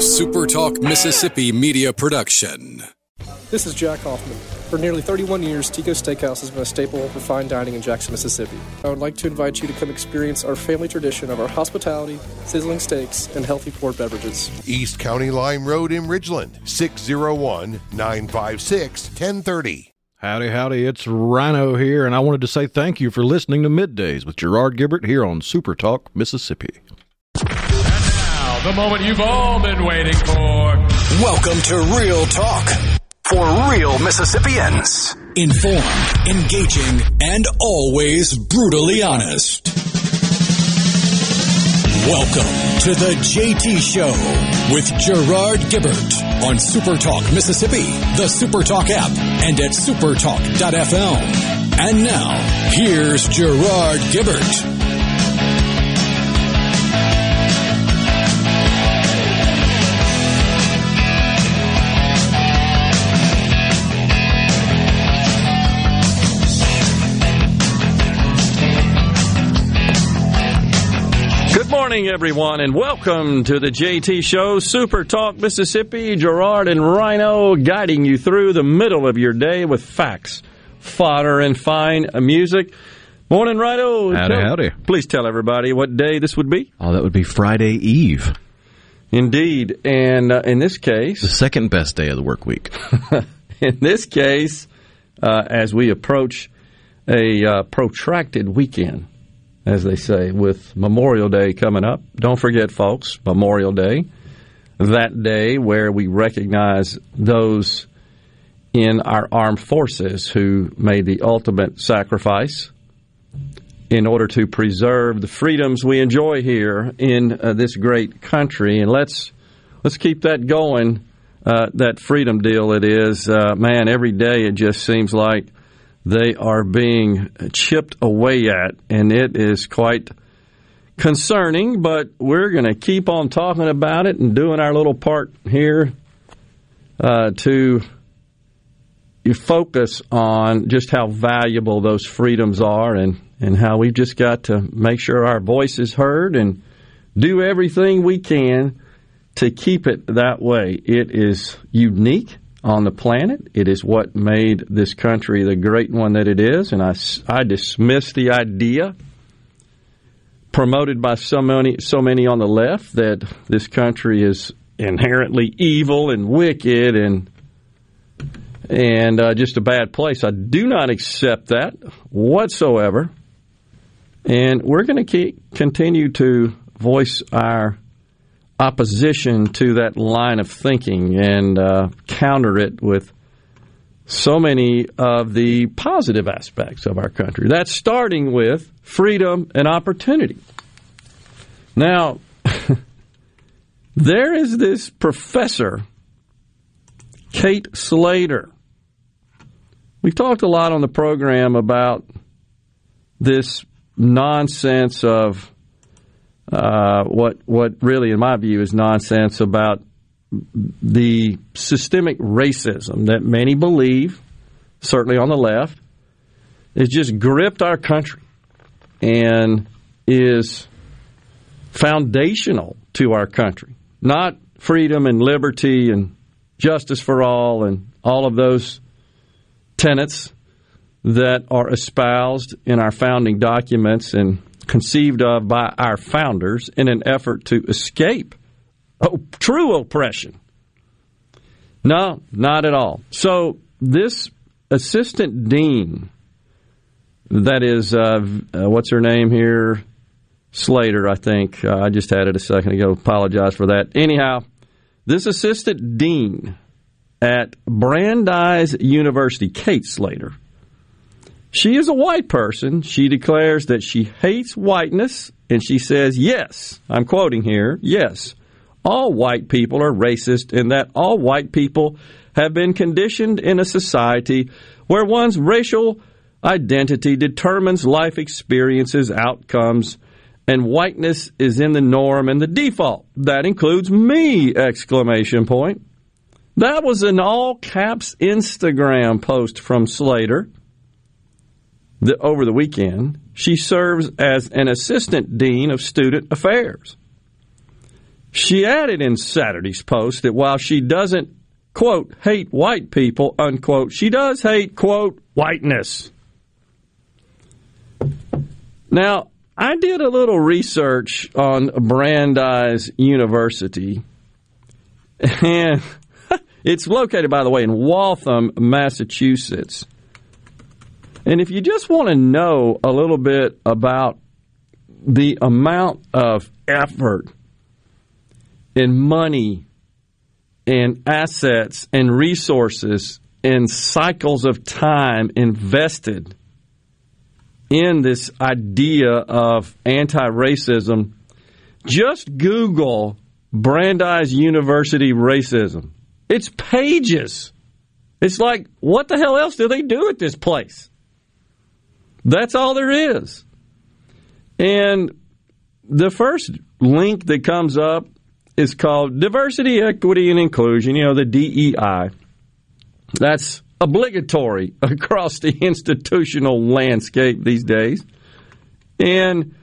A SuperTalk Mississippi media production. This is Jack Hoffman. For nearly 31 years, Tico Steakhouse has been a staple for fine dining in Jackson, Mississippi. I would like to invite you to come experience our family tradition of our hospitality, sizzling steaks, and healthy poured beverages. East County Line Road in Ridgeland, 601 956 1030. Howdy, howdy, it's Rhino here, and I wanted to say thank you for listening to Middays with Gerard Gibert here on Super Talk, Mississippi. The moment you've all been waiting for. Welcome to Real Talk for real Mississippians. Informed, engaging, and always brutally honest. Welcome to the JT Show with Gerard Gibert on Supertalk Mississippi, the Supertalk app, and at supertalk.fm. And now, here's Gerard Gibert. Morning, everyone, and welcome to the JT Show, Super Talk Mississippi. Gerard and Rhino guiding you through the middle of your day with facts, fodder, and fine music. Morning, Rhino. Howdy, Tell- howdy. Please tell everybody what day this would be. Oh, that would be Friday Eve, Indeed, and uh, in this case, the second best day of the work week. in this case, uh, as we approach a uh, protracted weekend, as they say, with Memorial Day coming up. Don't forget, folks, Memorial Day, that day where we recognize those in our armed forces who made the ultimate sacrifice in order to preserve the freedoms we enjoy here in uh, this great country. And let's let's keep that going. Uh, that freedom deal it is, uh, man. Every day it just seems like they are being chipped away at, and it is quite concerning. But we're going to keep on talking about it and doing our little part here uh, to focus on just how valuable those freedoms are, and and how we've just got to make sure our voice is heard and do everything we can to keep it that way. It is unique on the planet. It is what made this country the great one that it is, and I, I dismiss the idea promoted by so many so many on the left that this country is inherently evil and wicked and and uh, just a bad place. I do not accept that whatsoever, and we're going to continue to voice our opposition to that line of thinking and uh, counter it with so many of the positive aspects of our country. That's starting with freedom and opportunity. Now, there is this professor, Kate Slater. We've talked a lot on the program about this nonsense of uh, what what really, in my view, is nonsense about the systemic racism that many believe, certainly on the left, has just gripped our country and is foundational to our country. Not freedom and liberty and justice for all and all of those tenets that are espoused in our founding documents and conceived of by our founders in an effort to escape true oppression. No, not at all. So this assistant dean, that is, uh, uh, what's her name here? Slater, I think. Uh, I just had it a second ago. Apologize for that. Anyhow, this assistant dean at Brandeis University, Kate Slater, she is a white person. She declares that she hates whiteness, and she says, yes, I'm quoting here, yes, all white people are racist, and that all white people have been conditioned in a society where one's racial identity determines life experiences, outcomes, and whiteness is in the norm and the default. That includes me! Exclamation point. That was an all caps Instagram post from Slater the, over the weekend. She serves as an assistant dean of student affairs. She added in Saturday's post that while she doesn't, quote, hate white people, unquote, she does hate, quote, whiteness. Now, I did a little research on Brandeis University, and it's located, by the way, in Waltham, Massachusetts. And if you just want to know a little bit about the amount of effort and money and assets and resources and cycles of time invested in this idea of anti racism, just Google Brandeis University racism. It's pages. It's like, what the hell else do they do at this place? That's all there is. And the first link that comes up is called Diversity, Equity, and Inclusion, you know, the DEI. That's obligatory across the institutional landscape these days. And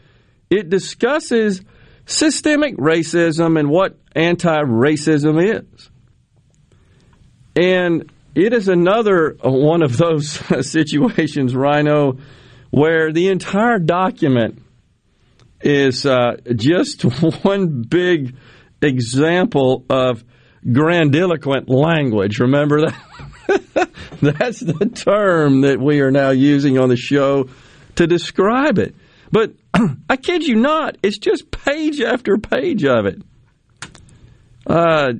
it discusses systemic racism and what anti racism is. And it is another uh, one of those situations, Rhino, where the entire document is uh, just one big example of grandiloquent language. Remember that? That's the term that we are now using on the show to describe it. But I kid you not, it's just page after page of it. Uh,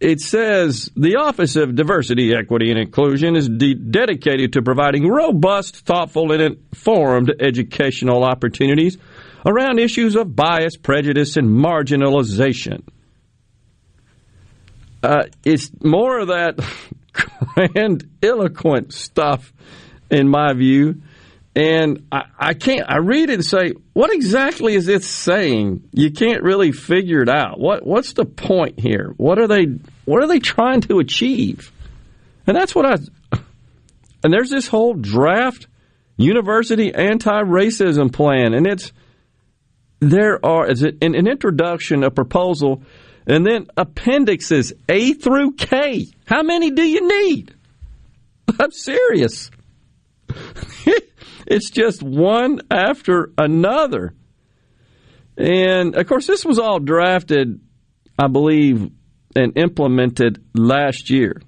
it says the Office of Diversity, Equity, and Inclusion is de- dedicated to providing robust, thoughtful, and informed educational opportunities around issues of bias, prejudice, and marginalization. Uh, it's more of that grandiloquent stuff, in my view. And I, I, can't. I read it and say, what exactly is it saying? You can't really figure it out. What What's the point here? What are they What are they trying to achieve? And that's what I. And there's this whole draft university anti-racism plan, and it's there are is it an, an introduction, a proposal, and then appendixes A through K. How many do you need? I'm serious. it's just one after another. And of course, this was all drafted, I believe, and implemented last year.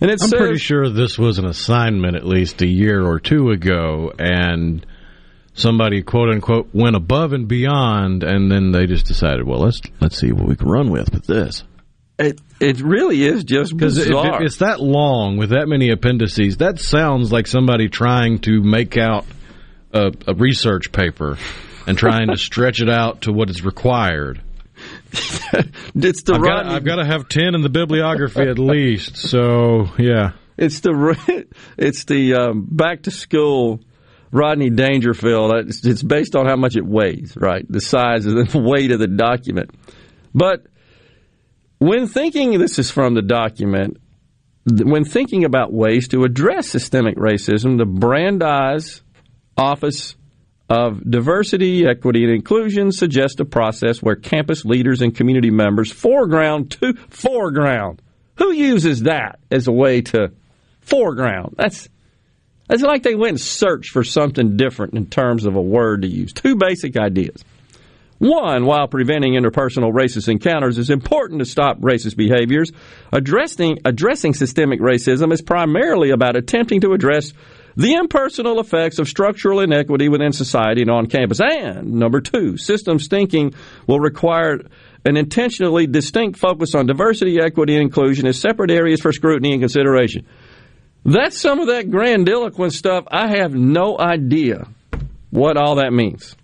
And it I'm says, pretty sure this was an assignment at least a year or two ago, and somebody quote unquote went above and beyond, and then they just decided, well, let's let's see what we can run with with this. It it really is just because it, it's that long with that many appendices. That sounds like somebody trying to make out a, a research paper and trying to stretch it out to what is required. it's the I've got, I've got to have ten in the bibliography at least. So yeah, it's the it's the um, back to school Rodney Dangerfield. It's based on how much it weighs, right? The size and the weight of the document. But when thinking, this is from the document, when thinking about ways to address systemic racism, the Brandeis Office of Diversity, Equity, and Inclusion suggests a process where campus leaders and community members foreground to foreground. Who uses that as a way to foreground? That's it's like they went and searched for something different in terms of a word to use. Two basic ideas. One, while preventing interpersonal racist encounters is important to stop racist behaviors, addressing, addressing systemic racism is primarily about attempting to address the impersonal effects of structural inequity within society and on campus. And number two, systems thinking will require an intentionally distinct focus on diversity, equity, and inclusion as separate areas for scrutiny and consideration. That's some of that grandiloquent stuff. I have no idea what all that means.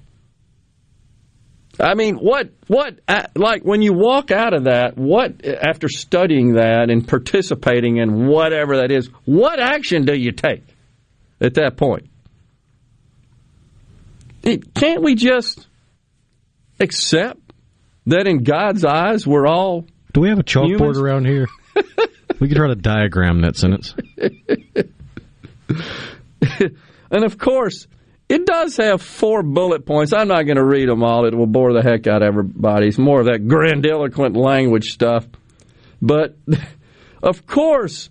I mean, what, what, uh, like when you walk out of that, what, after studying that and participating in whatever that is, what action do you take at that point? It, can't we just accept that in God's eyes we're all. Do we have a chalkboard humans? around here? we could try to diagram that sentence. and of course, it does have four bullet points. I'm not going to read them all. It will bore the heck out of everybody. It's more of that grandiloquent language stuff. But, of course,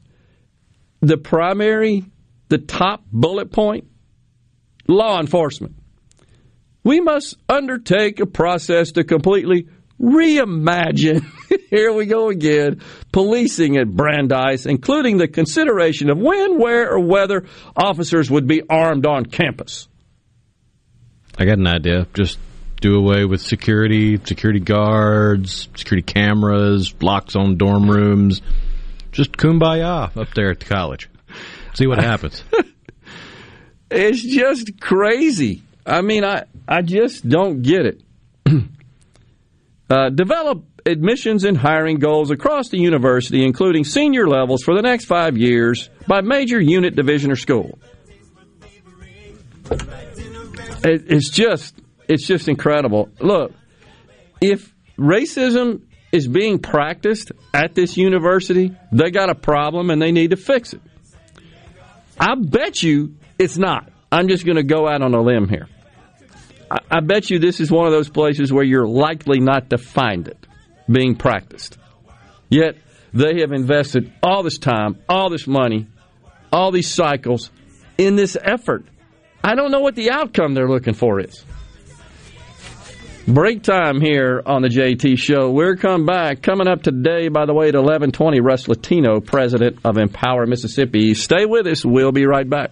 the primary, the top bullet point, law enforcement. We must undertake a process to completely reimagine, here we go again, policing at Brandeis, including the consideration of when, where, or whether officers would be armed on campus. I got an idea. Just do away with security, security guards, security cameras, locks on dorm rooms. Just kumbaya up there at the college. See what happens. it's just crazy. I mean, I, I just don't get it. uh, develop admissions and hiring goals across the university, including senior levels for the next five years by major unit, division, or school. It, it's just, it's just incredible. Look, if racism is being practiced at this university, they got a problem and they need to fix it. I bet you it's not. I'm just going to go out on a limb here. I, I bet you this is one of those places where you're likely not to find it being practiced. Yet they have invested all this time, all this money, all these cycles in this effort. I don't know what the outcome they're looking for is. Break time here on the JT Show. We're coming back. Coming up today, by the way, at 1120, Russ Latino, president of Empower Mississippi. Stay with us. We'll be right back.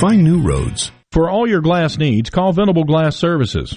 Find new roads. For all your glass needs, call Venable Glass Services.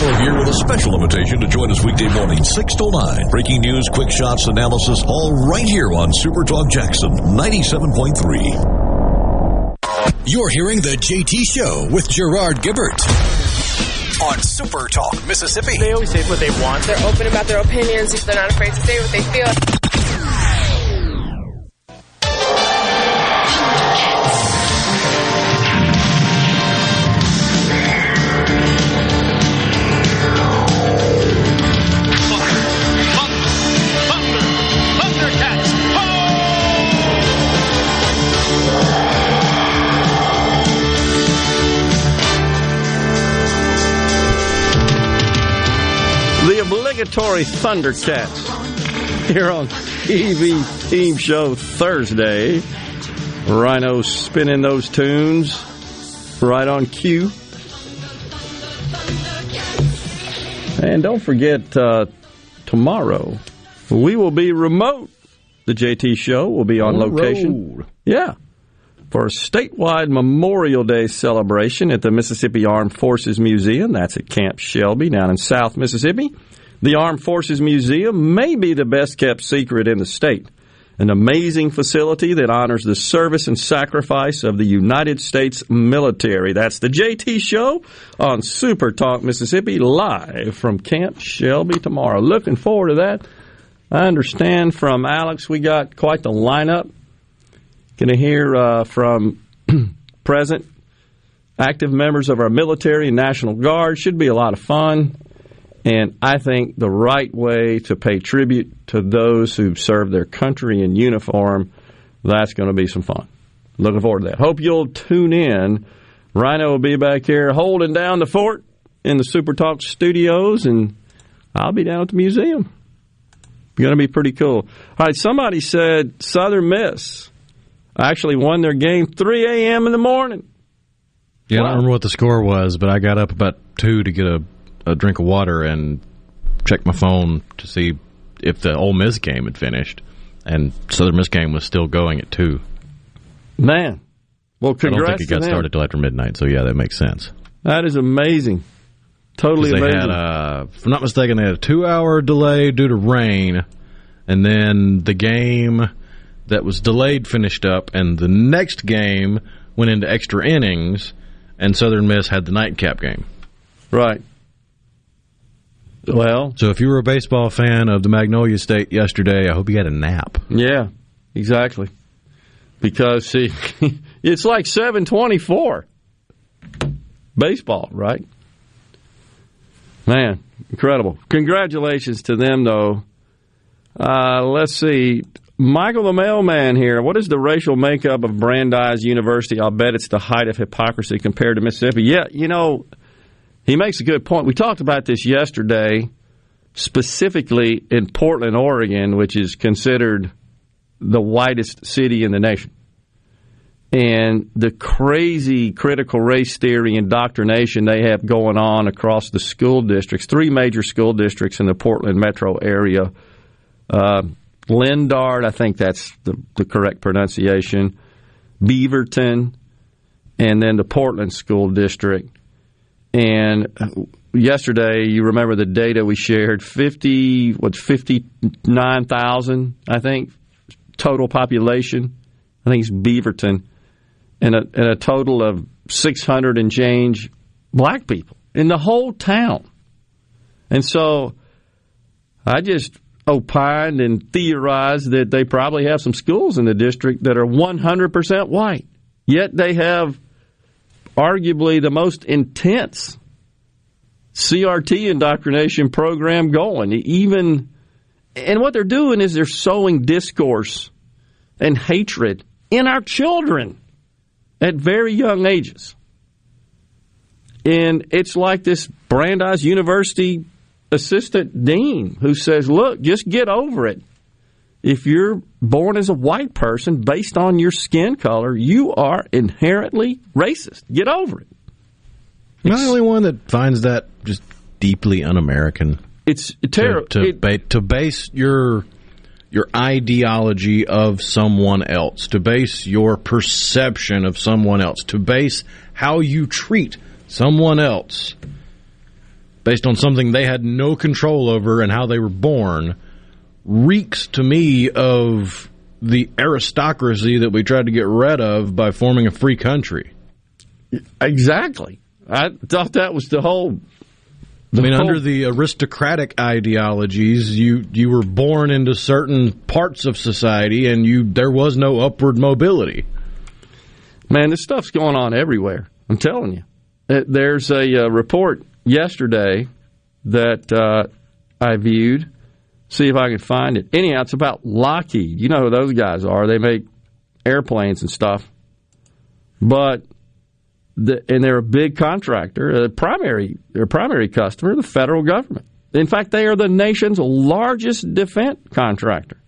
Miller here with a special invitation to join us weekday morning, 6 to 9. Breaking news, quick shots, analysis, all right here on Super Talk Jackson 97.3. You're hearing the JT Show with Gerard Gibert on Super Talk Mississippi. They always say what they want. They're open about their opinions. They're not afraid to say what they feel. Obligatory Thundercats here on TV Team Show Thursday. Rhino spinning those tunes right on cue. And don't forget, uh, tomorrow we will be remote. The JT Show will be on, On location. road. Yeah. For a statewide Memorial Day celebration at the Mississippi Armed Forces Museum. That's at Camp Shelby down in South Mississippi. The Armed Forces Museum may be the best kept secret in the state. An amazing facility that honors the service and sacrifice of the United States military. That's the JT Show on Super Talk Mississippi, live from Camp Shelby tomorrow. Looking forward to that. I understand from Alex we got quite the lineup. Going to hear uh, from present active members of our military and National Guard. Should be a lot of fun. And I think the right way to pay tribute to those who've served their country in uniform, that's going to be some fun. Looking forward to that. Hope you'll tune in. Rhino will be back here holding down the fort in the Super Talk studios, and I'll be down at the museum. Going to be pretty cool. All right, somebody said Southern Miss actually won their game 3 a.m. in the morning. Yeah, I don't remember what the score was, but I got up about two to get a, a drink of water and check my phone to see if the Ole Miss game had finished, and Southern Miss game was still going at two. Man, well, congrats. I don't think it got them. started till after midnight, so yeah, that makes sense. That is amazing. Totally they amazing. had, uh, if I'm not mistaken, they had a two-hour delay due to rain, and then the game that was delayed finished up, and the next game went into extra innings, and Southern Miss had the nightcap game. Right. Well, so if you were a baseball fan of the Magnolia State yesterday, I hope you had a nap. Yeah, exactly. Because see, it's like seven twenty-four. Baseball, right? Man, incredible! Congratulations to them, though. Uh, let's see, Michael the mailman here. What is the racial makeup of Brandeis University? I'll bet it's the height of hypocrisy compared to Mississippi. Yeah, you know, he makes a good point. We talked about this yesterday, specifically in Portland, Oregon, which is considered the whitest city in the nation. And the crazy critical race theory indoctrination they have going on across the school districts, three major school districts in the Portland metro area. Uh, Lindard, I think that's the, the correct pronunciation, Beaverton, and then the Portland School District. And yesterday, you remember the data we shared: fifty, what's fifty nine thousand, I think, total population. I think it's Beaverton, and a, and a total of six hundred and change black people in the whole town. And so, I just opined and theorized that they probably have some schools in the district that are one hundred percent white, yet they have arguably the most intense CRT indoctrination program going. Even and what they're doing is they're sowing discourse and hatred in our children at very young ages. And it's like this Brandeis University assistant dean who says, "Look, just get over it. If you're born as a white person based on your skin color, you are inherently racist. Get over it." Am I the only one that finds that just deeply un-American? It's terrible. To, to, ba- to base your your ideology of someone else, to base your perception of someone else, to base how you treat someone else based on something they had no control over and how they were born reeks to me of the aristocracy that we tried to get rid of by forming a free country. Exactly. I thought that was the whole. I mean, whole- under the aristocratic ideologies, you you were born into certain parts of society, and you there was no upward mobility. Man, this stuff's going on everywhere. I'm telling you. There's a uh, report yesterday that uh, I viewed. See if I can find it. Anyhow, it's about Lockheed. You know who those guys are. They make airplanes and stuff. But the, and they're a big contractor, a primary their primary customer, the federal government. In fact, they are the nation's largest defense contractor.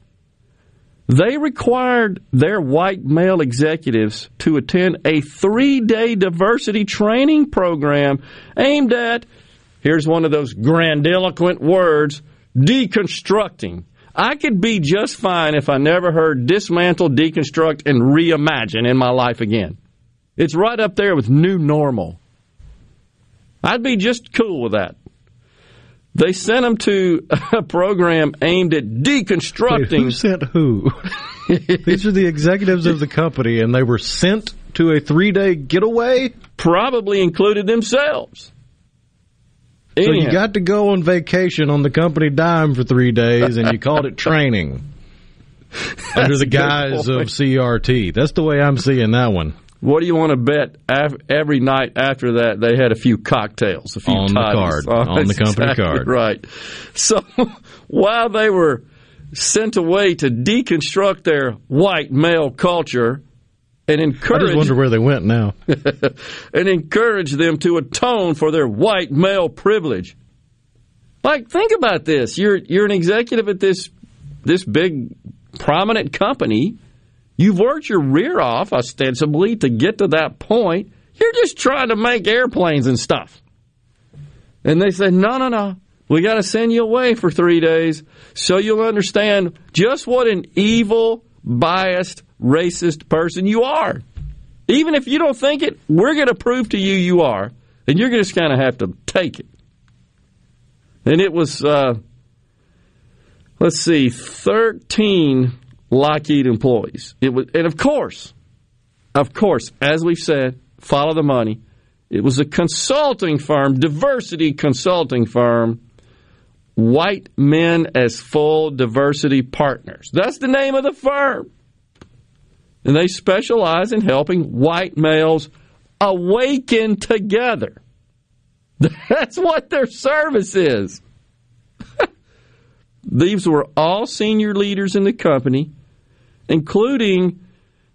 They required their white male executives to attend a three day diversity training program aimed at, here's one of those grandiloquent words, deconstructing. I could be just fine if I never heard dismantle, deconstruct, and reimagine in my life again. It's right up there with new normal. I'd be just cool with that. They sent them to a program aimed at deconstructing. Wait, who sent who? These are the executives of the company, and they were sent to a three day getaway? Probably included themselves. So you got to go on vacation on the company dime for three days, and you called it training under the guise of. CRT. That's the way I'm seeing that one. What do you want to bet? Af- Every night after that, they had a few cocktails, a few On the toddies. card. Oh, on the company exactly card. right? So while they were sent away to deconstruct their white male culture and I encourage just wonder where they went now. and encourage them to atone for their white male privilege. Like, think about this: you're you're an executive at this this big prominent company. You've worked your rear off ostensibly to get to that point. You're just trying to make airplanes and stuff. And they said, no, no, no. We got to send you away for three days so you'll understand just what an evil, biased, racist person you are. Even if you don't think it, we're going to prove to you you are. And you're just going to have to take it. And it was, uh, let's see, 13 Lockheed employees. It was, and of course, of course, as we've said, follow the money. It was a consulting firm, diversity consulting firm, White Men as Full Diversity Partners. That's the name of the firm. And they specialize in helping white males awaken together. That's what their service is. These were all senior leaders in the company, including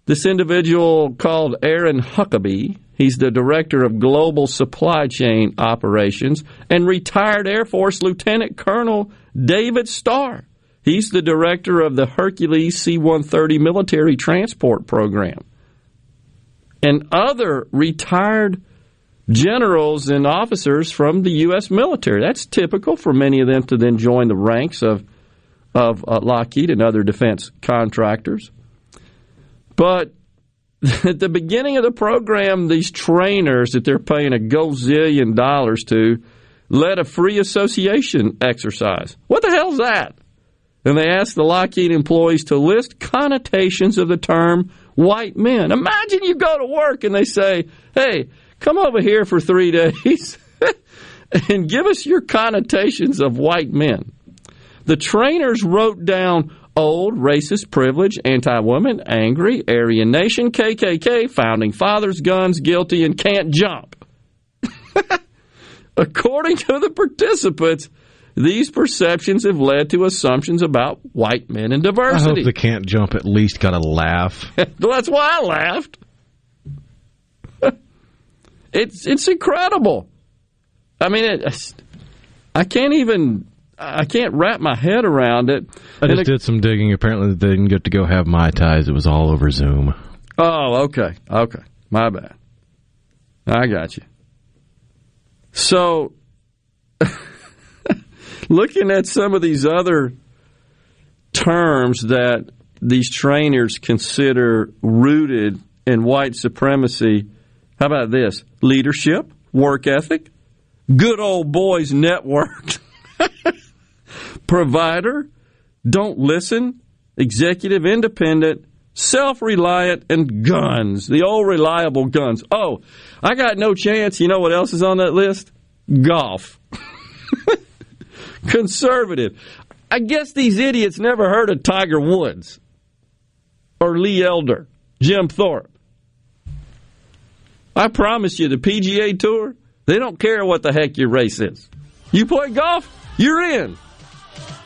this individual called Aaron Huckabee. He's the director of global supply chain operations, and retired Air Force Lieutenant Colonel David Starr. He's the director of the Hercules C 130 military transport program. And other retired generals and officers from the U.S. military. That's typical for many of them to then join the ranks of, of uh, Lockheed and other defense contractors. But at the beginning of the program, these trainers that they're paying a gazillion dollars to led a free association exercise. What the hell's that? And they asked the Lockheed employees to list connotations of the term white men. Imagine you go to work and they say, hey, come over here for three days and give us your connotations of white men. The trainers wrote down old, racist, privileged, anti woman, angry, Aryan nation, KKK, founding fathers, guns, guilty, and can't jump. According to the participants, these perceptions have led to assumptions about white men and I hope diversity. the can't jump at least got a laugh. well, that's why I laughed. it's it's incredible. I mean, it, I can't even I can't wrap my head around it. I just it- did some digging. Apparently, they didn't get to go have mai tais. It was all over Zoom. Oh, okay. Okay. My bad. I got you. So, looking at some of these other terms that these trainers consider rooted in white supremacy, how about this? Leadership, work ethic, Good old boys network. Provider, don't listen, executive, independent, self reliant, and guns. The old reliable guns. Oh, I got no chance. You know what else is on that list? Golf. Conservative. I guess these idiots never heard of Tiger Woods or Lee Elder, Jim Thorpe. I promise you, the PGA Tour, they don't care what the heck your race is. You play golf, you're in.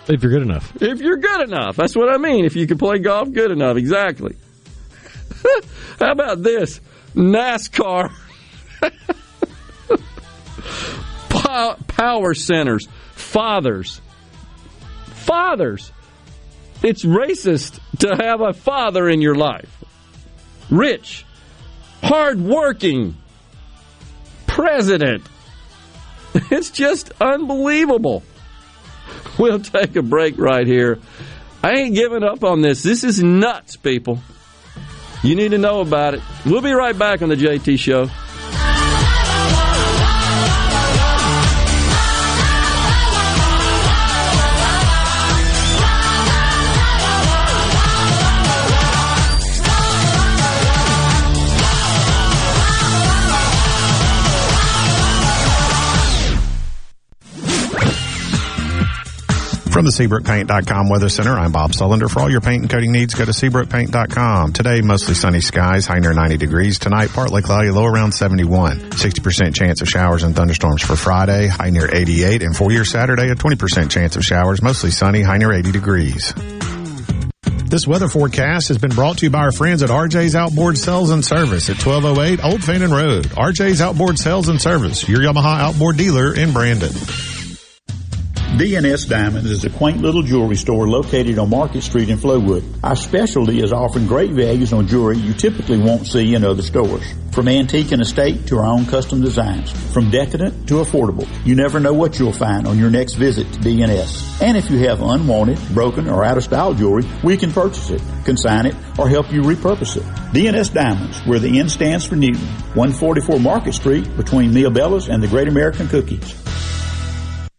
If you're good enough. If you're good enough. That's what I mean. If you can play golf good enough. Exactly. How about this? NASCAR. Power centers. Fathers. Fathers. It's racist to have a father in your life. Rich. Hardworking. President. It's just unbelievable. We'll take a break right here. I ain't giving up on this. This is nuts, people. You need to know about it. We'll be right back on the JT Show. From the SeabrookPaint.com Weather Center, I'm Bob Sullender. For all your paint and coating needs, go to SeabrookPaint.com. Today, mostly sunny skies, high near 90 degrees. Tonight, partly cloudy, low around 71. 60% chance of showers and thunderstorms for Friday, high near 88. And for your Saturday, a 20% chance of showers, mostly sunny, high near 80 degrees. This weather forecast has been brought to you by our friends at RJ's Outboard Sales and Service at 1208 Old Fannin Road. RJ's Outboard Sales and Service, your Yamaha outboard dealer in Brandon. DNS Diamonds is a quaint little jewelry store located on Market Street in Flowood. Our specialty is offering great values on jewelry you typically won't see in other stores. From antique and estate to our own custom designs. From decadent to affordable. You never know what you'll find on your next visit to DNS. And if you have unwanted, broken, or out of style jewelry, we can purchase it, consign it, or help you repurpose it. DNS Diamonds, where the N stands for Newton. 144 Market Street between Mia Bella's and the Great American Cookies.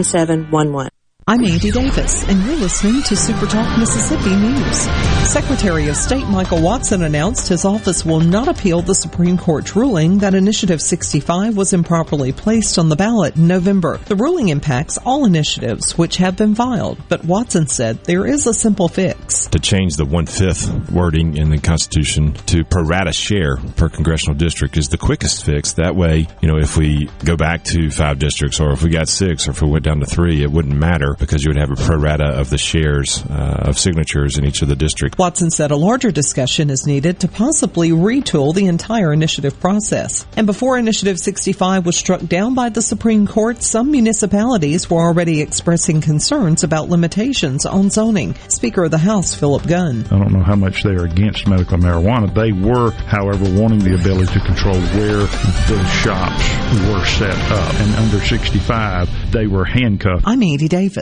7711. I'm Andy Davis, and you're listening to Super Talk Mississippi News. Secretary of State Michael Watson announced his office will not appeal the Supreme Court's ruling that Initiative 65 was improperly placed on the ballot in November. The ruling impacts all initiatives which have been filed, but Watson said there is a simple fix. To change the one fifth wording in the Constitution to pro rata share per congressional district is the quickest fix. That way, you know, if we go back to five districts or if we got six or if we went down to three, it wouldn't matter because you would have a pro rata of the shares uh, of signatures in each of the districts. Watson said a larger discussion is needed to possibly retool the entire initiative process. And before Initiative 65 was struck down by the Supreme Court, some municipalities were already expressing concerns about limitations on zoning. Speaker of the House, Philip Gunn. I don't know how much they are against medical marijuana. They were, however, wanting the ability to control where the shops were set up. And under 65, they were handcuffed. I'm Andy Davis.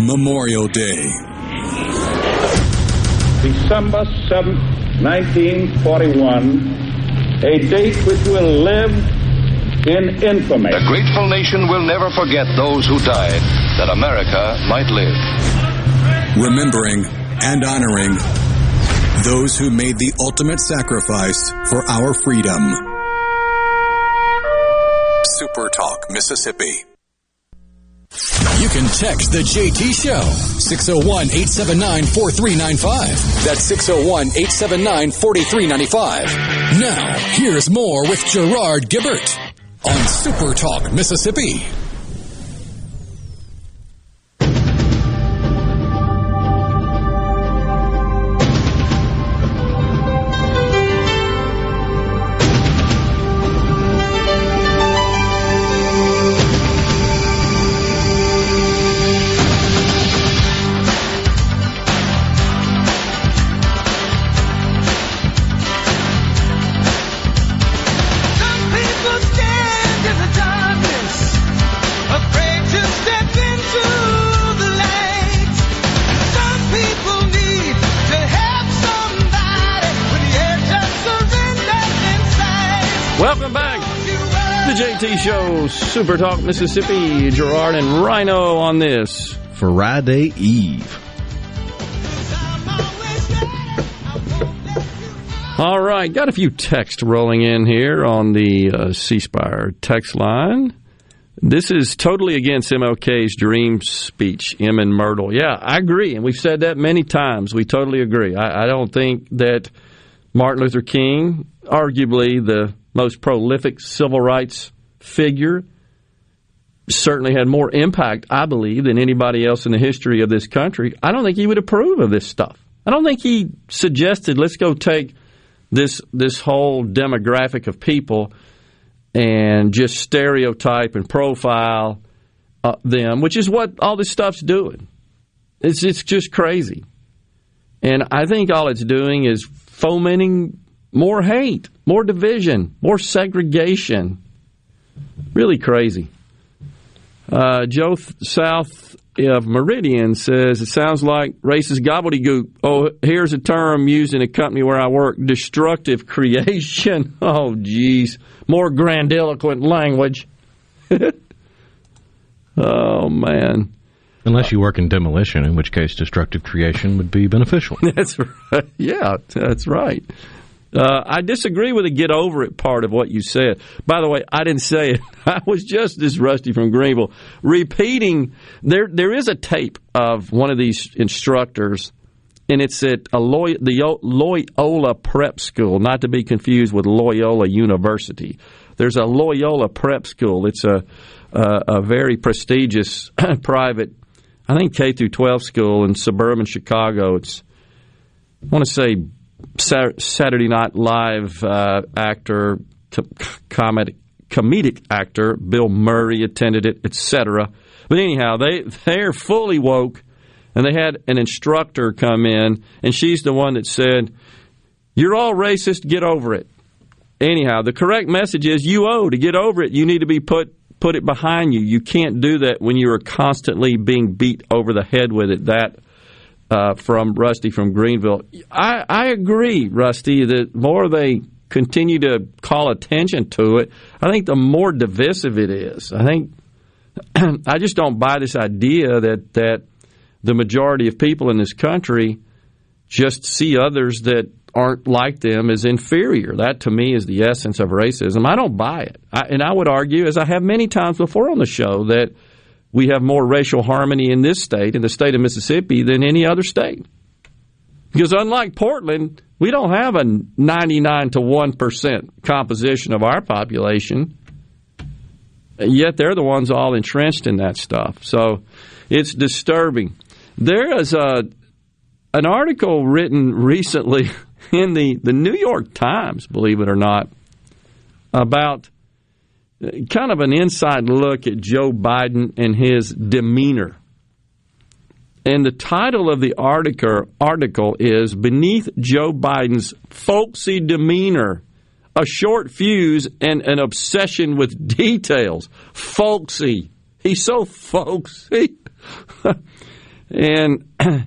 Memorial Day. December 7th, 1941, a date which will live in infamy. A grateful nation will never forget those who died that America might live. Remembering and honoring those who made the ultimate sacrifice for our freedom. Super Talk, Mississippi. You can text the JT Show, 601 879 4395. That's 601 879 4395. Now, here's more with Gerard Gibert on Super Talk, Mississippi. JT Show, Super Talk Mississippi, Gerard and Rhino on this. Friday Eve. All right, got a few texts rolling in here on the uh, C Spire text line. This is totally against MLK's dream speech, M and Myrtle. Yeah, I agree, and we've said that many times. We totally agree. I, I don't think that Martin Luther King, arguably the most prolific civil rights figure, certainly had more impact, I believe, than anybody else in the history of this country. I don't think he would approve of this stuff. I don't think he suggested let's go take this this whole demographic of people and just stereotype and profile uh, them, which is what all this stuff's doing. It's it's just crazy, and I think all it's doing is fomenting more hate, more division, more segregation. Really crazy. Uh, Joe South of Meridian says it sounds like racist gobbledygook. Oh, here's a term used in a company where I work: destructive creation. Oh, geez, more grandiloquent language. oh man. Unless you work in demolition, in which case destructive creation would be beneficial. That's right. Yeah, that's right. Uh, I disagree with the get over it part of what you said. By the way, I didn't say it. I was just this rusty from Greenville repeating. There, there is a tape of one of these instructors, and it's at Loy, the Loyola Prep School, not to be confused with Loyola University. There's a Loyola Prep School. It's a a, a very prestigious private, I think K through 12 school in suburban Chicago. It's I want to say Saturday Night Live uh, actor, comedic, comedic actor Bill Murray attended it, etc. But anyhow, they they're fully woke, and they had an instructor come in, and she's the one that said, "You're all racist. Get over it." Anyhow, the correct message is you owe to get over it. You need to be put put it behind you. You can't do that when you are constantly being beat over the head with it. That uh, from Rusty from Greenville. I, I agree, Rusty, that more they continue to call attention to it, I think the more divisive it is. I think I just don't buy this idea that that the majority of people in this country just see others that aren't like them as inferior. That to me is the essence of racism. I don't buy it. I, and I would argue, as I have many times before on the show, that we have more racial harmony in this state, in the state of Mississippi, than any other state. Because unlike Portland, we don't have a 99 to 1% composition of our population. Yet they're the ones all entrenched in that stuff. So it's disturbing. There is a an article written recently in the, the New York Times, believe it or not, about kind of an inside look at Joe Biden and his demeanor. And the title of the article, article is Beneath Joe Biden's Folksy Demeanor, a Short Fuse and an Obsession with Details. Folksy. He's so folksy. and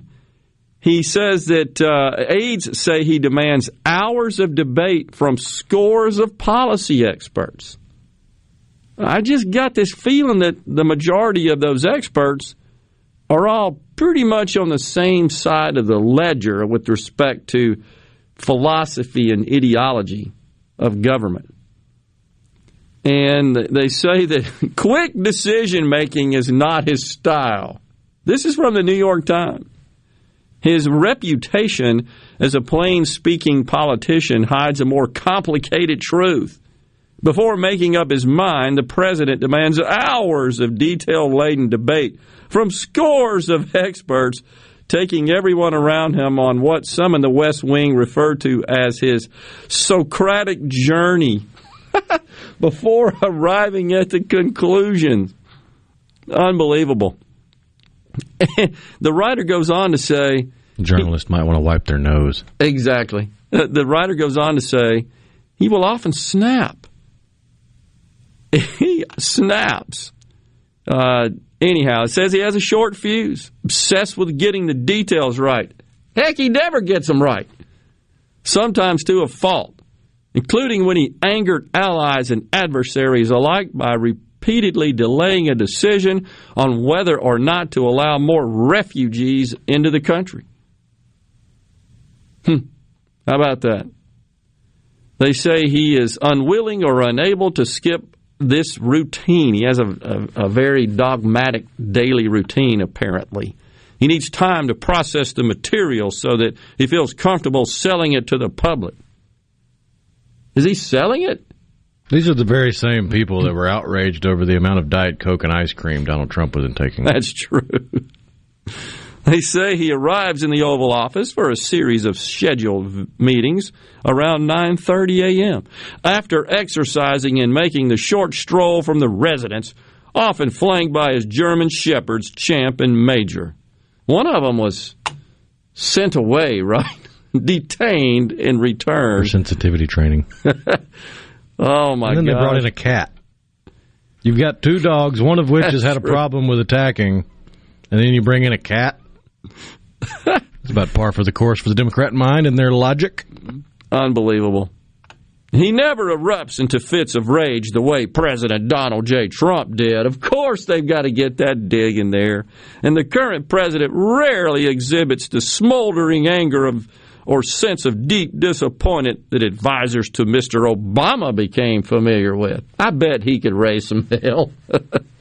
he says that uh, aides say he demands hours of debate from scores of policy experts. I just got this feeling that the majority of those experts are all pretty much on the same side of the ledger with respect to philosophy and ideology of government. And they say that quick decision making is not his style. This is from the New York Times. His reputation as a plain speaking politician hides a more complicated truth. Before making up his mind, the president demands hours of detail laden debate from scores of experts, taking everyone around him on what some in the West Wing refer to as his Socratic journey before arriving at the conclusion. Unbelievable. the writer goes on to say journalists might want to wipe their nose. Exactly. The writer goes on to say he will often snap he snaps. Uh, anyhow, it says he has a short fuse, obsessed with getting the details right. Heck, he never gets them right. Sometimes to a fault, including when he angered allies and adversaries alike by repeatedly delaying a decision on whether or not to allow more refugees into the country. Hmm. How about that? They say he is unwilling or unable to skip this routine. He has a, a, a very dogmatic daily routine, apparently. He needs time to process the material so that he feels comfortable selling it to the public. Is he selling it? These are the very same people that were outraged over the amount of Diet Coke and ice cream Donald Trump was taking. That's true. They say he arrives in the Oval Office for a series of scheduled meetings around 9:30 a.m. After exercising and making the short stroll from the residence, often flanked by his German shepherds, Champ and Major. One of them was sent away, right? Detained and returned. For sensitivity training. oh my god! And then they brought in a cat. You've got two dogs, one of which That's has had a problem with attacking, and then you bring in a cat it's about par for the course for the Democrat mind and their logic. Unbelievable. He never erupts into fits of rage the way President Donald J. Trump did. Of course, they've got to get that dig in there. And the current president rarely exhibits the smoldering anger of, or sense of deep disappointment that advisors to Mr. Obama became familiar with. I bet he could raise some hell.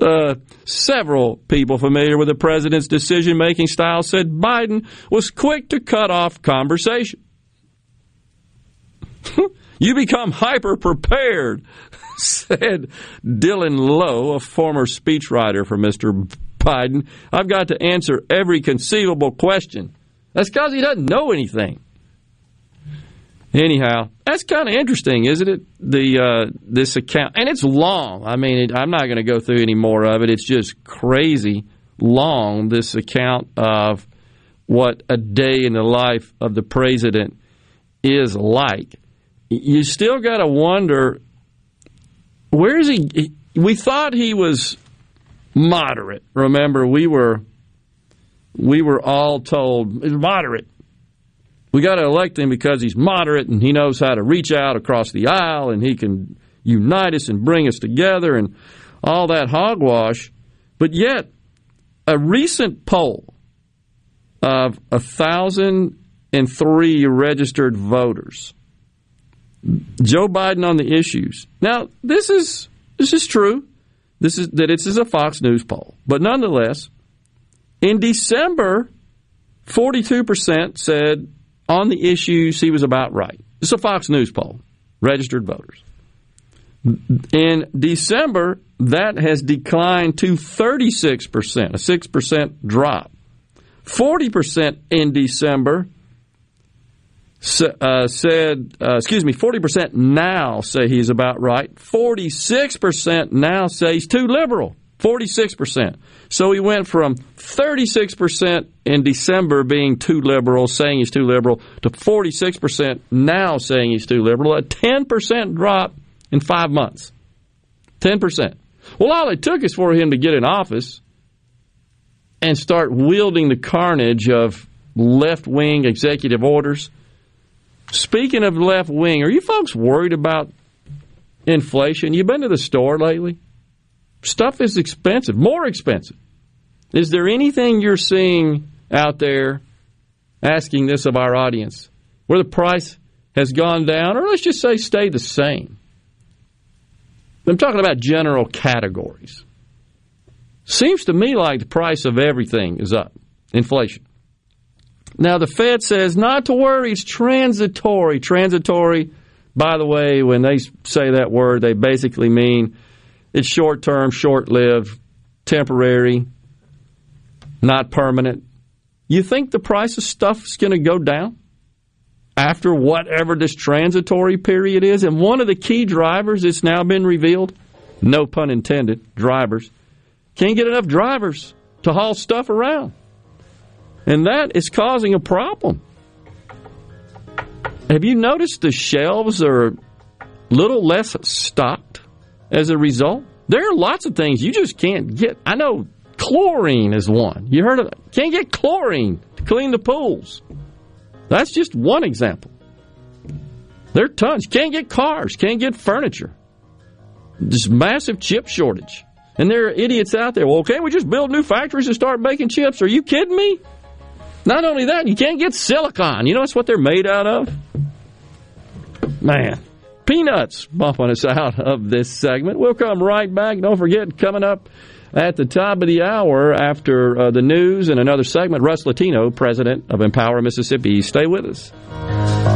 uh, several people familiar with the president's decision making style said Biden was quick to cut off conversation. you become hyper prepared, said Dylan Loewe, a former speechwriter for Mr. Biden. I've got to answer every conceivable question. That's because he doesn't know anything. Anyhow, that's kind of interesting, isn't it? The uh, this account, and it's long. I mean, it, I'm not going to go through any more of it. It's just crazy long. This account of what a day in the life of the president is like. You still got to wonder where is he? We thought he was moderate. Remember, we were we were all told moderate. We got to elect him because he's moderate and he knows how to reach out across the aisle and he can unite us and bring us together and all that hogwash. But yet, a recent poll of a thousand and three registered voters, Joe Biden on the issues. Now, this is this is true. This is that this is a Fox News poll, but nonetheless, in December, forty-two percent said on the issues he was about right. It's a Fox News poll, registered voters. In December, that has declined to 36%, a 6% drop. 40% in December uh, said, uh, excuse me, 40% now say he's about right. 46% now say he's too liberal. 46%. So he went from 36% in December being too liberal, saying he's too liberal, to 46% now saying he's too liberal, a 10% drop in five months. 10%. Well, all it took is for him to get in office and start wielding the carnage of left wing executive orders. Speaking of left wing, are you folks worried about inflation? You been to the store lately? Stuff is expensive, more expensive. Is there anything you're seeing out there asking this of our audience where the price has gone down, or let's just say stay the same? I'm talking about general categories. Seems to me like the price of everything is up. Inflation. Now, the Fed says not to worry, it's transitory. Transitory, by the way, when they say that word, they basically mean it's short term, short lived, temporary, not permanent. You think the price of stuff is going to go down after whatever this transitory period is? And one of the key drivers, it's now been revealed, no pun intended, drivers, can't get enough drivers to haul stuff around. And that is causing a problem. Have you noticed the shelves are a little less stocked as a result? There are lots of things you just can't get. I know chlorine is one. You heard of it? Can't get chlorine to clean the pools. That's just one example. There are tons. Can't get cars, can't get furniture. This massive chip shortage. And there are idiots out there. Well, can't we just build new factories and start making chips? Are you kidding me? Not only that, you can't get silicon. You know that's what they're made out of? Man, peanuts bumping us out of this segment. We'll come right back. Don't forget, coming up at the top of the hour after uh, the news and another segment, Russ Latino, president of Empower Mississippi. Stay with us.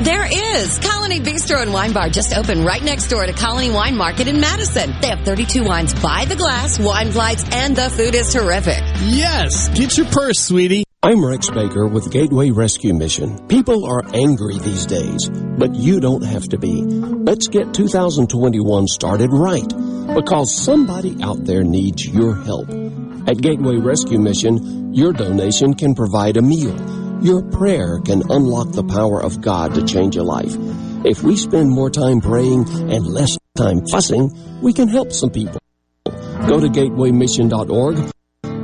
There is. Colony Bistro and Wine Bar just opened right next door to Colony Wine Market in Madison. They have 32 wines by the glass, wine flights, and the food is terrific. Yes. Get your purse, sweetie. I'm Rex Baker with Gateway Rescue Mission. People are angry these days, but you don't have to be. Let's get 2021 started right because somebody out there needs your help. At Gateway Rescue Mission, your donation can provide a meal Your prayer can unlock the power of God to change a life. If we spend more time praying and less time fussing, we can help some people. Go to gatewaymission.org,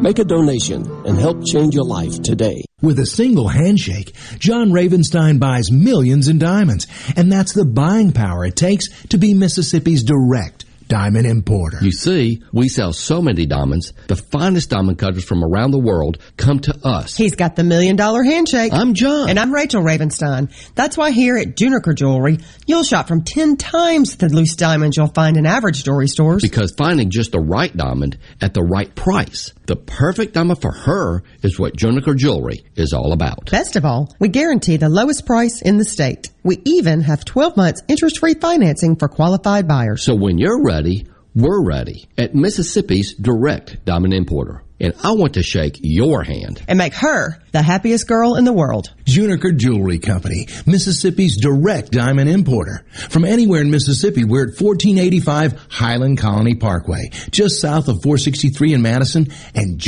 make a donation, and help change your life today. With a single handshake, John Ravenstein buys millions in diamonds, and that's the buying power it takes to be Mississippi's direct diamond importer. You see, we sell so many diamonds, the finest diamond cutters from around the world come to us. He's got the million dollar handshake. I'm John. And I'm Rachel Ravenstein. That's why here at Juniker Jewelry, you'll shop from 10 times the loose diamonds you'll find in average jewelry stores. Because finding just the right diamond at the right price, the perfect diamond for her, is what Juniker Jewelry is all about. Best of all, we guarantee the lowest price in the state. We even have 12 months interest free financing for qualified buyers. So when you're ready, we're ready at Mississippi's direct diamond importer. And I want to shake your hand. And make her the happiest girl in the world. Juniker Jewelry Company, Mississippi's direct diamond importer. From anywhere in Mississippi, we're at 1485 Highland Colony Parkway, just south of 463 in Madison, and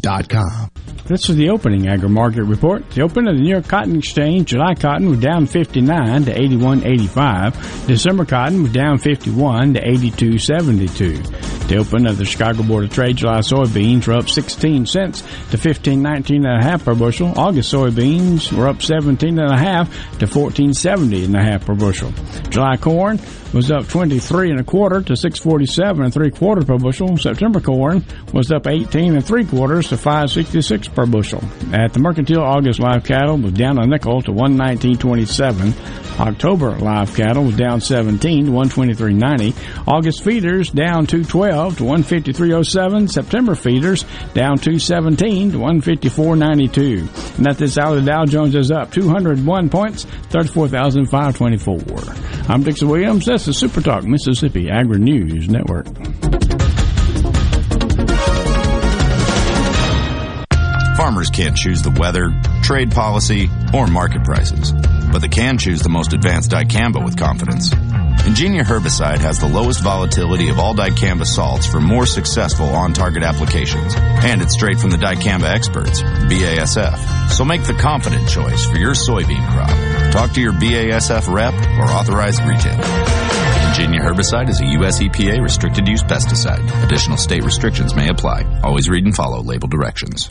junikerjewelry.com. This is the opening agri market report. The open of the New York Cotton Exchange, July cotton was down 59 to 81.85. December cotton was down 51 to 82.72. The open of the Chicago Board of Trade, July soybeans were up 16 cents to 15.19 and a half per bushel. August soybeans were up 17 and a half to 14.70 and a half per bushel. July corn was up 23 and a quarter to 647 and three quarters per bushel. September corn was up 18 and three to 566 per bushel. At the Mercantile, August live cattle was down a nickel to 119.27. October live cattle was down 17 to 123.90. August feeders down 212 to 153.07. September feeders down 217 to 154.92. And at this hour, the Dow Jones is up 201 points, 34,524. I'm Dixon Williams. That's the Super Talk Mississippi Agri News Network. Farmers can't choose the weather, trade policy, or market prices, but they can choose the most advanced dicamba with confidence. Engenia herbicide has the lowest volatility of all dicamba salts for more successful on-target applications, and it's straight from the dicamba experts, BASF. So make the confident choice for your soybean crop. Talk to your BASF rep or authorized retailer. Engenia herbicide is a U.S. EPA restricted use pesticide. Additional state restrictions may apply. Always read and follow label directions.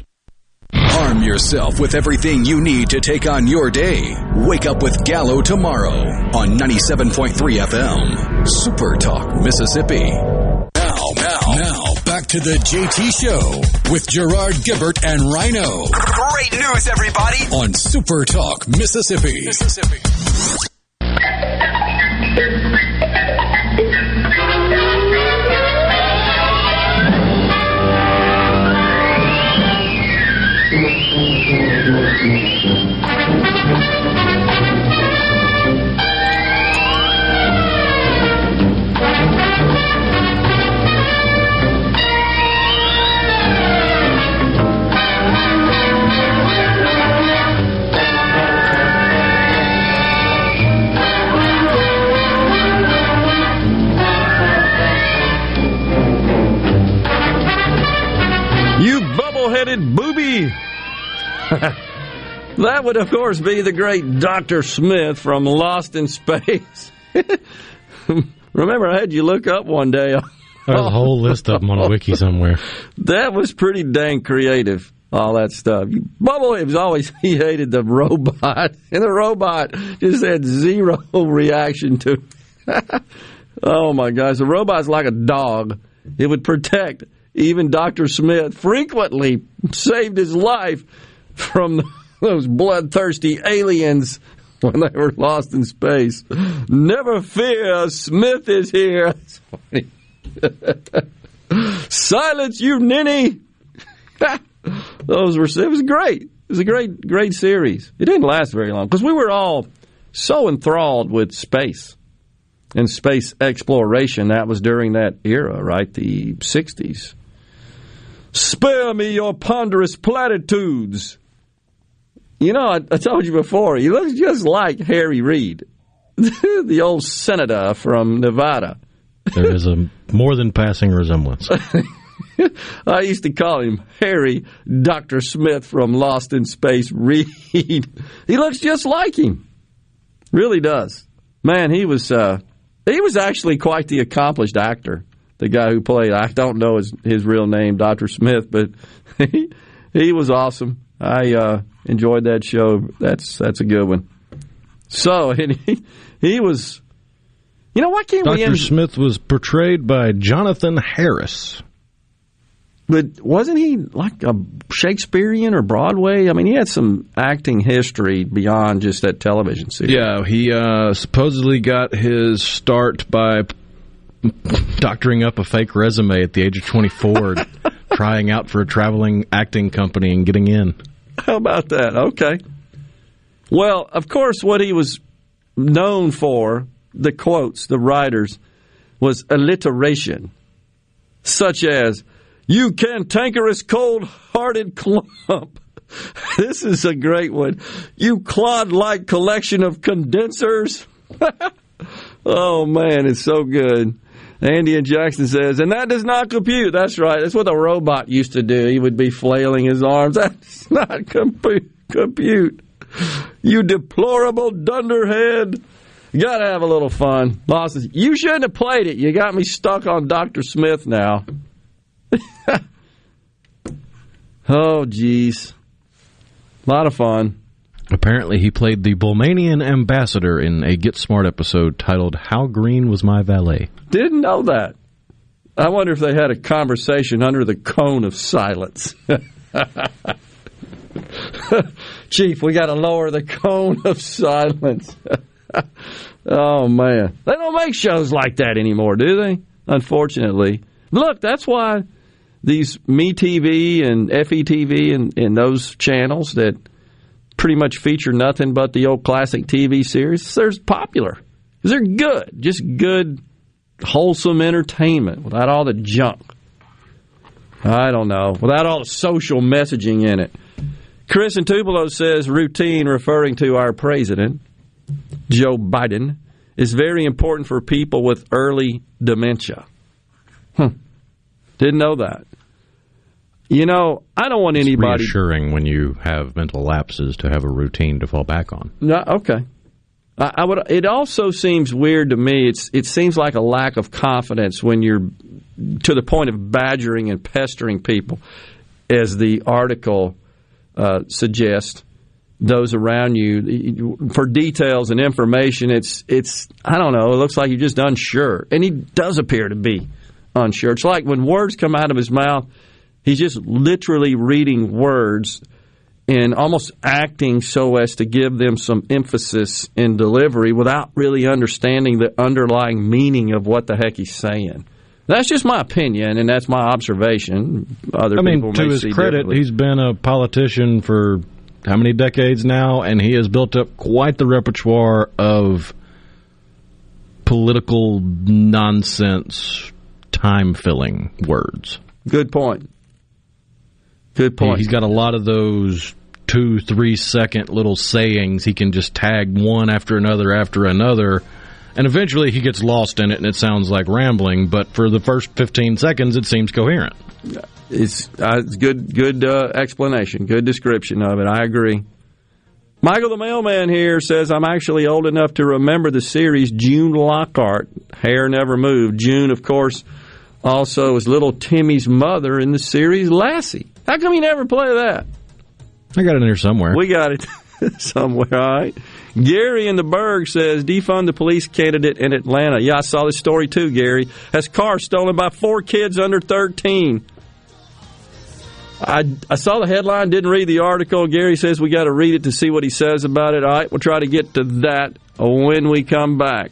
Arm yourself with everything you need to take on your day. Wake up with Gallo tomorrow on 97.3 FM. Super Talk, Mississippi. Now, now, now, back to the JT Show with Gerard Gibert and Rhino. Great news, everybody! On Super Talk, Mississippi. Mississippi. that would, of course, be the great Dr. Smith from Lost in Space. Remember, I had you look up one day. There's a whole list of them on a wiki somewhere. That was pretty dang creative. All that stuff. Bubble, was always he hated the robot, and the robot just had zero reaction to. oh my gosh, the robot's like a dog. It would protect. Even Dr. Smith frequently saved his life from those bloodthirsty aliens when they were lost in space. Never fear, Smith is here. Silence, you ninny! Those were it was great. It was a great, great series. It didn't last very long because we were all so enthralled with space and space exploration. That was during that era, right? The 60s. Spare me your ponderous platitudes. You know, I, I told you before, he looks just like Harry Reid, the old senator from Nevada. There is a more than passing resemblance. I used to call him Harry Dr. Smith from Lost in Space Reid. he looks just like him. Really does. Man, he was uh, he was actually quite the accomplished actor. The guy who played I don't know his his real name, Dr. Smith, but he, he was awesome. I uh, enjoyed that show. That's that's a good one. So he, he was you know, why can't Dr. we? Dr. Smith was portrayed by Jonathan Harris. But wasn't he like a Shakespearean or Broadway? I mean, he had some acting history beyond just that television series. Yeah, he uh, supposedly got his start by doctoring up a fake resume at the age of 24, trying out for a traveling acting company and getting in. How about that? Okay. Well, of course, what he was known for, the quotes, the writers, was alliteration, such as, you cantankerous, cold hearted clump. This is a great one. You clod like collection of condensers. oh, man, it's so good. Andy and Jackson says, and that does not compute. That's right. That's what the robot used to do. He would be flailing his arms. That's not compute. You deplorable dunderhead. You got to have a little fun. Losses. You shouldn't have played it. You got me stuck on Dr. Smith now. oh, geez. A lot of fun. Apparently, he played the Bulmanian ambassador in a Get Smart episode titled How Green Was My Valet. Didn't know that. I wonder if they had a conversation under the cone of silence. Chief, we got to lower the cone of silence. oh, man. They don't make shows like that anymore, do they? Unfortunately. Look, that's why these MeTV and FETV and, and those channels that pretty much feature nothing but the old classic TV series, they're popular. They're good. Just good, wholesome entertainment without all the junk. I don't know. Without all the social messaging in it. Chris and Tupelo says routine, referring to our president, Joe Biden, is very important for people with early dementia. Hmm. Didn't know that. You know, I don't want anybody. It's reassuring when you have mental lapses to have a routine to fall back on. No, okay. I, I would. It also seems weird to me. It's it seems like a lack of confidence when you're to the point of badgering and pestering people, as the article uh, suggests. Those around you for details and information. It's it's I don't know. It looks like you're just unsure, and he does appear to be unsure. It's like when words come out of his mouth He's just literally reading words and almost acting so as to give them some emphasis in delivery without really understanding the underlying meaning of what the heck he's saying. That's just my opinion, and that's my observation. Other I mean, to his credit, he's been a politician for how many decades now, and he has built up quite the repertoire of political nonsense, time filling words. Good point. Good point. He's got a lot of those two, three second little sayings. He can just tag one after another after another. And eventually he gets lost in it and it sounds like rambling, but for the first 15 seconds it seems coherent. It's, uh, it's good good uh, explanation, good description of it. I agree. Michael the mailman here says I'm actually old enough to remember the series June Lockhart, Hair Never Moved. June, of course, also was little Timmy's mother in the series Lassie. How come you never play that? I got it in here somewhere. We got it somewhere, all right. Gary in the Berg says, defund the police candidate in Atlanta. Yeah, I saw this story too, Gary. Has car stolen by four kids under 13. I, I saw the headline, didn't read the article. Gary says we got to read it to see what he says about it. All right, we'll try to get to that when we come back.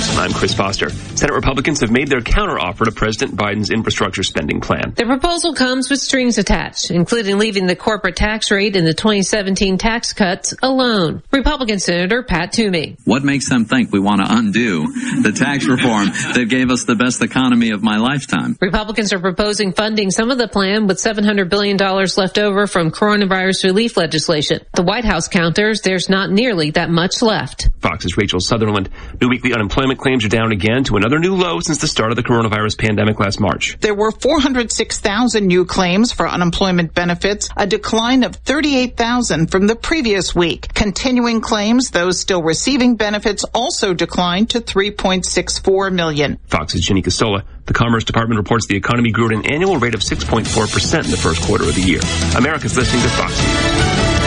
News. I'm Chris Foster. Senate Republicans have made their counteroffer to President Biden's infrastructure spending plan. The proposal comes with strings attached, including leaving the corporate tax rate in the 2017 tax cuts alone. Republican Senator Pat Toomey. What makes them think we want to undo the tax reform that gave us the best economy of my lifetime? Republicans are proposing funding some of the plan with $700 billion left over from coronavirus relief legislation. The White House counters there's not nearly that much left. Fox's Rachel Sutherland. New weekly unemployment claims are down again to another new low since the start of the coronavirus pandemic last March. There were 406,000 new claims for unemployment benefits, a decline of 38,000 from the previous week. Continuing claims, those still receiving benefits, also declined to 3.64 million. Fox's Jenny Castola. The Commerce Department reports the economy grew at an annual rate of 6.4% in the first quarter of the year. America's listening to Fox News.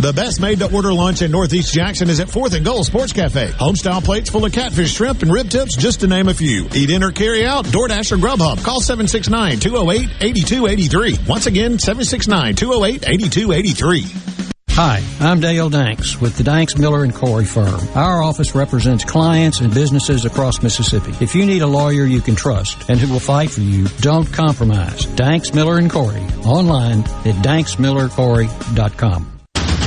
The best made to order lunch in Northeast Jackson is at 4th and Gold Sports Cafe. Homestyle plates full of catfish, shrimp, and rib tips, just to name a few. Eat in or carry out, DoorDash or Grubhub. Call 769-208-8283. Once again, 769-208-8283. Hi, I'm Dale Danks with the Danks Miller and Corey firm. Our office represents clients and businesses across Mississippi. If you need a lawyer you can trust and who will fight for you, don't compromise. Danks Miller and Corey online at danksmillercorey.com.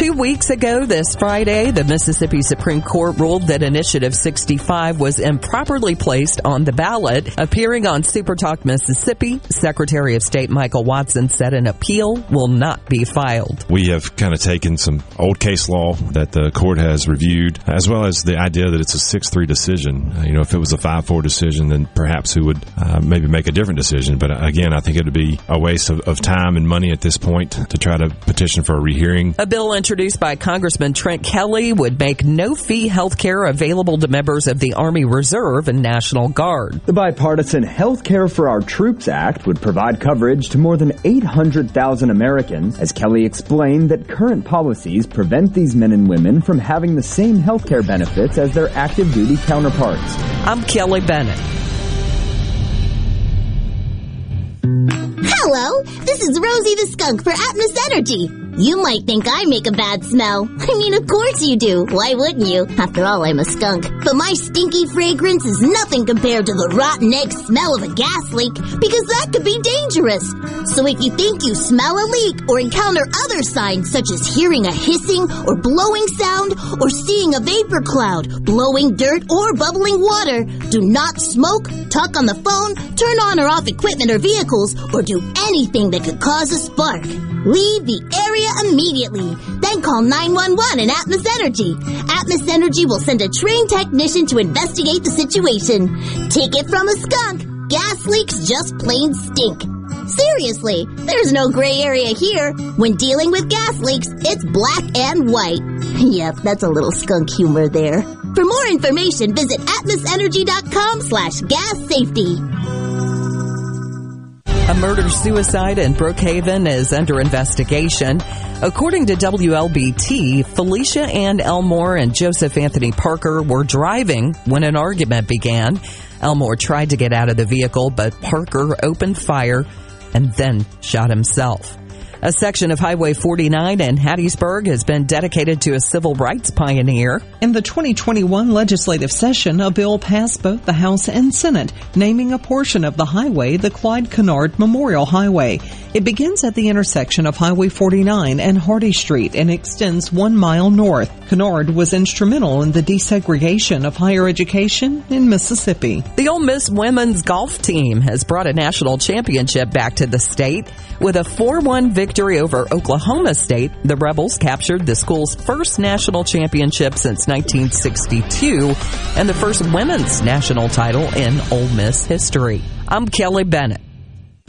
Two weeks ago this Friday, the Mississippi Supreme Court ruled that Initiative 65 was improperly placed on the ballot. Appearing on Supertalk Mississippi, Secretary of State Michael Watson said an appeal will not be filed. We have kind of taken some old case law that the court has reviewed, as well as the idea that it's a 6-3 decision. Uh, you know, if it was a 5-4 decision, then perhaps we would uh, maybe make a different decision. But uh, again, I think it would be a waste of, of time and money at this point to try to petition for a rehearing. A bill introduced by Congressman Trent Kelly would make no fee health care available to members of the Army Reserve and National Guard. The bipartisan Health Care for Our Troops Act would provide coverage to more than 800,000 Americans, as Kelly explained that current policies prevent these men and women from having the same health care benefits as their active duty counterparts. I'm Kelly Bennett. Hello, this is Rosie the Skunk for Atmos Energy. You might think I make a bad smell. I mean, of course you do. Why wouldn't you? After all, I'm a skunk. But my stinky fragrance is nothing compared to the rotten egg smell of a gas leak, because that could be dangerous. So if you think you smell a leak or encounter other signs such as hearing a hissing or blowing sound or seeing a vapor cloud, blowing dirt or bubbling water, do not smoke, talk on the phone, turn on or off equipment or vehicles, or do anything that could cause a spark. Leave the area immediately. Then call 911 and Atmos Energy. Atmos Energy will send a trained technician to investigate the situation. Take it from a skunk. Gas leaks just plain stink. Seriously, there's no gray area here. When dealing with gas leaks, it's black and white. Yep, that's a little skunk humor there. For more information, visit atmosenergy.com slash gas safety. A murder suicide in Brookhaven is under investigation. According to WLBT, Felicia Ann Elmore and Joseph Anthony Parker were driving when an argument began. Elmore tried to get out of the vehicle, but Parker opened fire and then shot himself. A section of Highway 49 in Hattiesburg has been dedicated to a civil rights pioneer. In the 2021 legislative session, a bill passed both the House and Senate, naming a portion of the highway the Clyde Kennard Memorial Highway. It begins at the intersection of Highway 49 and Hardy Street and extends one mile north. Kennard was instrumental in the desegregation of higher education in Mississippi. The Ole Miss women's golf team has brought a national championship back to the state with a 4-1 victory victory over Oklahoma State, the Rebels captured the school's first national championship since 1962 and the first women's national title in Ole Miss history. I'm Kelly Bennett.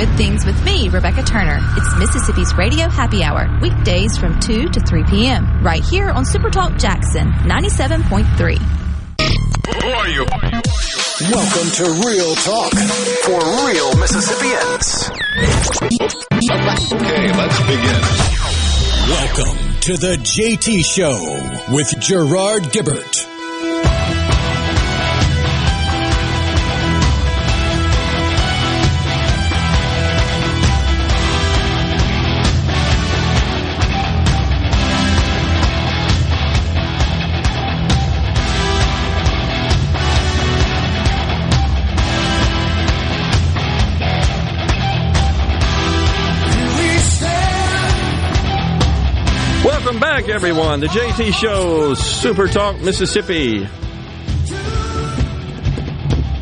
Good Things with me, Rebecca Turner. It's Mississippi's Radio Happy Hour, weekdays from 2 to 3 p.m., right here on Supertalk Jackson 97.3. Who are you? Welcome to Real Talk for real Mississippians. Okay, let's begin. Welcome to the JT Show with Gerard Gibert. Back, everyone. The JT Show, Super Talk, Mississippi.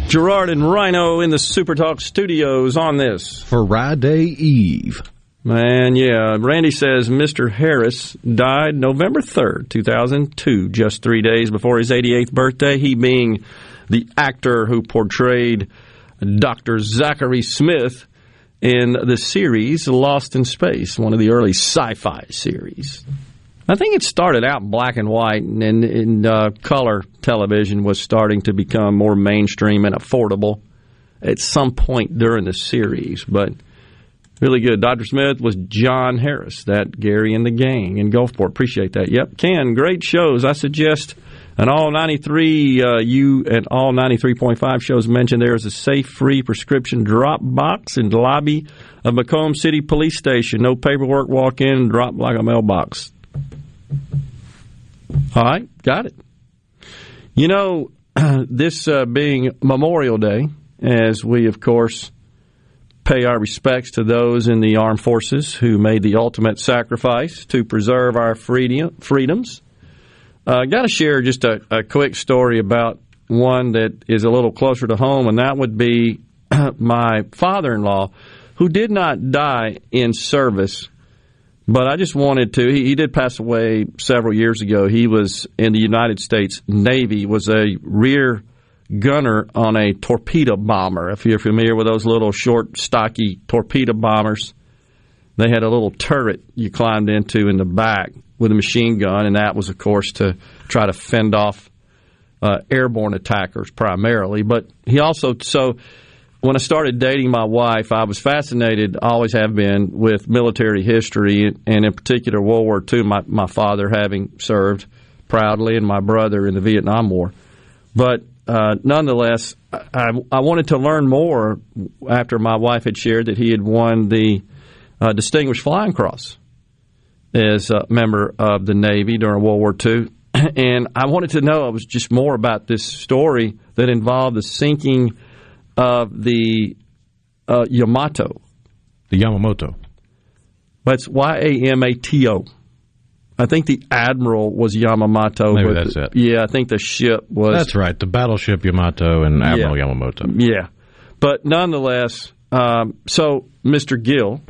Gerard and Rhino in the Super Talk studios on this. Friday Eve. Man, yeah. Randy says Mr. Harris died November 3rd, 2002, just three days before his 88th birthday. He being the actor who portrayed Dr. Zachary Smith in the series Lost in Space, one of the early sci fi series. I think it started out black and white, and in uh, color television was starting to become more mainstream and affordable at some point during the series. But really good. Dr. Smith was John Harris, that Gary and the Gang in Gulfport. Appreciate that. Yep, Ken, great shows. I suggest an all 93 uh, you and all 93.5 shows mentioned there is a safe free prescription drop box in the lobby of McComb City Police Station. No paperwork, walk in, drop like a mailbox. All right, got it. You know, this uh, being Memorial Day, as we, of course, pay our respects to those in the armed forces who made the ultimate sacrifice to preserve our freedom, freedoms. I uh, got to share just a, a, quick story about one that is a little closer to home, and that would be my father in law, who did not die in service but I just wanted to. He, he, did pass away several years ago. He was in the United States Navy. Was a rear gunner on a torpedo bomber. If you're familiar with those little short, stocky torpedo bombers, they had a little turret you climbed into in the back with a machine gun, and that was, of course, to try to fend off uh, airborne attackers primarily. But he also so when I started dating my wife, I was fascinated, always have been, with military history, and in particular World War II, my, my father having served proudly, and my brother in the Vietnam War. But uh, nonetheless, I, I, wanted to learn more after my wife had shared that he had won the uh, Distinguished Flying Cross as a member of the Navy during World War II. And I wanted to know, I was just more about this story that involved the sinking – of the uh, Yamato. The Yamamoto. That's Y A M A T O. I think the admiral was Yamamoto. Maybe that's it. Yeah, I think the ship was. That's right. The battleship Yamato and Admiral yeah. Yamamoto. Yeah, but nonetheless, um, so Mr. Gill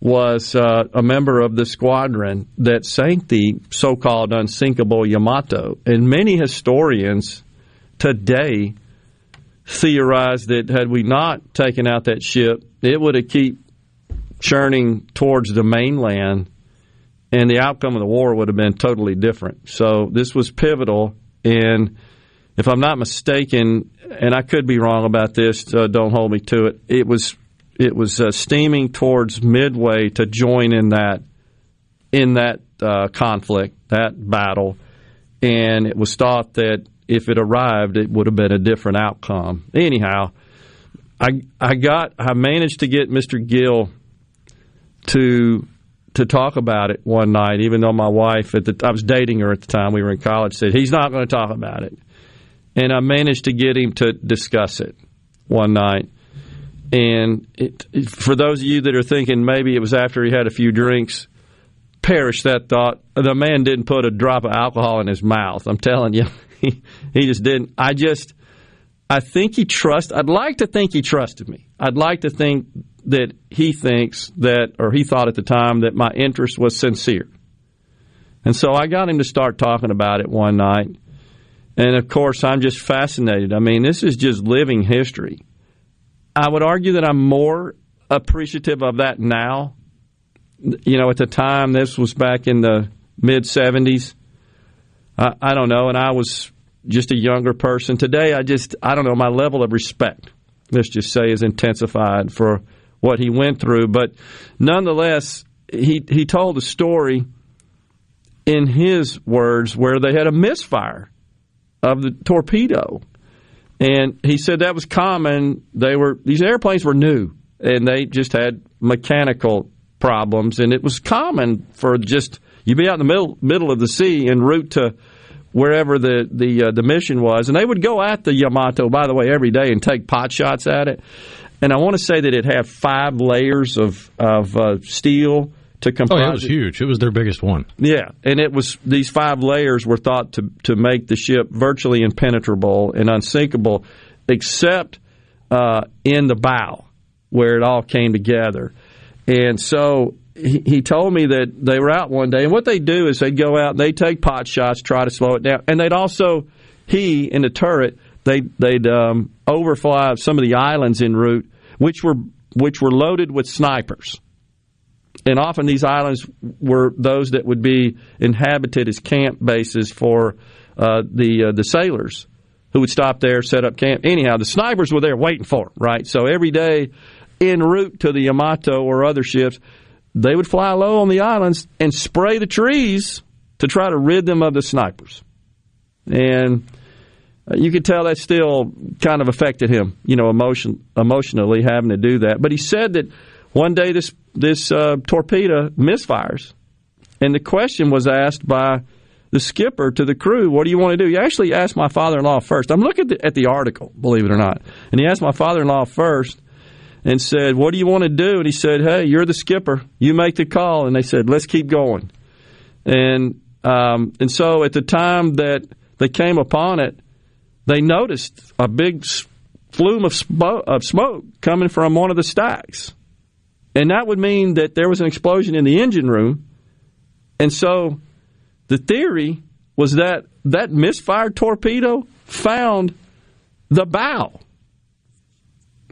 was uh, a member of the squadron that sank the so-called unsinkable Yamato, and many historians today theorized that had we not taken out that ship, it would have keep churning towards the mainland, and the outcome of the war would have been totally different. So this was pivotal, and if I'm not mistaken, and I could be wrong about this, uh, don't hold me to it. It was it was uh, steaming towards Midway to join in that in that uh, conflict, that battle, and it was thought that if it arrived, it would have been a different outcome. Anyhow, I I got I managed to get Mr. Gill to to talk about it one night, even though my wife at the I was dating her at the time, we were in college, said he's not going to talk about it, and I managed to get him to discuss it one night. And it, for those of you that are thinking maybe it was after he had a few drinks, perish that thought. The man didn't put a drop of alcohol in his mouth. I'm telling you, he, just didn't. I just, I think he trust. I'd like to think he trusted me. I'd like to think that he thinks that, or he thought at the time that my interest was sincere. And so I got him to start talking about it one night. And of course, I'm just fascinated. I mean, this is just living history. I would argue that I'm more appreciative of that now. You know, at the time, this was back in the mid 70s. I, I don't know, and I was just a younger person. Today, I just, I don't know, my level of respect, let's just say, is intensified for what he went through. But nonetheless, he, he told a story in his words where they had a misfire of the torpedo. And he said that was common. They were these airplanes were new and they just had mechanical problems and it was common for just you be out in the middle middle of the sea en route to wherever the the uh, the mission was and they would go at the Yamato by the way every day and take pot shots at it. And I want to say that it had five layers of of uh, steel to comprise. Oh, it was huge. It was their biggest one. Yeah, and it was these five layers were thought to to make the ship virtually impenetrable and unsinkable, except uh, in the bow where it all came together. And so he, told me that they were out one day, and what they do is they'd go out and they take pot shots, try to slow it down, and they'd also he in the turret they they'd um, overfly some of the islands en route, which were which were loaded with snipers and often these islands were those that would be inhabited as camp bases for uh, the uh, the sailors who would stop there, set up camp. Anyhow, the snipers were there waiting for them, right? So every day, en route to the Yamato or other ships, they would fly low on the islands and spray the trees to try to rid them of the snipers. And uh, you could tell that still kind of affected him, you know, emotion, emotionally having to do that. But he said that one day this this uh, torpedo misfires, and the question was asked by the skipper to the crew, "What do you want to do?" He actually asked my father-in-law first. I'm looking at the, at the article, believe it or not, and he asked my father-in-law first and said, "What do you want to do?" And he said, "Hey, you're the skipper. You make the call." And they said, "Let's keep going." And um, and so at the time that they came upon it, they noticed a big flume of, of smoke coming from one of the stacks. And that would mean that there was an explosion in the engine room. And so the theory was that that misfired torpedo found the bow.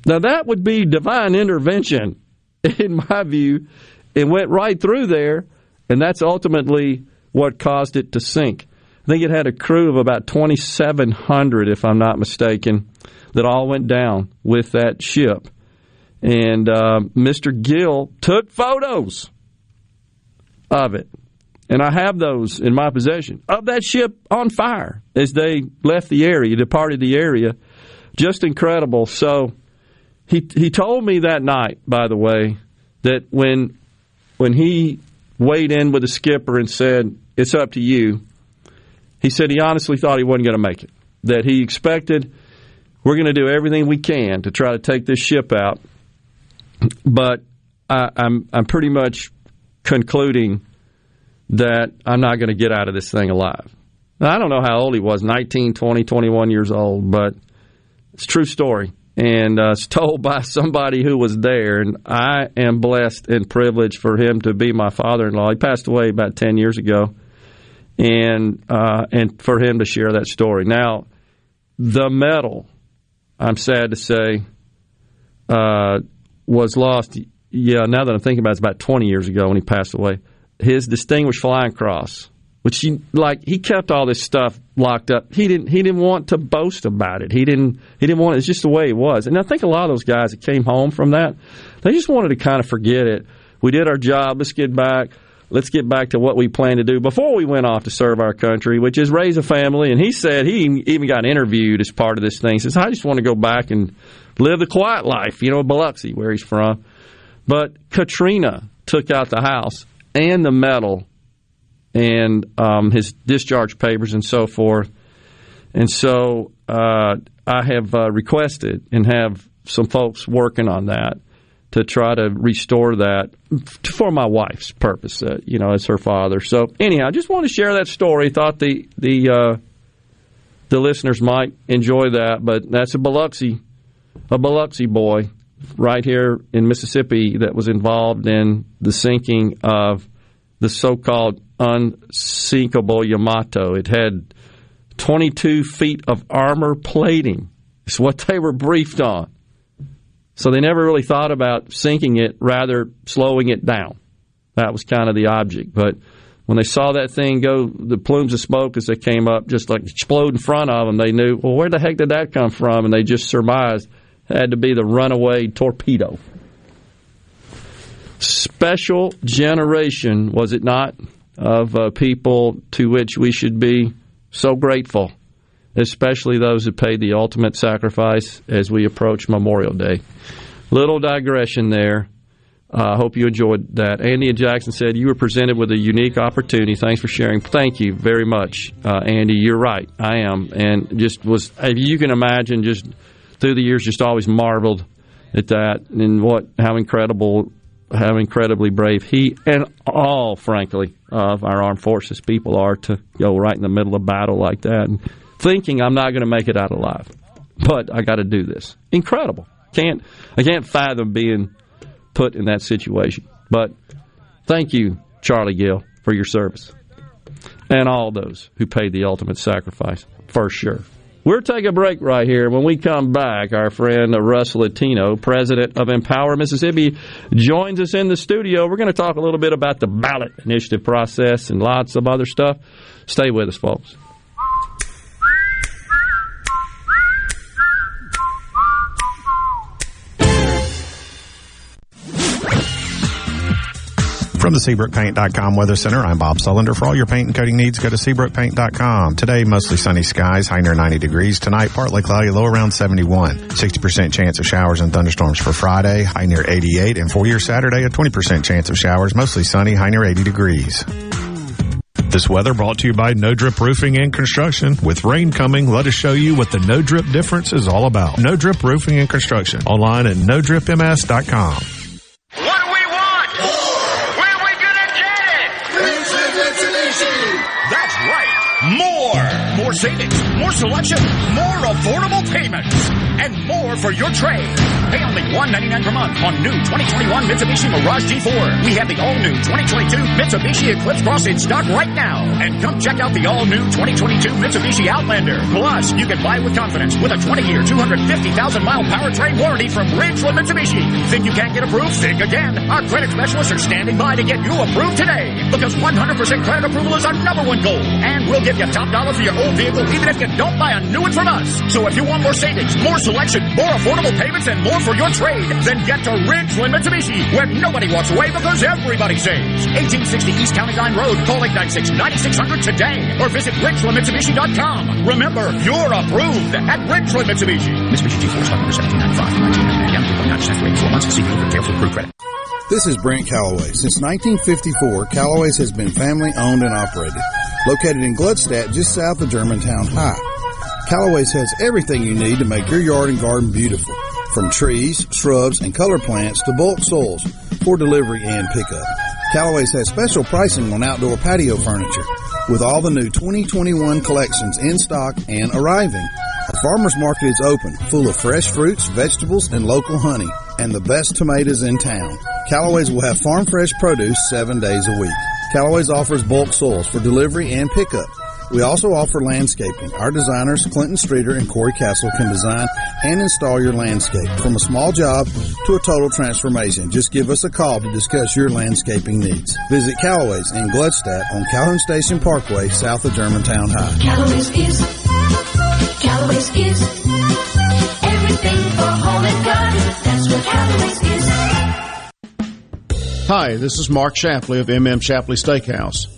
Now, that would be divine intervention, in my view. It went right through there, and that's ultimately what caused it to sink. I think it had a crew of about 2,700, if I'm not mistaken, that all went down with that ship. And uh, Mr. Gill took photos of it. And I have those in my possession of that ship on fire as they left the area, departed the area. Just incredible. So he he told me that night, by the way, that when when he weighed in with the skipper and said, It's up to you, he said he honestly thought he wasn't going to make it. That he expected we're going to do everything we can to try to take this ship out but I, I'm I'm pretty much concluding that I'm not going to get out of this thing alive. Now, I don't know how old he was 19, 20, 21 years old, but it's true story. And uh, it's told by somebody who was there. And I am blessed and privileged for him to be my father in law. He passed away about 10 years ago. And, uh, and for him to share that story. Now, the medal, I'm sad to say, uh, was lost yeah, now that I'm thinking about it, it's about 20 years ago when he passed away. His Distinguished Flying Cross, which he like he kept all this stuff locked up. He didn't he didn't want to boast about it. He didn't he didn't want it. It's just the way it was. And I think a lot of those guys that came home from that, they just wanted to kind of forget it. We did our job. Let's get back. Let's get back to what we planned to do before we went off to serve our country, which is raise a family. And he said he even got interviewed as part of this thing. He says, I just want to go back and live the quiet life, you know, Biloxi, where he's from. But Katrina took out the house and the medal and um, his discharge papers and so forth. And so uh, I have uh, requested and have some folks working on that to try to restore that for my wife's purpose, uh, you know, as her father. So anyhow, I just want to share that story. Thought the the uh, the listeners might enjoy that, but that's a Biloxi a Biloxi boy right here in Mississippi that was involved in the sinking of the so-called unsinkable Yamato. It had 22 feet of armor plating. It's what they were briefed on. So they never really thought about sinking it, rather slowing it down. That was kind of the object. But when they saw that thing go, the plumes of smoke as they came up, just like explode in front of them, they knew, well, where the heck did that come from? And they just surmised it had to be the runaway torpedo. Special generation, was it not, of uh, people to which we should be so grateful, especially those who paid the ultimate sacrifice as we approach Memorial Day. Little digression there. I uh, hope you enjoyed that. Andy and Jackson said you were presented with a unique opportunity. Thanks for sharing. Thank you very much, uh, Andy. You're right. I am, and just was. If you can imagine, just through the years, just always marveled at that and what how incredible, how incredibly brave he and all, frankly, of our armed forces people are to go right in the middle of battle like that and thinking I'm not going to make it out alive, but I got to do this. Incredible. Can't I can't fathom being put in that situation. But thank you, Charlie Gill, for your service. And all those who paid the ultimate sacrifice, for sure. We'll take a break right here. When we come back, our friend Russ Latino, president of Empower Mississippi, joins us in the studio. We're going to talk a little bit about the ballot initiative process and lots of other stuff. Stay with us, folks. From the SeabrookPaint.com Weather Center, I'm Bob Sullender. For all your paint and coating needs, go to SeabrookPaint.com. Today, mostly sunny skies, high near 90 degrees. Tonight, partly cloudy, low around 71. 60% chance of showers and thunderstorms for Friday, high near 88. And for your Saturday, a 20% chance of showers, mostly sunny, high near 80 degrees. This weather brought to you by No Drip Roofing and Construction. With rain coming, let us show you what the No Drip difference is all about. No Drip Roofing and Construction. Online at NoDripMS.com. savings, more selection, more affordable payments, and more for your trade. Pay only $199 per month on new 2021 Mitsubishi Mirage G4. We have the all-new 2022 Mitsubishi Eclipse Cross in stock right now. And come check out the all-new 2022 Mitsubishi Outlander. Plus, you can buy with confidence with a 20-year, 250,000-mile powertrain warranty from Ridgeland Mitsubishi. Think you can't get approved? Think again. Our credit specialists are standing by to get you approved today. Because 100% credit approval is our number one goal. And we'll give you top dollar for your old vehicle even if you don't buy a new one from us. So if you want more savings, more selection, more affordable payments, and more for your trade, then get to Ridgeland Mitsubishi, where nobody walks away because everybody saves. 1860 East County Line Road. Call 896-9600 today or visit RidgelandMitsubishi.com. Remember, you're approved at Ridgeland Mitsubishi. Mitsubishi G4 stock number 1795. Down 3.9% for 84 months. See dealer for credit. This is Brent Callaway. Since 1954, Callaway's has been family owned and operated. Located in Gluckstadt, just south of Germantown High. Callaway's has everything you need to make your yard and garden beautiful. From trees, shrubs, and color plants to bulk soils for delivery and pickup. Callaway's has special pricing on outdoor patio furniture with all the new 2021 collections in stock and arriving. Our farmer's market is open, full of fresh fruits, vegetables, and local honey, and the best tomatoes in town. Callaway's will have farm fresh produce seven days a week. Callaway's offers bulk soils for delivery and pickup. We also offer landscaping. Our designers, Clinton Streeter and Corey Castle, can design and install your landscape from a small job to a total transformation. Just give us a call to discuss your landscaping needs. Visit Callaway's in Gluckstadt on Calhoun Station Parkway, south of Germantown High. Callaway's is, Callaway's is everything for home and garden. That's what Callaway's is. Hi, this is Mark Shapley of MM Shapley Steakhouse.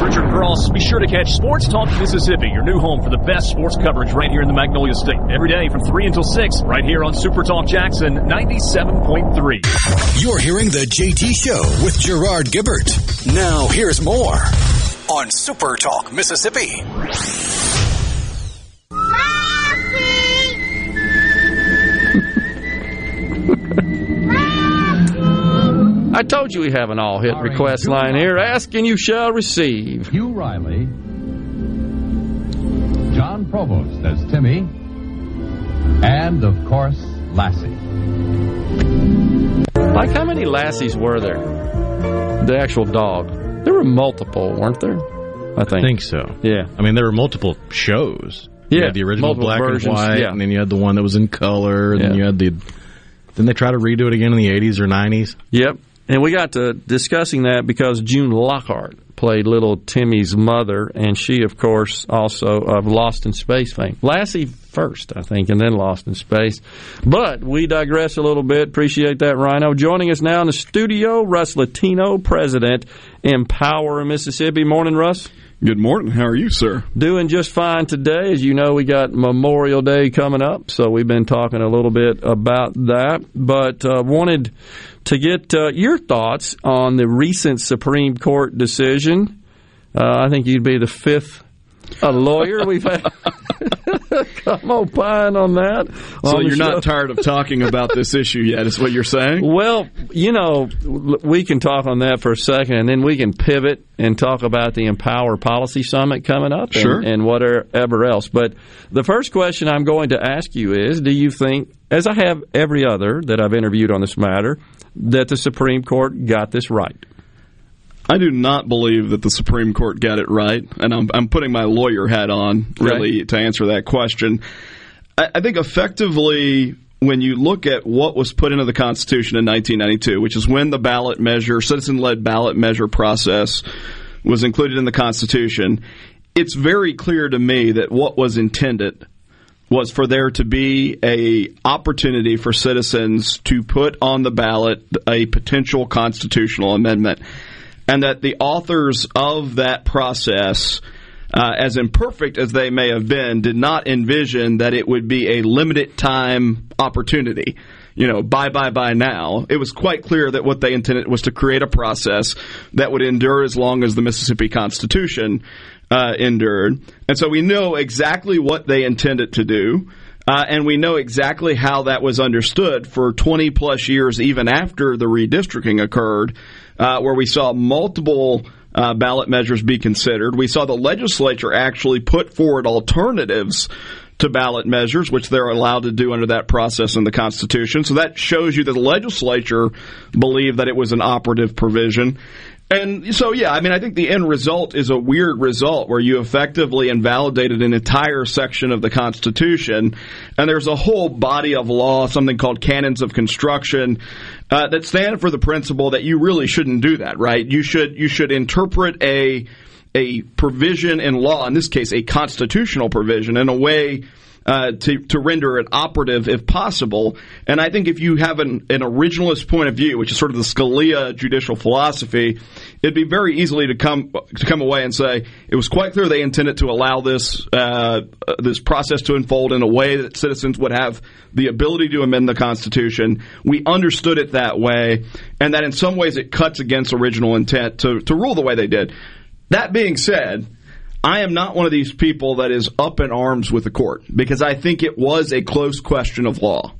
Richard Cross. Be sure to catch Sports Talk Mississippi, your new home for the best sports coverage right here in the Magnolia State. Every day from 3 until 6, right here on Super Talk Jackson 97.3. You're hearing The JT Show with Gerard Gibert. Now, here's more on Super Talk Mississippi. I told you we have an all hit request line here. Ask and you shall receive. Hugh Reilly. Jon Provost as Timmy. And, of course, Lassie. Like, how many Lassies were there? The actual dog. There were multiple, weren't there? I think. I think so. Yeah. I mean, there were multiple shows. Yeah, You had the original black versions, and white, yeah. and then you had the one that was in color, and then you had the. Didn't they try to redo it again in the 80s or 90s? Yep. And we got to discussing that because June Lockhart played little Timmy's mother, and she, of course, also of Lost in Space fame. Lassie first, I think, and then Lost in Space. But we digress a little bit. Appreciate that, Rhino. Joining us now in the studio, Russ Latino, President, Empower Mississippi. Morning, Russ. Good morning. How are you, sir? Doing just fine today. As you know, we got Memorial Day coming up, so we've been talking a little bit about that. But uh, wanted to get uh, your thoughts on the recent Supreme Court decision. Uh, I think you'd be the fifth a lawyer we've had come opine on that. So on you're not tired of talking about this issue yet, is what you're saying? Well, you know, we can talk on that for a second, and then we can pivot and talk about the Empower Policy Summit coming up and, Sure. and whatever else. But the first question I'm going to ask you is Do you think, as I have every other that I've interviewed on this matter, that the Supreme Court got this right? I do not believe that the Supreme Court got it right, and I'm, I'm putting my lawyer hat on really to answer that question. I, I think effectively, when you look at what was put into the Constitution in 1992, which is when the ballot measure, citizen-led ballot measure process was included in the Constitution, it's very clear to me that what was intended was for there to be a opportunity for citizens to put on the ballot a potential constitutional amendment and that the authors of that process uh, as imperfect as they may have been did not envision that it would be a limited time opportunity you know, bye bye bye now. It was quite clear that what they intended was to create a process that would endure as long as the Mississippi Constitution uh, endured. And so we know exactly what they intended to do. Uh, and we know exactly how that was understood for 20 plus years, even after the redistricting occurred, uh, where we saw multiple uh, ballot measures be considered. We saw the legislature actually put forward alternatives to ballot measures, which they're allowed to do under that process in the Constitution. So that shows you that the legislature believed that it was an operative provision. And so, yeah, I mean, I think the end result is a weird result where you effectively invalidated an entire section of the Constitution, and there's a whole body of law, something called canons of construction, uh, that stand for the principle that you really shouldn't do that, right? You should you should interpret a a provision in law, in this case, a constitutional provision, in a way uh, to, to render it operative if possible. And I think if you have an, an originalist point of view, which is sort of the Scalia judicial philosophy, it'd be very easily to come to come away and say it was quite clear they intended to allow this uh, uh, this process to unfold in a way that citizens would have the ability to amend the Constitution. We understood it that way, and that in some ways it cuts against original intent to, to rule the way they did. That being said, I am not one of these people that is up in arms with the court because I think it was a close question of law.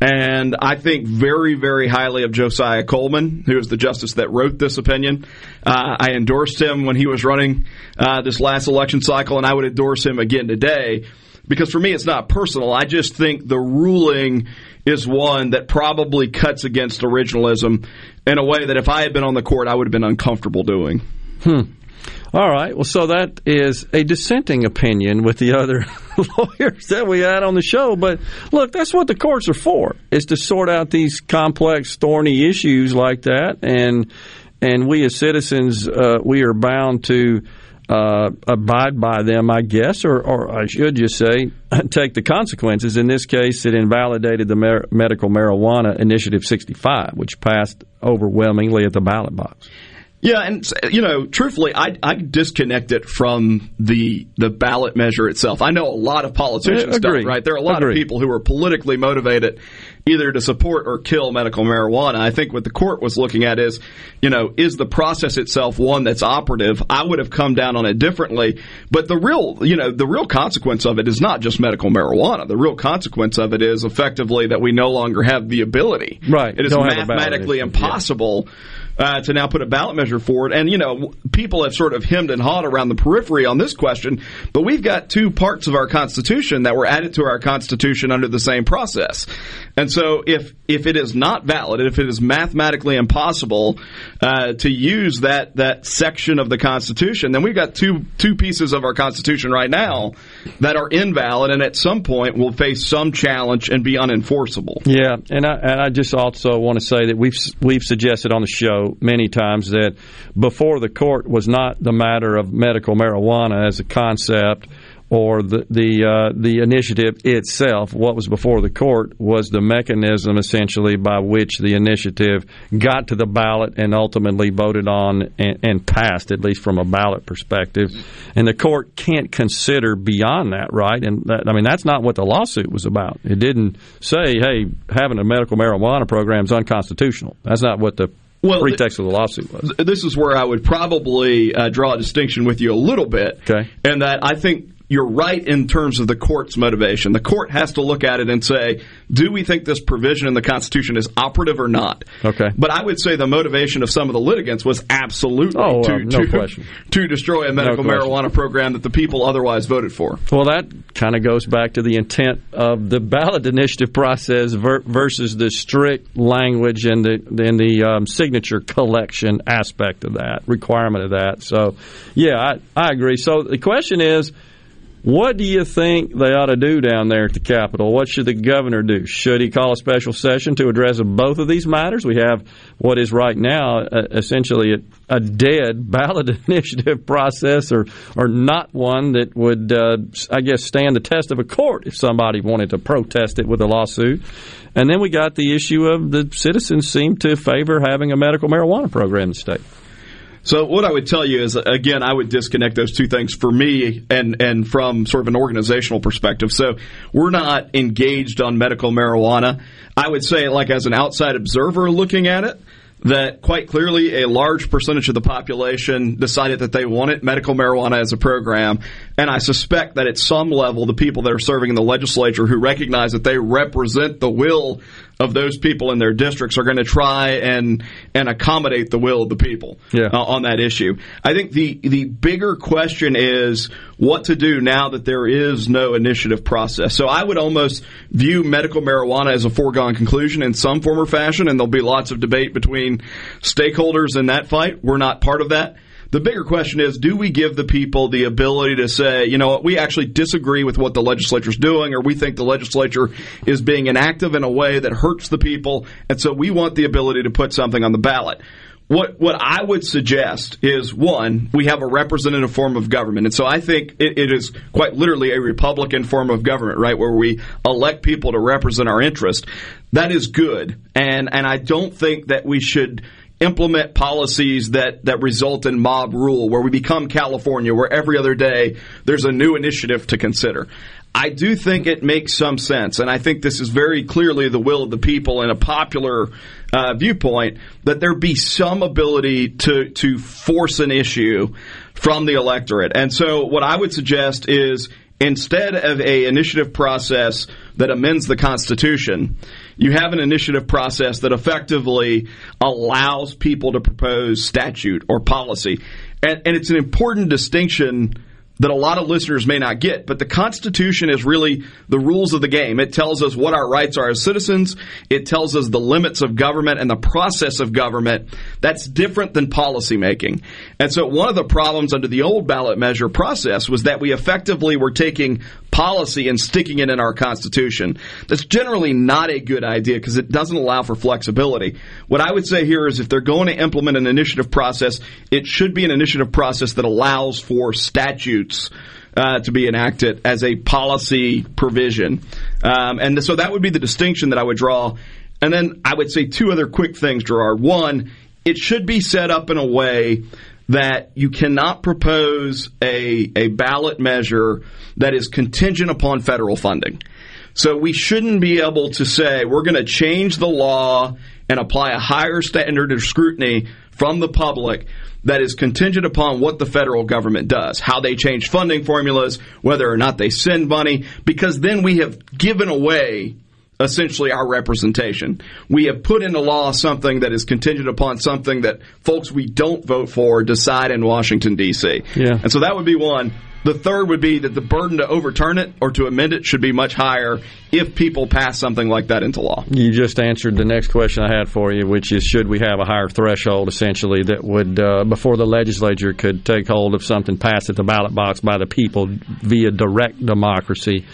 And I think very, very highly of Josiah Coleman, who is the justice that wrote this opinion. Uh, I endorsed him when he was running uh, this last election cycle, and I would endorse him again today because for me, it's not personal. I just think the ruling is one that probably cuts against originalism in a way that if I had been on the court, I would have been uncomfortable doing. Hmm. All right. Well, so that is a dissenting opinion with the other lawyers that we had on the show. But look, that's what the courts are for: is to sort out these complex, thorny issues like that. And and we as citizens, uh, we are bound to uh, abide by them, I guess, or, or I should just say, take the consequences. In this case, it invalidated the Mer- Medical Marijuana Initiative 65, which passed overwhelmingly at the ballot box. Yeah, and you know, truthfully, I, I disconnect it from the the ballot measure itself. I know a lot of politicians don't, right? There are a lot Agreed. of people who are politically motivated either to support or kill medical marijuana. I think what the court was looking at is, you know, is the process itself one that's operative? I would have come down on it differently, but the real, you know, the real consequence of it is not just medical marijuana. The real consequence of it is effectively that we no longer have the ability. Right. It is Don't have a ballot mathematically impossible uh, to now put a ballot measure forward. And, you know, people have sort of hemmed and hawed around the periphery on this question, but we've got two parts of our Constitution that were added to our Constitution under the same process. And so if, if it is not valid, if it is mathematically impossible uh, to use that, that section of the Constitution, then we've got two, two pieces of our Constitution right now that are invalid and at some point will face some challenge and be unenforceable. Yeah, and I, and I just also want to say that we've we've suggested on the show many times that before the court was not the matter of medical marijuana as a concept or the the uh, the initiative itself. What was before the court was the mechanism essentially by which the initiative got to the ballot and ultimately voted on and, and passed, at least from a ballot perspective. And the court can't consider beyond that, right? And that, I mean that's not what the lawsuit was about. It didn't say, "Hey, having a medical marijuana program is unconstitutional." That's not what the Well, pretext of the lawsuit was. this is where I would probably uh, draw a distinction with you a little bit. Okay. And that I think you're right in terms of the court's motivation. The court has to look at it and say, do we think this provision in the Constitution is operative or not? Okay. But I would say the motivation of some of the litigants was absolutely Oh, to, uh, no to, question. to destroy a medical question. marijuana program that the people otherwise voted for. Well, that kind of goes back to the intent of the ballot initiative process ver- versus the strict language and the and the um, signature collection aspect of that requirement of that. So, yeah, I, I agree. So the question is. What do you think they ought to do down there at the Capitol? What should the governor do? Should he call a special session to address both of these matters? We have what is right now uh, essentially a, a dead ballot initiative process, or or not one that would, uh, I guess, stand the test of a court if somebody wanted to protest it with a lawsuit. And then we got the issue of the citizens seem to favor having a medical marijuana program in the state. So what I would tell you is, again, I would disconnect those two things for me and, and from sort of an organizational perspective. So we're not engaged on medical marijuana. I would say, like as an outside observer looking at it, that quite clearly a large percentage of the population decided that they wanted medical marijuana as a program. And I suspect that at some level, the people that are serving in the legislature who recognize that they represent the will of those people in their districts are going to try and and accommodate the will of the people Yeah. uh, on that issue. I think the the bigger question is what to do now that there is no initiative process. So I would almost view medical marijuana as a foregone conclusion in some form or fashion, and there'll be lots of debate between stakeholders in that fight. We're not part of that. The bigger question is, do we give the people the ability to say, you know what, we actually disagree with what the legislature's doing, or we think the legislature is being inactive in a way that hurts the people, and so we want the ability to put something on the ballot. What what I would suggest is one, we have a representative form of government, and so I think it, it is quite literally a Republican form of government, right, where we elect people to represent our interest. That is good, and and I don't think that we should implement policies that, that result in mob rule, where we become California, where every other day there's a new initiative to consider. I do think it makes some sense, and I think this is very clearly the will of the people and a popular uh, viewpoint that there be some ability to to force an issue from the electorate. And so, what I would suggest is instead of a initiative process that amends the Constitution, you have an initiative process that effectively allows people to propose statute or policy. And, and it's an important distinction that a lot of listeners may not get, but the Constitution is really the rules of the game. It tells us what our rights are as citizens. It tells us the limits of government and the process of government. That's different than policymaking. And so one of the problems under the old ballot measure process was that we effectively were taking policy and sticking it in our Constitution. That's generally not a good idea because it doesn't allow for flexibility. What I would say here is if they're going to implement an initiative process, it should be an initiative process that allows for statutes. Uh, to be enacted as a policy provision. Um, and so that would be the distinction that I would draw. And then I would say two other quick things, Gerard. One, it should be set up in a way that you cannot propose a, a ballot measure that is contingent upon federal funding. So we shouldn't be able to say we're going to change the law and apply a higher standard of scrutiny from the public that is contingent upon what the federal government does, how they change funding formulas, whether or not they send money, because then we have given away essentially our representation. We have put into law something that is contingent upon something that folks we don't vote for decide in Washington D.C. Yeah. And so that would be one. The third would be that the burden to overturn it or to amend it should be much higher if people pass something like that into law. You just answered the next question I had for you, which is should we have a higher threshold essentially that would, uh, before the legislature could take hold of something passed at the ballot box by the people via direct democracy?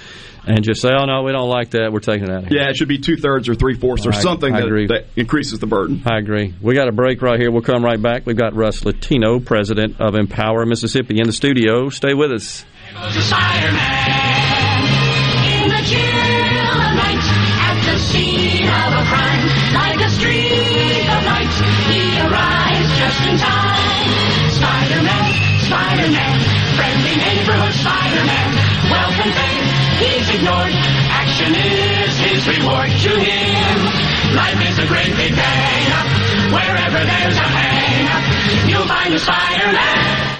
And just say, "Oh no, we don't like that. We're taking it out." Of here. Yeah, it should be two thirds or three fourths or I- something I that, agree. that increases the burden. I agree. We got a break right here. We'll come right back. We've got Russ Latino, president of Empower Mississippi, in the studio. Stay with us. In the ignored. Action is his reward to him. Life is a great big bang. Wherever there's a hang, you'll find a Spider-Man.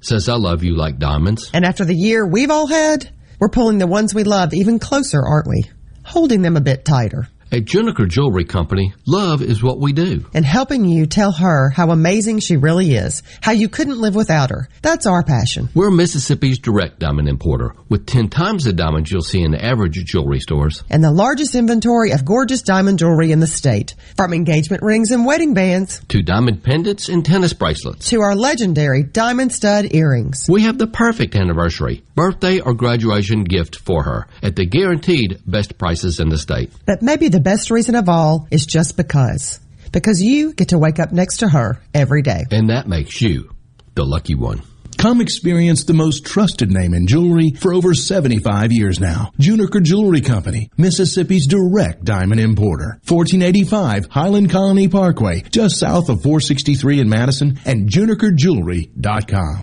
says I love you like diamonds. And after the year we've all had, we're pulling the ones we love even closer, aren't we? Holding them a bit tighter. At Juniker Jewelry Company, love is what we do. And helping you tell her how amazing she really is, how you couldn't live without her. That's our passion. We're Mississippi's direct diamond importer, with 10 times the diamonds you'll see in the average jewelry stores. And the largest inventory of gorgeous diamond jewelry in the state. From engagement rings and wedding bands To diamond pendants and tennis bracelets. to our legendary diamond stud earrings. We have the perfect anniversary, birthday, or graduation gift for her at the guaranteed best prices in the state. But maybe the best reason of all is just because. Because you get to wake up next to her every day. And that makes you the lucky one. Come experience the most trusted name in jewelry for over 75 years now. Juniker Jewelry Company, Mississippi's direct diamond importer. 1485 Highland Colony Parkway, just south of 463 in Madison, and junikerjewelry.com.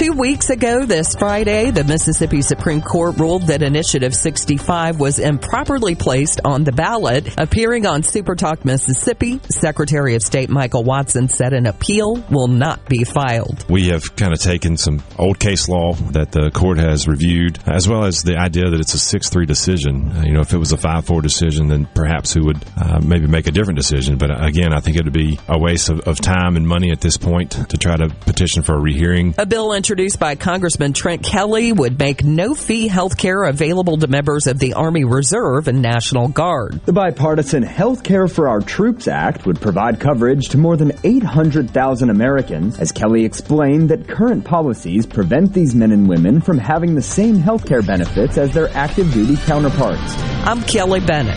Two weeks ago this Friday, the Mississippi Supreme Court ruled that Initiative 65 was improperly placed on the ballot. Appearing on Super Talk Mississippi, Secretary of State Michael Watson said an appeal will not be filed. We have kind of taken some old case law that the court has reviewed, as well as the idea that it's a 6-3 decision. Uh, you know, if it was a 5-4 decision, then perhaps we would uh, maybe make a different decision. But uh, again, I think it would be a waste of, of time and money at this point to try to petition for a rehearing. A bill introduced by Congressman Trent Kelly would make no fee health care available to members of the Army Reserve and National Guard. The bipartisan Health Care for Our Troops Act would provide coverage to more than 800,000 Americans, as Kelly explained that current policies prevent these men and women from having the same health care benefits as their active duty counterparts. I'm Kelly Bennett.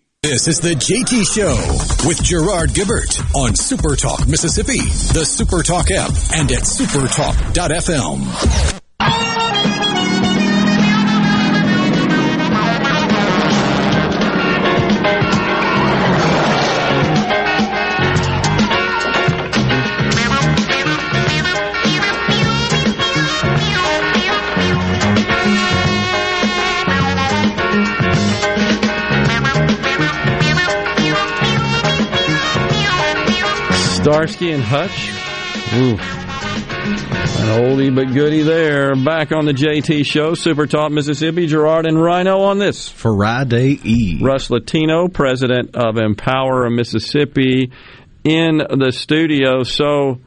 This is the JT Show with Gerard Gibert on Super Talk Mississippi, the Super Talk app, and at supertalk.fm. Starsky and Hutch. Ooh. An oldie but goodie there. Back on the JT show, Super Talk Mississippi, Gerard and Rhino on this. Friday Eve. Russ Latino, president of Empower Mississippi, in the studio. So,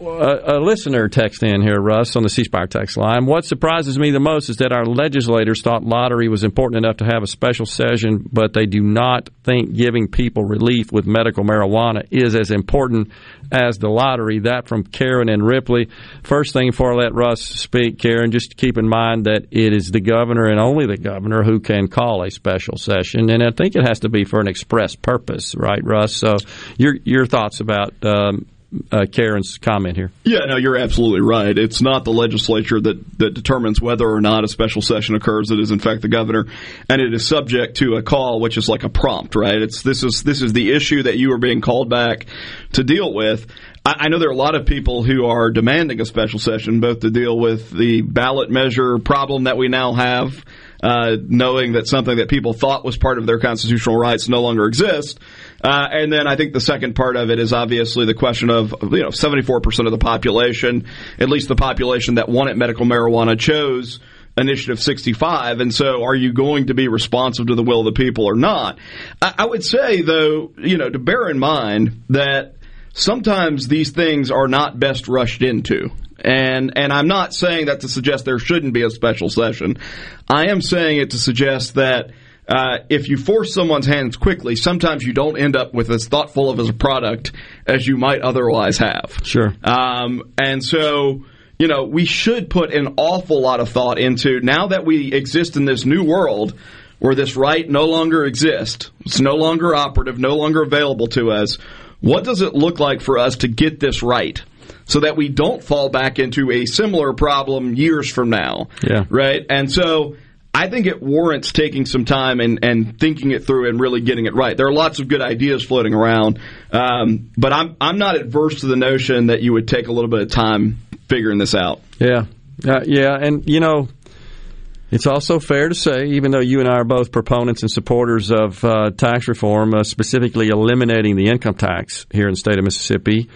a, listener text in here, Russ, on the C Spire text line. What surprises me the most is that our legislators thought lottery was important enough to have a special session, but they do not think giving people relief with medical marijuana is as important as the lottery. That from Karen and Ripley. First thing before I let Russ speak, Karen, just keep in mind that it is the governor and only the governor who can call a special session, and I think it has to be for an express purpose, right, Russ? So, your your thoughts about um, uh, Karen's comment here? Yeah, no, you're absolutely right. It's not the legislature that, that determines whether or not a special session occurs. It is in fact the governor, and it is subject to a call, which is like a prompt, right? It's this is this is the issue that you are being called back to deal with. I, I know there are a lot of people who are demanding a special session, both to deal with the ballot measure problem that we now have. Uh, knowing that something that people thought was part of their constitutional rights no longer exists. Uh, and then I think the second part of it is obviously the question of you know 74% of the population, at least the population that wanted medical marijuana, chose. Initiative 65. And so are you going to be responsive to the will of the people or not? I, I would say, though, you know, to bear in mind that sometimes these things are not best rushed into. And and I'm not saying that to suggest there shouldn't be a special session. I am saying it to suggest that uh, if you force someone's hands quickly, sometimes you don't end up with as thoughtful of as a product as you might otherwise have. Sure. Um, and so, you know, we should put an awful lot of thought into now that we exist in this new world where this right no longer exists, it's no longer operative, no longer available to us. What does it look like for us to get this right? So that we don't fall back into a similar problem years from now. Yeah. Right? And so I think it warrants taking some time and, and thinking it through and really getting it right. There are lots of good ideas floating around, um, but I'm I'm not adverse to the notion that you would take a little bit of time figuring this out. Yeah, uh, yeah, and you know, it's also fair to say, even though you and I are both proponents and supporters of uh, tax reform, uh, specifically eliminating the income tax here in the state of Mississippi,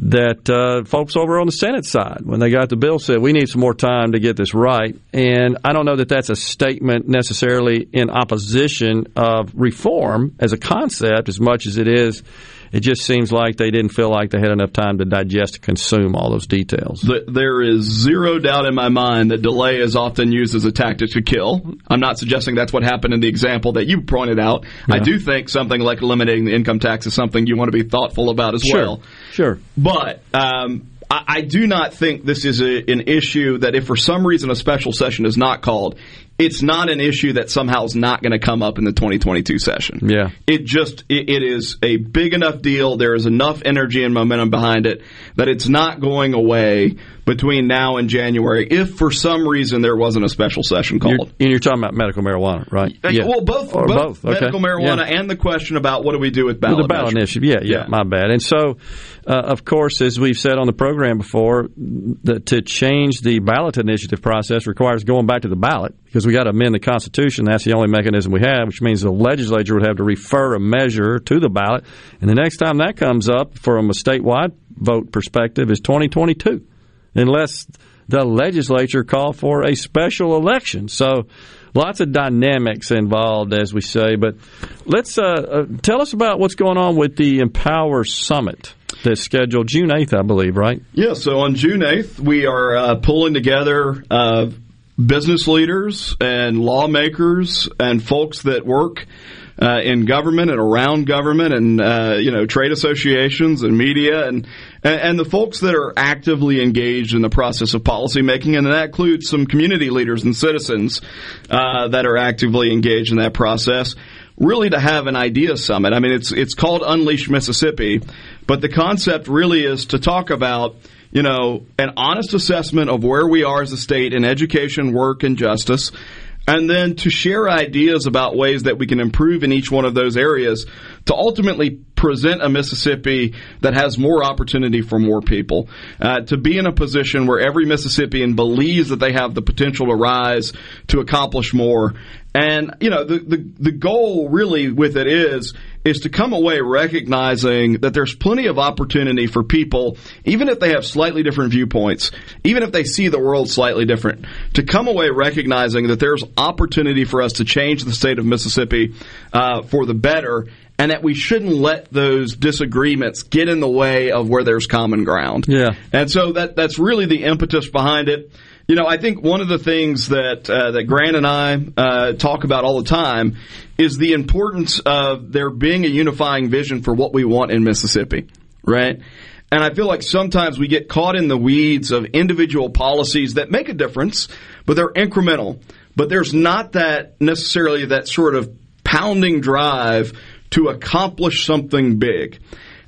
that uh, folks over on the Senate side, when they got the bill, said we need some more time to get this right. And I don't know that that's a statement necessarily in opposition of reform as a concept, as much as it is. It just seems like they didn't feel like they had enough time to digest and consume all those details. There is zero doubt in my mind that delay is often used as a tactic to kill. I'm not suggesting that's what happened in the example that you pointed out. Yeah. I do think something like eliminating the income tax is something you want to be thoughtful about as Sure. well. Sure. But um, I, I do not think this is a, an issue that if for some reason a special session is not called, it's not an issue that somehow is not going to come up in the 2022 session. Yeah. It just it, it is a big enough deal. There is enough energy and momentum behind it that it's not going away between now and January. If for some reason there wasn't a special session You're, called. and you're talking about medical marijuana, right? Uh, Well, both, Or both, Okay. medical marijuana Yeah. and the question about what do we do with ballot, With the ballot initiative, yeah, yeah, my bad. And so, uh, of course, as we've said on the program before, the, to change the ballot initiative process requires going back to the ballot because we got to amend the Constitution. That's the only mechanism we have, which means the legislature would have to refer a measure to the ballot. And the next time that comes up from a statewide vote perspective is 2022, unless the legislature call for a special election. So lots of dynamics involved, as we say. But let's uh, uh, tell us about what's going on with the Empower Summit that's scheduled June 8th, I believe, right? Yeah, so on June 8th, we are uh, pulling together uh, business leaders and lawmakers and folks that work uh, in government and around government and uh, you know trade associations and media and, and the folks that are actively engaged in the process of policymaking and that includes some community leaders and citizens uh, that are actively engaged in that process really to have an idea summit. I mean, it's it's called Unleash Mississippi, but the concept really is to talk about you know an honest assessment of where we are as a state in education, work, and justice. And then to share ideas about ways that we can improve in each one of those areas to ultimately present a Mississippi that has more opportunity for more people. Uh, to be in a position where every Mississippian believes that they have the potential to rise, to accomplish more. And, you know, the, the, the goal really with it is, is to come away recognizing that there's plenty of opportunity for people, even if they have slightly different viewpoints, even if they see the world slightly different, to come away recognizing that there's opportunity for us to change the state of Mississippi uh, for the better and that we shouldn't let those disagreements get in the way of where there's common ground. Yeah. And so that that's really the impetus behind it. You know, I think one of the things that uh, that Grant and I uh, talk about all the time is the importance of there being a unifying vision for what we want in Mississippi, right? And I feel like sometimes we get caught in the weeds of individual policies that make a difference, but they're incremental. But there's not that necessarily that sort of pounding drive to accomplish something big.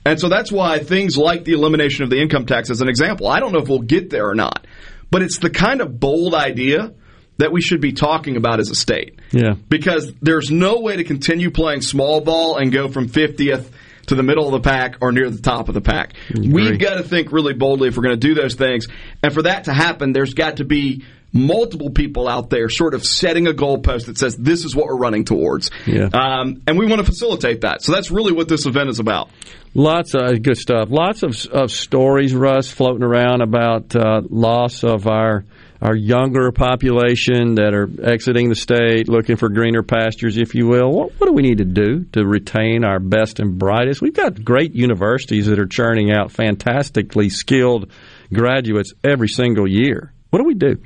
And so that's why things like the elimination of the income tax, as an example, I don't know if we'll get there or not, but it's the kind of bold idea that we should be talking about as a state. Yeah. Because there's no way to continue playing small ball and go from 50th to the middle of the pack or near the top of the pack. We've got to think really boldly if we're going to do those things. And for that to happen, there's got to be multiple people out there sort of setting a goalpost that says this is what we're running towards. Yeah. Um, and we want to facilitate that. So that's really what this event is about. Lots of good stuff. Lots of, of stories, Russ, floating around about uh, loss of our our younger population that are exiting the state, looking for greener pastures, if you will. What, what do we need to do to retain our best and brightest? We've got great universities that are churning out fantastically skilled graduates every single year. What do we do?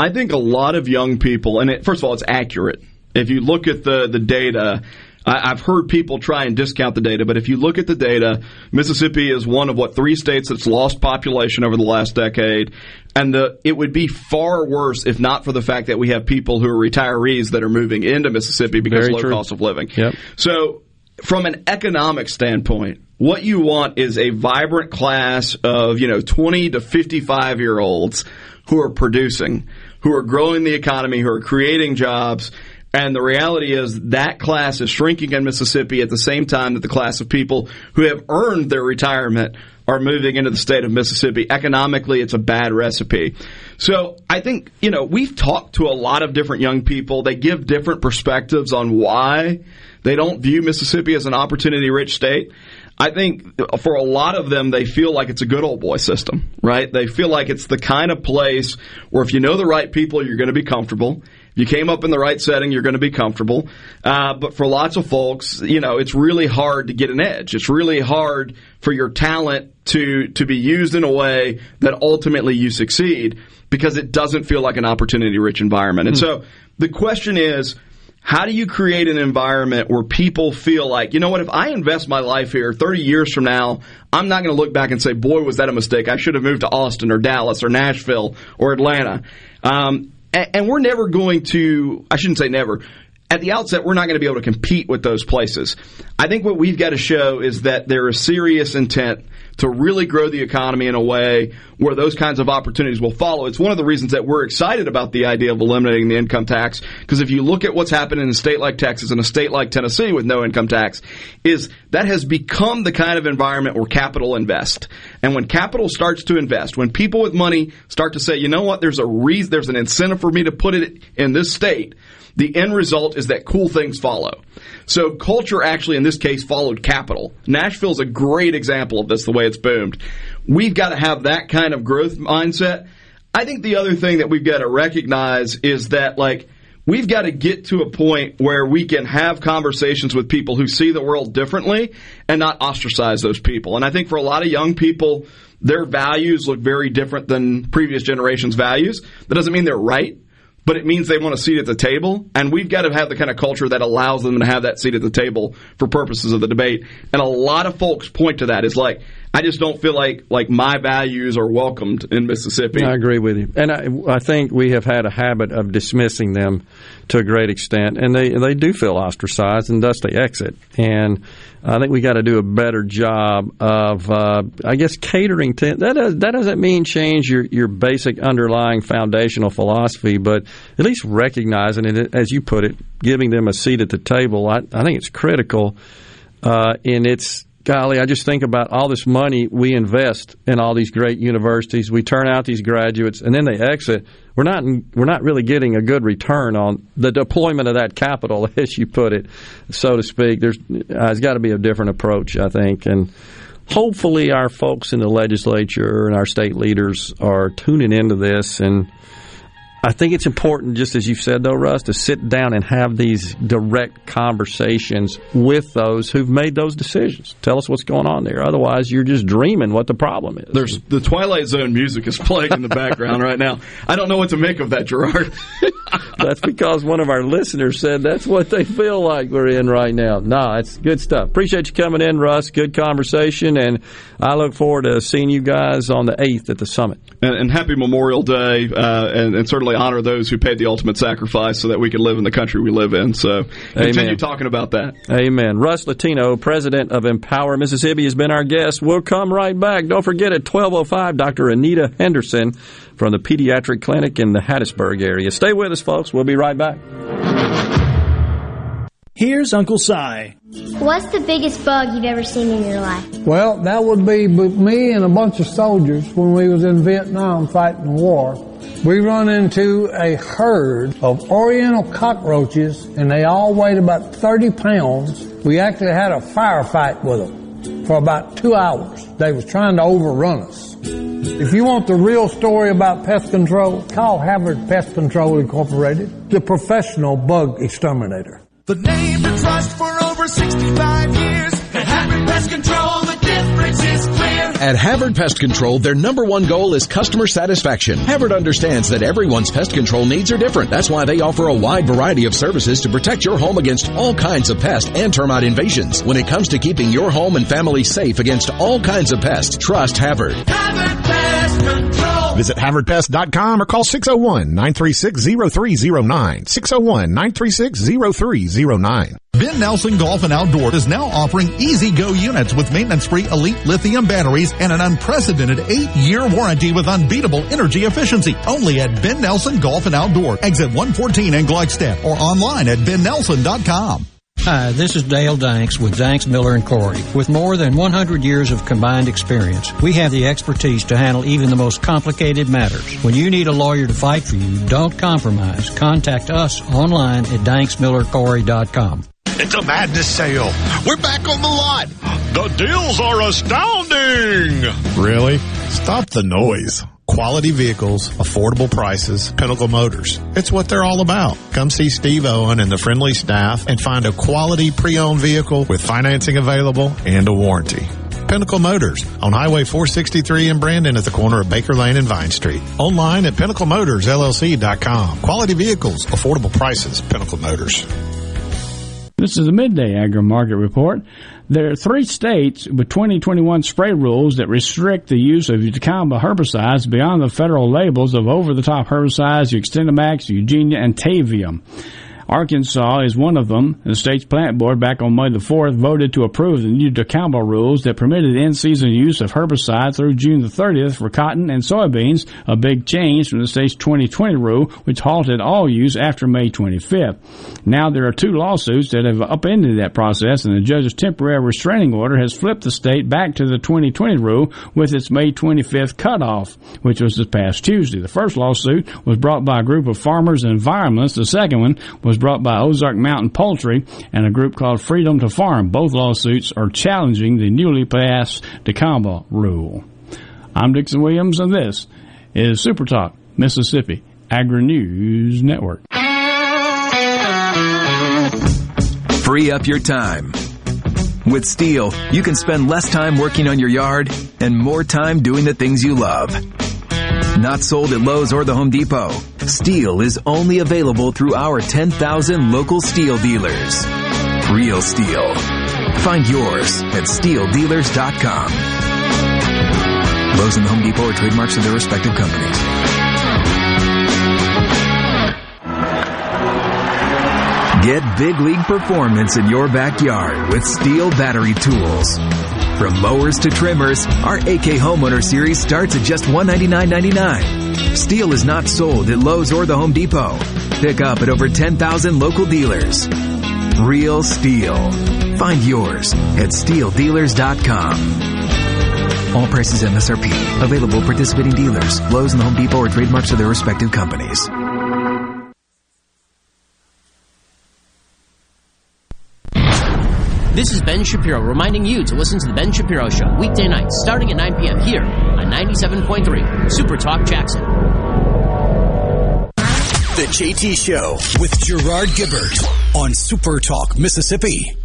I think a lot of young people, and it, first of all, it's accurate. If you look at the, the data, I, I've heard people try and discount the data, but if you look at the data, Mississippi is one of what three states that's lost population over the last decade, and the it would be far worse if not for the fact that we have people who are retirees that are moving into Mississippi because Very of low true. cost of living. Yep. So, from an economic standpoint, what you want is a vibrant class of, you know, 20 to 55 year olds who are producing, who are growing the economy, who are creating jobs. And the reality is that class is shrinking in Mississippi at the same time that the class of people who have earned their retirement are moving into the state of Mississippi. Economically, it's a bad recipe. So I think, you know, we've talked to a lot of different young people. They give different perspectives on why they don't view Mississippi as an opportunity rich state. I think for a lot of them, they feel like it's a good old boy system, right? They feel like it's the kind of place where if you know the right people, you're going to be comfortable. If you came up in the right setting, you're going to be comfortable. Uh, but for lots of folks, you know, it's really hard to get an edge. It's really hard for your talent to to be used in a way that ultimately you succeed because it doesn't feel like an opportunity rich environment. And so the question is, how do you create an environment where people feel like, you know what, if I invest my life here 30 years from now, I'm not going to look back and say, boy, was that a mistake. I should have moved to Austin or Dallas or Nashville or Atlanta. Um, and, and we're never going to, I shouldn't say never. At the outset, we're not going to be able to compete with those places. I think what we've got to show is that there is serious intent to really grow the economy in a way where those kinds of opportunities will follow. It's one of the reasons that we're excited about the idea of eliminating the income tax because if you look at what's happened in a state like Texas and a state like Tennessee with no income tax is that has become the kind of environment where capital invests. And when capital starts to invest, when people with money start to say, you know what, there's a reason, there's an incentive for me to put it in this state, the end result is that cool things follow. So culture actually in this case followed capital. Nashville's a great example of this, the way it's boomed. We've got to have that kind of growth mindset. I think the other thing that we've got to recognize is that like we've got to get to a point where we can have conversations with people who see the world differently and not ostracize those people. And I think for a lot of young people, their values look very different than previous generations' values. That doesn't mean they're right but it means they want a seat at the table. And we've got to have the kind of culture that allows them to have that seat at the table for purposes of the debate. And a lot of folks point to that. Is like, I just don't feel like like my values are welcomed in Mississippi. I agree with you, and I, I think we have had a habit of dismissing them to a great extent, and they they do feel ostracized, and thus they exit. And I think we got to do a better job of, uh, I guess, catering to that. Does, that doesn't mean change your your basic underlying foundational philosophy, but at least recognizing it, as you put it, giving them a seat at the table. I, I think it's critical, uh, in its golly, I just think about all this money we invest in all these great universities. We turn out these graduates, and then they exit. We're not we're not really getting a good return on the deployment of that capital, as you put it, so to speak. There's uh, there's got to be a different approach, I think, and hopefully our folks in the legislature and our state leaders are tuning into this and. I think it's important, just as you've said, though, Russ, to sit down and have these direct conversations with those who've made those decisions. Tell us what's going on there. Otherwise, you're just dreaming what the problem is. There's the Twilight Zone music is playing in the background right now. I don't know what to make of that, Gerard. that's because one of our listeners said that's what they feel like we're in right now. No, it's good stuff. Appreciate you coming in, Russ. Good conversation, and I look forward to seeing you guys on the 8th at the summit. And, and happy Memorial Day, uh, and, and certainly honor those who paid the ultimate sacrifice so that we can live in the country we live in. So continue talking about that. Amen. Russ Latino, president of Empower Mississippi, has been our guest. We'll come right back. Don't forget at 1205, Dr. Anita Henderson from the Pediatric Clinic in the Hattiesburg area. Stay with us, folks. We'll be right back. Here's Uncle Si. What's the biggest bug you've ever seen in your life? Well, that would be me and a bunch of soldiers when we was in Vietnam fighting the war. we run into a herd of oriental cockroaches and they all weighed about 30 pounds. We actually had a firefight with them for about two hours. They was trying to overrun us. If you want the real story about pest control, call Havard Pest Control Incorporated, the professional bug exterminator. The name to trust for over 65 years. At Havard Pest Control, the difference is. At Havard Pest Control, their number one goal is customer satisfaction. Havard understands that everyone's pest control needs are different. That's why they offer a wide variety of services to protect your home against all kinds of pest and termite invasions. When it comes to keeping your home and family safe against all kinds of pests, trust Havard. Havard Pest Control. Visit HavardPest.com or call 601-936-0309. 601-936-0309. Ben Nelson Golf and Outdoor is now offering easy go units with maintenance-free elite lithium batteries and an unprecedented eight-year warranty with unbeatable energy efficiency. Only at Ben Nelson Golf and Outdoor, exit 114 in Gluckstadt or online at bennelson.com. Hi, this is Dale Danks with Danks Miller and Corey. With more than 100 years of combined experience, we have the expertise to handle even the most complicated matters. When you need a lawyer to fight for you, don't compromise. Contact us online at danksmillercorey.com. It's a madness sale. We're back on the lot. The deals are astounding. Really? Stop the noise. Quality vehicles, affordable prices, Pinnacle Motors. It's what they're all about. Come see Steve Owen and the friendly staff and find a quality pre-owned vehicle with financing available and a warranty. Pinnacle Motors on Highway 463 in Brandon at the corner of Baker Lane and Vine Street. Online at pinnaclemotorsllc.com. Quality vehicles, affordable prices, Pinnacle Motors. This is the midday agri market report. There are three states with 2021 spray rules that restrict the use of dicamba herbicides beyond the federal labels of over-the-top herbicides Xtendimax, Engenia, and Tavium. Arkansas is one of them. The state's plant board back on May the 4th voted to approve the new dicamba rules that permitted in-season use of herbicide through June the 30th for cotton and soybeans, a big change from the state's 2020 rule, which halted all use after May 25th. Now there are two lawsuits that have upended that process, and the judge's temporary restraining order has flipped the state back to the 2020 rule with its May 25th cutoff, which was this past Tuesday. The first lawsuit was brought by a group of farmers and environmentalists. The second one was brought by Ozark Mountain Poultry and a group called Freedom to Farm. Both lawsuits are challenging the newly passed dicamba rule. I'm Dixon Williams, and this is Super Talk Mississippi Agri News Network. Free up your time. With STIHL, you can spend less time working on your yard and more time doing the things you love. Not sold at Lowe's or the Home Depot. STIHL is only available through our 10,000 local STIHL dealers. Real STIHL. Find yours at stihldealers.com. Lowe's and the Home Depot are trademarks of their respective companies. Get big league performance in your backyard with STIHL battery tools. From mowers to trimmers, our AK Homeowner Series starts at just $199.99. STIHL is not sold at Lowe's or the Home Depot. Pick up at over 10,000 local dealers. Real STIHL. Find yours at stihldealers.com. All prices MSRP. Available participating dealers. Lowe's and the Home Depot are trademarks of their respective companies. This is Ben Shapiro reminding you to listen to The Ben Shapiro Show weekday nights starting at 9 p.m. here on 97.3 Super Talk Jackson. The JT Show with Gerard Gibert on Super Talk, Mississippi.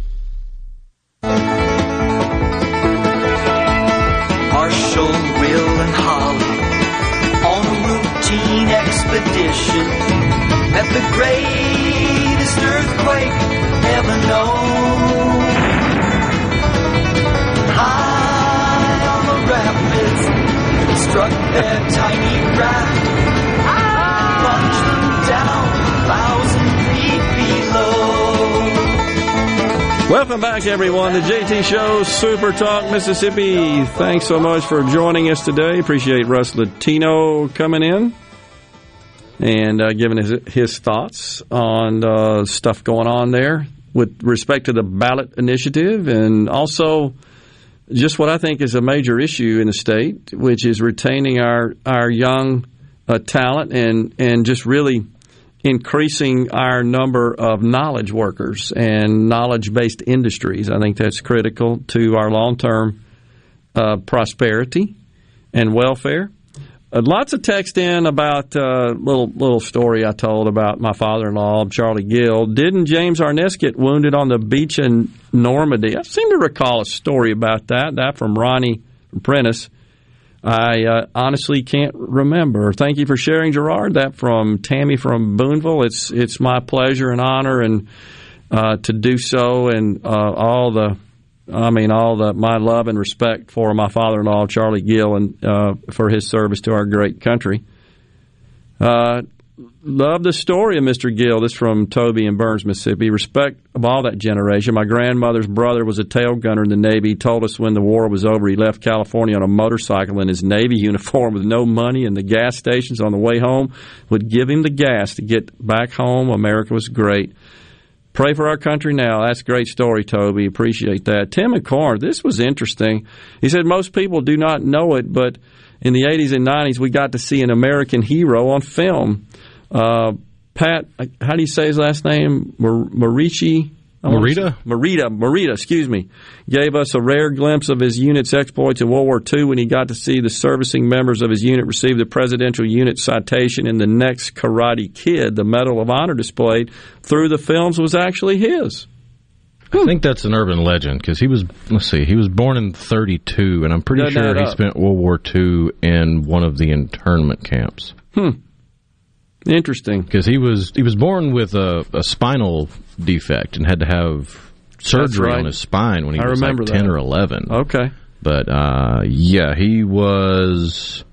Marshall, Will, and Holly on a routine expedition met the greatest earthquake ever known. Struck their tiny. Welcome back, everyone. The JT Show, Super Talk, Mississippi. Thanks so much for joining us today. Appreciate Russ Latino coming in and uh, giving his, his thoughts on uh, stuff going on there with respect to the ballot initiative and also just what I think is a major issue in the state, which is retaining our, our young uh, talent and and just really increasing our number of knowledge workers and knowledge based industries. I think that's critical to our long term uh, prosperity and welfare. Uh, lots of text in about a uh, little little story I told about my father-in-law, Charlie Gill. Didn't James Arness get wounded on the beach in Normandy? I seem to recall a story about that. That from Ronnie Prentice. I uh, honestly can't remember. Thank you for sharing, Gerard. That from Tammy from Booneville. It's it's my pleasure and honor and uh, to do so, and uh, all the I mean, all the my love and respect for my father-in-law, Charlie Gill, and uh, for his service to our great country. Uh, love the story of Mr. Gill. This from Toby in Burns, Mississippi. Respect of all that generation. My grandmother's brother was a tail gunner in the Navy. He told us when the war was over, he left California on a motorcycle in his Navy uniform with no money, and the gas stations on the way home would give him the gas to get back home. America was great. Pray for our country now. That's a great story, Toby. Appreciate that. Tim McCorn, this was interesting. He said most people do not know it, but in the 80s and 90s, we got to see an American hero on film. Uh, Pat, how do you say his last name? Marici Morita? Marita, Marita, excuse me, gave us a rare glimpse of his unit's exploits in World War II when he got to see the servicing members of his unit receive the Presidential Unit Citation in the next Karate Kid. The Medal of Honor displayed through the films was actually his. I think that's an urban legend because he was, let's see, he was born in 32, and I'm pretty Doesn't sure he spent World War II in one of the internment camps. Hmm. Interesting. Because he was he was born with a, a spinal defect and had to have surgery right. on his spine when he I was like 10 that. or 11. Okay. But uh, yeah, he was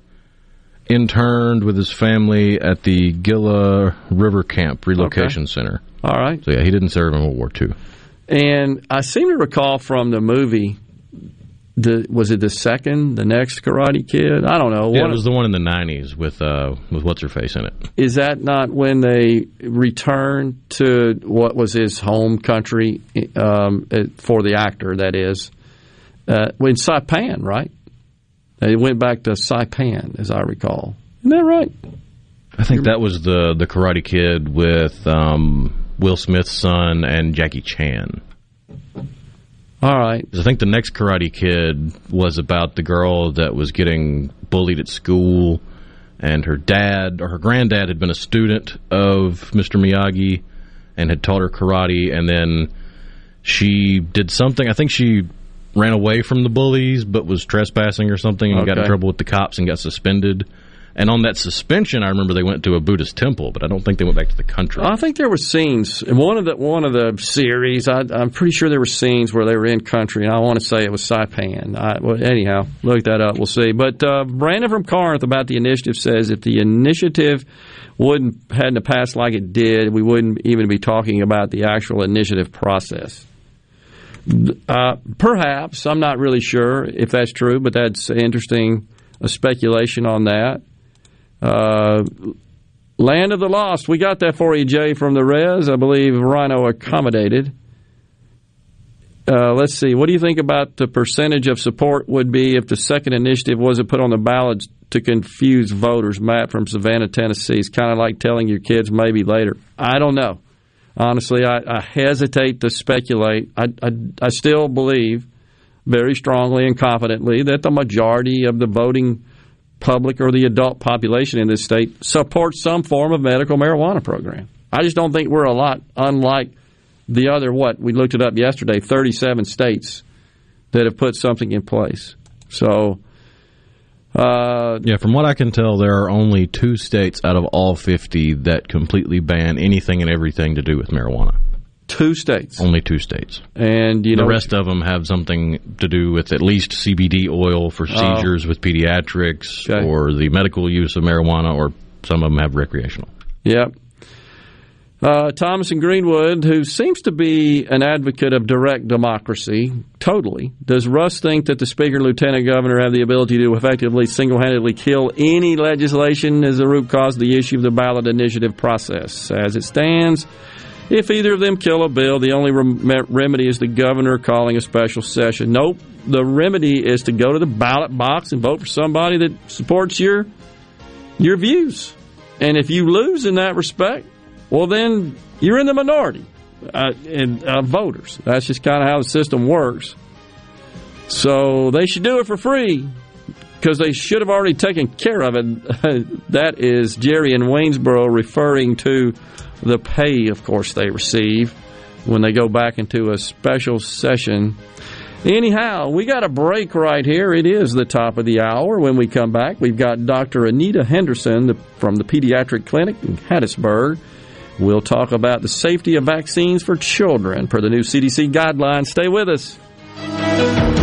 interned with his family at the Gila River Camp Relocation Okay. Center. All right. So yeah, he didn't serve in World War II. And I seem to recall from the movie, the was it the second, the next Karate Kid? I don't know. Yeah, it was the one in the '90s with uh, with what's her face in it. is that not when they returned to what was his home country um, for the actor? That is, uh, in Saipan, right? They went back to Saipan, as I recall. Isn't that right? I think that was the the Karate Kid with um, Will Smith's son and Jackie Chan. All right. I think the next Karate Kid was about the girl that was getting bullied at school, and her dad or her granddad had been a student of Mr. Miyagi and had taught her karate, and then she did something. I think she ran away from the bullies, but was trespassing or something, and got in trouble with the cops and got suspended. And on that suspension, I remember they went to a Buddhist temple, but I don't think they went back to the country. I think there were scenes one of the one of the series. I, I'm pretty sure there were scenes where they were in country, and I want to say it was Saipan. I, well, anyhow, look that up. We'll see. But uh, Brandon from Corinth about the initiative says if the initiative wouldn't hadn't passed like it did, we wouldn't even be talking about the actual initiative process. Uh, perhaps I'm not really sure if that's true, but that's interesting. Speculation on that. Uh, Land of the Lost. We got that for you, Jay, from the res. I believe Rhino accommodated. Uh, let's see. What do you think about the percentage of support would be if the second initiative wasn't put on the ballot to confuse voters? Matt from Savannah, Tennessee. It's kind of like telling your kids maybe later. I don't know. Honestly, I, I hesitate to speculate. I, I, I still believe very strongly and confidently that the majority of the voting public or the adult population in this state supports some form of medical marijuana program. I just don't think we're a lot unlike the other what we looked it up yesterday 37 states that have put something in place. So uh, Yeah, from what I can tell, there are only two states out of all 50 that completely ban anything and everything to do with marijuana. Two states. Only two states. And you the rest of them have something to do with at least CBD oil for Oh. seizures with pediatrics or the medical use of marijuana, or some of them have recreational. Yep. Uh, Thomas in Greenwood, who seems to be an advocate of direct democracy, totally. Does Russ think that the Speaker and Lieutenant Governor have the ability to effectively single handedly kill any legislation as the root cause of the issue of the ballot initiative process? As it stands, if either of them kill a bill, the only rem- remedy is the governor calling a special session. Nope. The remedy is to go to the ballot box and vote for somebody that supports your your views. And if you lose in that respect, well, then you're in the minority uh, in uh, voters. That's just kind of how the system works. So they should do it for free because they should have already taken care of it. that is Jerry in Waynesboro referring to the pay, of course, they receive when they go back into a special session. Anyhow, we got a break right here. It is the top of the hour. When we come back, we've got Dr. Anita Henderson from the Pediatric Clinic in Hattiesburg. We'll talk about the safety of vaccines for children per the new CDC guidelines. Stay with us.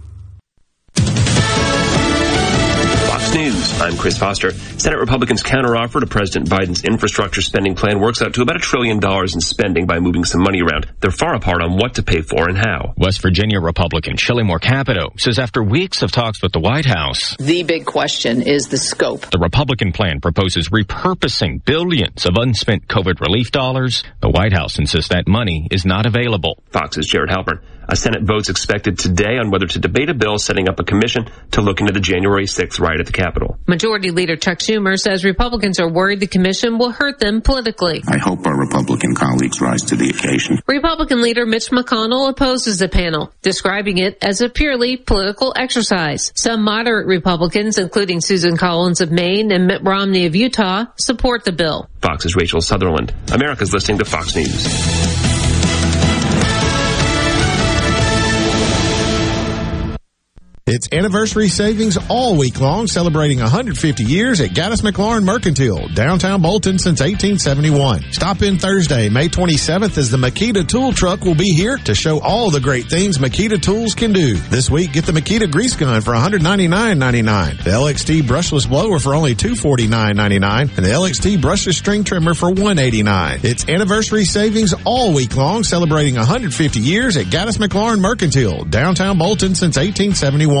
I'm Chris Foster. Senate Republicans' counteroffer to President Biden's infrastructure spending plan works out to about a trillion dollars in spending by moving some money around. They're far apart on what to pay for and how. West Virginia Republican Shelley Moore Capito says after weeks of talks with the White House, the big question is the scope. The Republican plan proposes repurposing billions of unspent COVID relief dollars. The White House insists that money is not available. Fox's Jared Halpern. A Senate vote's expected today on whether to debate a bill setting up a commission to look into the January 6th riot at the Capitol. Majority Leader Chuck Schumer says Republicans are worried the commission will hurt them politically. I hope our Republican colleagues rise to the occasion. Republican leader Mitch McConnell opposes the panel, describing it as a purely political exercise. Some moderate Republicans, including Susan Collins of Maine and Mitt Romney of Utah, support the bill. Fox's Rachel Sutherland. America's listening to Fox News. It's anniversary savings all week long, celebrating 150 years at Gaddis McLaurin Mercantile, downtown Bolton since 1871. Stop in Thursday, May 27th, as the Makita tool truck will be here to show all the great things Makita tools can do. This week, get the Makita grease gun for $199.99, the LXT brushless blower for only $249.99, and the LXT brushless string trimmer for 189. It's anniversary savings all week long, celebrating 150 years at Gaddis McLaurin Mercantile, downtown Bolton since 1871.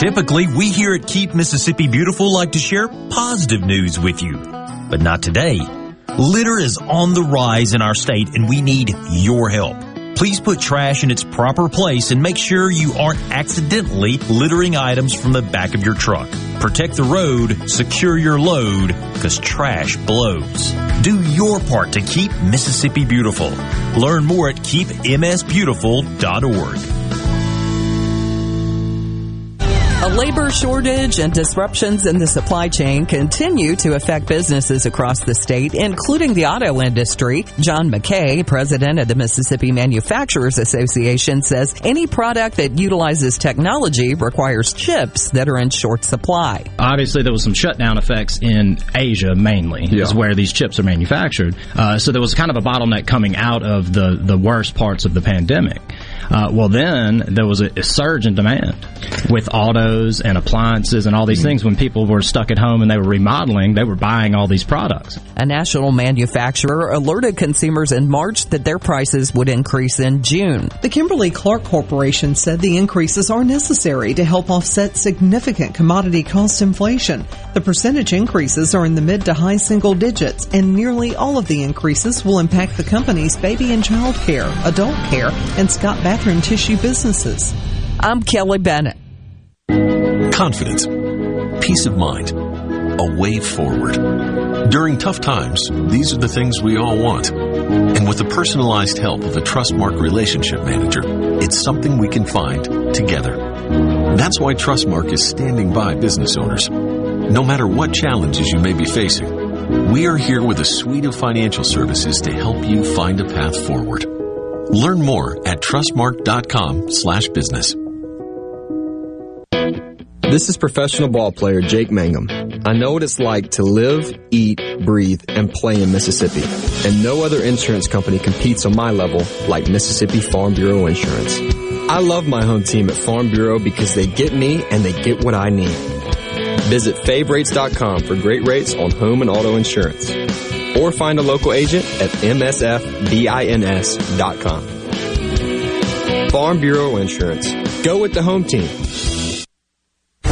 Typically, we here at Keep Mississippi Beautiful like to share positive news with you, but not today. Litter is on the rise in our state and we need your help. Please put trash in its proper place and make sure you aren't accidentally littering items from the back of your truck. Protect the road, secure your load, because trash blows. Do your part to keep Mississippi beautiful. Learn more at keepmsbeautiful.org. A labor shortage and disruptions in the supply chain continue to affect businesses across the state, including the auto industry. John McKay, president of the Mississippi Manufacturers Association, says any product that utilizes technology requires chips that are in short supply. Obviously, there was some shutdown effects in Asia mainly, yeah. is where these chips are manufactured. Uh, so there was kind of a bottleneck coming out of the, the worst parts of the pandemic. Uh, well, then there was a, a, surge in demand with autos and appliances and all these things. When people were stuck at home and they were remodeling, they were buying all these products. A national manufacturer alerted consumers in March that their prices would increase in June. The Kimberly Clark Corporation said the increases are necessary to help offset significant commodity cost inflation. The percentage increases are in the mid to high single digits, and nearly all of the increases will impact the company's baby and child care, adult care, and Scott bathroom tissue businesses. I'm Kelly Bennett. Confidence, peace of mind, a way forward. During tough times, these are the things we all want. And with the personalized help of a Trustmark relationship manager, it's something we can find together. That's why Trustmark is standing by business owners no matter what challenges you may be facing, we are here with a suite of financial services to help you find a path forward. Learn more at trustmark.com slash business. This is professional ball player Jake Mangum. I know what it's like to live, eat, breathe, and play in Mississippi. And no other insurance company competes on my level like Mississippi Farm Bureau Insurance. I love my home team at Farm Bureau because they get me and they get what I need. Visit favrates.com for great rates on home and auto insurance. Or find a local agent at msfbins.com. Farm Bureau Insurance. Go with the home team.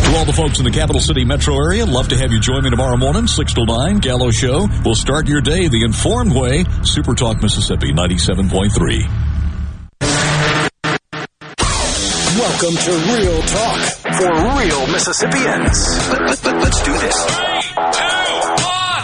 To all the folks in the capital city metro area, love to have you join me tomorrow morning, 6 to 9, Gallo Show. We'll start your day the informed way. Super Talk Mississippi 97.3. Welcome to Real Talk for real Mississippians. Let, us let, let, do this.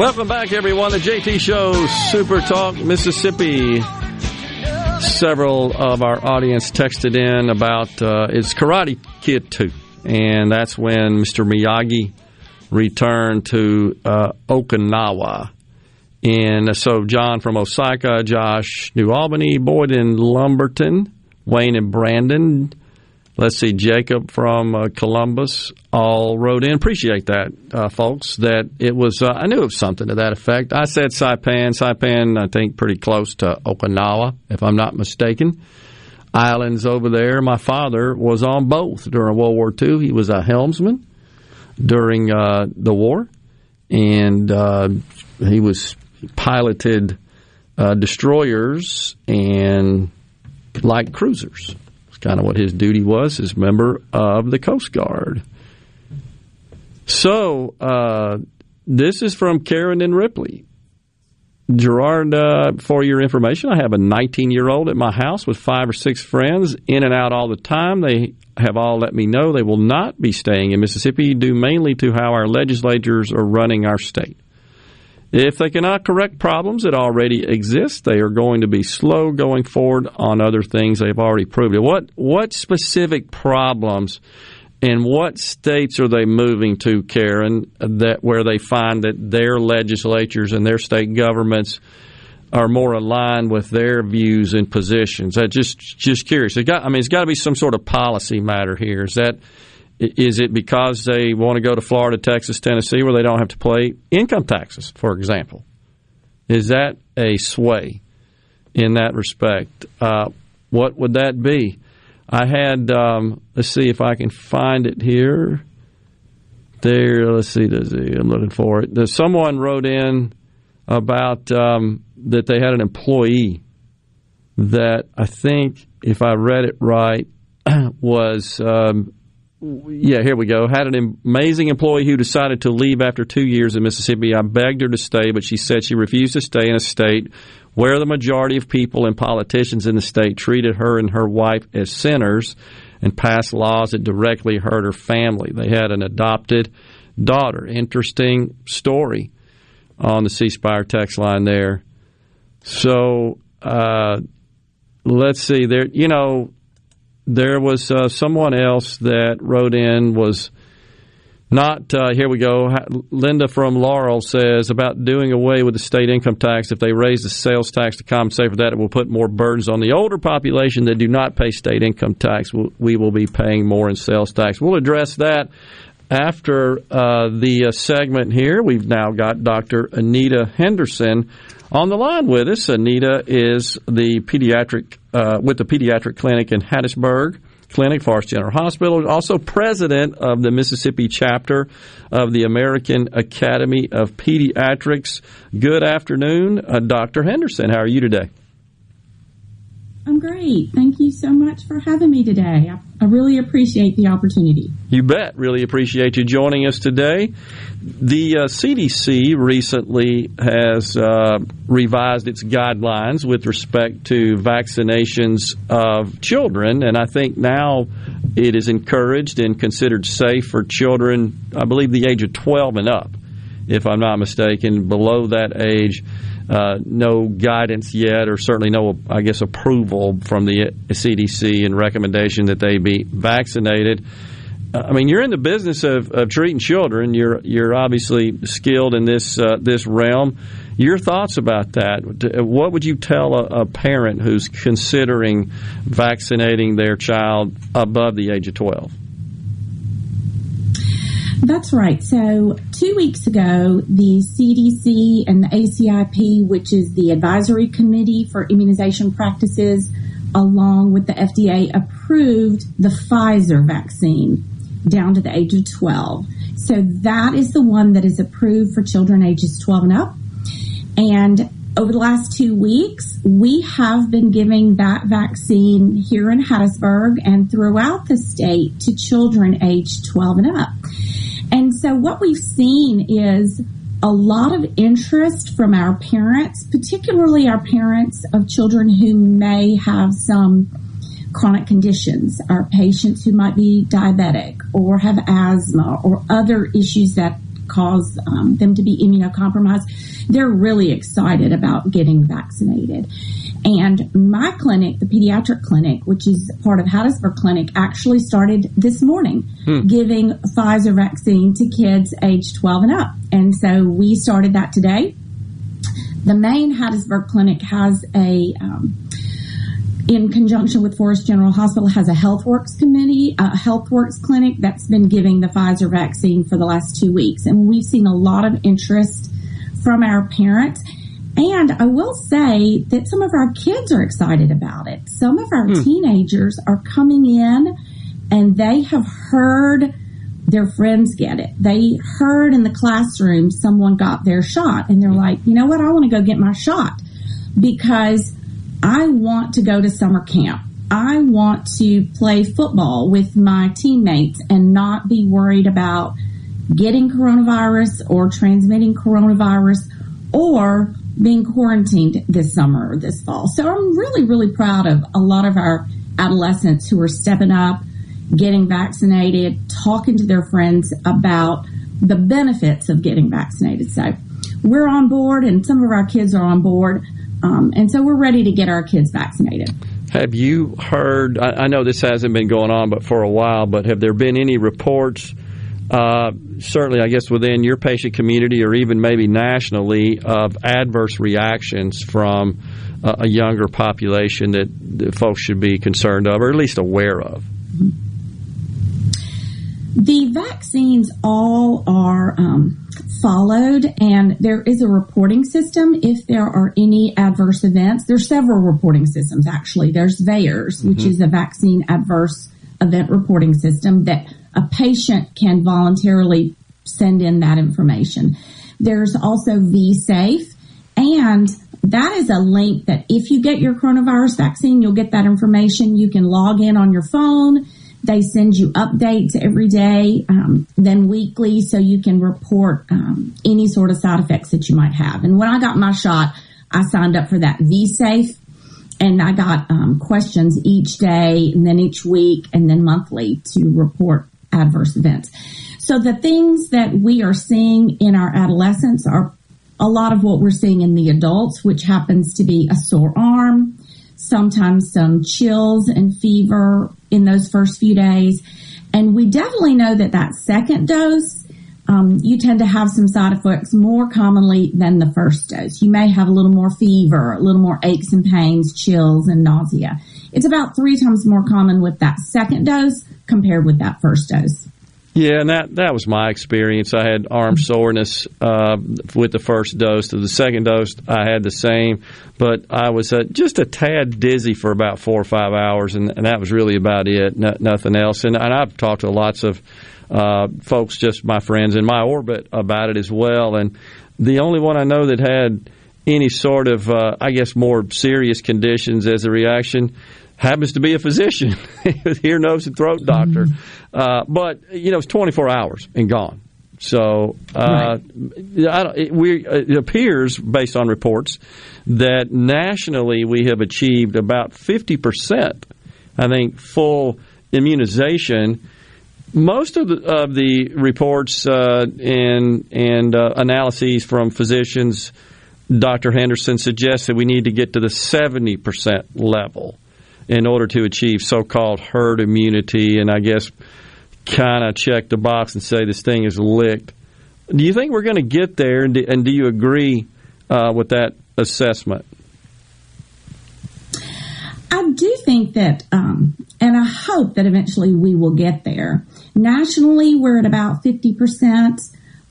Welcome back, everyone. The JT Show, Super Talk, Mississippi. Several of our audience texted in about uh, it's Karate Kid 2. And that's when Mr. Miyagi returned to uh, Okinawa. And so John from Osyka, Josh, New Albany, Boyd in Lumberton, Wayne and Brandon, Let's see, Jacob from uh, Columbus all wrote in. Appreciate that, uh, folks. That it was, uh, I knew was something to that effect. I said Saipan. Saipan, I think, pretty close to Okinawa, if I'm not mistaken. Islands over there. My father was on both during World War II. He was a helmsman during uh, the war, and uh, he was piloted uh, destroyers and light cruisers kind of what his duty was as member of the Coast Guard. So, uh, this is from Karen and Ripley. Gerard, uh, for your information, I have a 19 year old at my house with five or six friends in and out all the time. They have all let me know they will not be staying in Mississippi due mainly to how our legislators are running our state. If they cannot correct problems that already exist, they are going to be slow going forward on other things they've already proved. What what specific problems and what states are they moving to, Karen, that where they find that their legislatures and their state governments are more aligned with their views and positions? I just just curious. Got, I mean, it's got to be some sort of policy matter here. Is that is it because they want to go to Florida, Texas, Tennessee, where they don't have to pay income taxes, for example? Is that a sway in that respect? Uh, what would that be? I had, um, let's see if I can find it here. There, let's see, I'm looking for it. There's someone wrote in about um, that they had an employee that I think, if I read it right, was. Um, yeah, here we go. Had an amazing employee who decided to leave after two years in Mississippi. I begged her to stay, but she said she refused to stay in a state where the majority of people and politicians in the state treated her and her wife as sinners and passed laws that directly hurt her family. They had an adopted daughter. Interesting story on the C Spire text line there. So uh, let's see there. You know, there was uh, someone else that wrote in was not uh, here we go. Linda from Laurel says about doing away with the state income tax. If they raise the sales tax to compensate for that, it will put more burdens on the older population that do not pay state income tax. We will be paying more in sales tax. We'll address that after uh, the uh, segment here. We've now got Dr. Anita Henderson on the line with us. Anita is the pediatric uh, with the pediatric clinic in Hattiesburg. Clinic, Forrest General Hospital, also president of the Mississippi chapter of the American Academy of Pediatrics. Good afternoon, uh, Dr. Henderson. How are you today? I'm great. Thank you so much for having me today. I, I, really appreciate the opportunity. You bet. Really appreciate you joining us today. The uh, CDC recently has uh, revised its guidelines with respect to vaccinations of children, and I think now it is encouraged and considered safe for children, I believe, the age of 12 and up, if I'm not mistaken. Below that age, uh, no guidance yet, or certainly no, I guess, approval from the CDC and recommendation that they be vaccinated. Uh, I mean, you're in the business of, of treating children. You're you're obviously skilled in this uh, this realm. Your thoughts about that? What would you tell a, a, parent who's considering vaccinating their child above the age of twelve? That's right. So, two weeks ago, the CDC and the ACIP, which is the Advisory Committee for Immunization Practices, along with the FDA, approved the Pfizer vaccine down to the age of 12. So, that is the one that is approved for children ages 12 and up. And over the last two weeks, we have been giving that vaccine here in Hattiesburg and throughout the state to children aged 12 and up. And so what we've seen is a lot of interest from our parents, particularly our parents of children who may have some chronic conditions, our patients who might be diabetic or have asthma or other issues that cause um, them to be immunocompromised. They're really excited about getting vaccinated. And my clinic, the pediatric clinic, which is part of Hattiesburg Clinic, actually started this morning hmm. giving Pfizer vaccine to kids age 12 and up. And so we started that today. The main Hattiesburg Clinic has a, um, in conjunction with Forrest General Hospital, has a HealthWorks committee, a HealthWorks clinic that's been giving the Pfizer vaccine for the last two weeks. And we've seen a lot of interest from our parents and I will say that some of our kids are excited about it. Some of our hmm. teenagers are coming in and they have heard their friends get it. They heard in the classroom someone got their shot and they're like, you know what? I want to go get my shot because I want to go to summer camp. I want to play football with my teammates and not be worried about getting coronavirus or transmitting coronavirus or being quarantined this summer or this fall. So I'm really, really proud of a lot of our adolescents who are stepping up, getting vaccinated, talking to their friends about the benefits of getting vaccinated. So we're on board and some of our kids are on board. Um, and so we're ready to get our kids vaccinated. Have you heard? I, I know this hasn't been going on, but for a while. But have there been any reports uh, certainly, I guess, within your patient community or even maybe nationally of adverse reactions from uh, a younger population that, that, folks should be concerned of or at least aware of? The vaccines all are um, followed, and there is a reporting system if there are any adverse events. There's several reporting systems, actually. There's VAERS, which mm-hmm. is a vaccine adverse event reporting system that a patient can voluntarily send in that information. There's also vSafe and that is a link that if you get your coronavirus vaccine, you'll get that information. You can log in on your phone. They send you updates every day, um, then weekly, so you can report um, any sort of side effects that you might have. And when I got my shot, I signed up for that V-Safe, and I got um, questions each day, and then each week, and then monthly to report adverse events. So the things that we are seeing in our adolescents are a lot of what we're seeing in the adults, which happens to be a sore arm, sometimes some chills and fever in those first few days. And we definitely know that that second dose, um, you tend to have some side effects more commonly than the first dose. You may have a little more fever, a little more aches and pains, chills and nausea. It's about three times more common with that second dose compared with that first dose. Yeah, and that that was my experience. I had arm soreness uh, with the first dose. Of the second dose, I had the same, but I was uh, just a tad dizzy for about four or five hours, and, and that was really about it. No, nothing else. And, and, I've talked to lots of uh, folks, just my friends in my orbit, about it as well. And the only one I know that had any sort of, uh, I guess, more serious conditions as a reaction happens to be a physician, ear, nose, and throat doctor. Mm-hmm. Uh, but you know, it's 24 hours and gone. So uh, right. it, we, it appears, based on reports, that nationally we have achieved about 50 percent. I think full immunization. Most of the, of the reports uh, and and uh, analyses from physicians, Dr. Henderson suggests that we need to get to the 70 percent level in order to achieve so called herd immunity and I guess kind of check the box and say this thing is licked. Do you think we're going to get there and do, and do you agree uh, with that assessment? I do think that, um, and I hope that eventually we will get there. Nationally, we're at about 50%.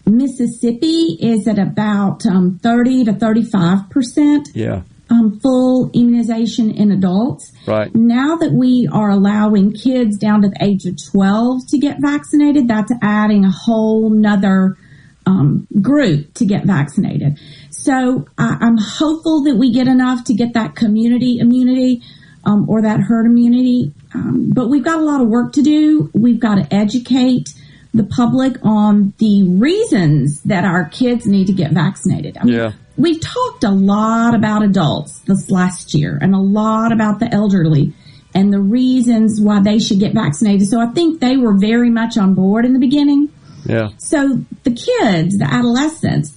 Mississippi is at about um, 30 to 35%. Yeah um, full immunization in adults. Right. Now that we are allowing kids down to the age of 12 to get vaccinated, that's adding a whole nother um, group to get vaccinated. So I, am hopeful that we get enough to get that community immunity um, or that herd immunity. Um, but we've got a lot of work to do. We've got to educate the public on the reasons that our kids need to get vaccinated. I mean, yeah we've talked a lot about adults this last year and a lot about the elderly and the reasons why they should get vaccinated. So I think they were very much on board in the beginning. Yeah. So the kids, the adolescents,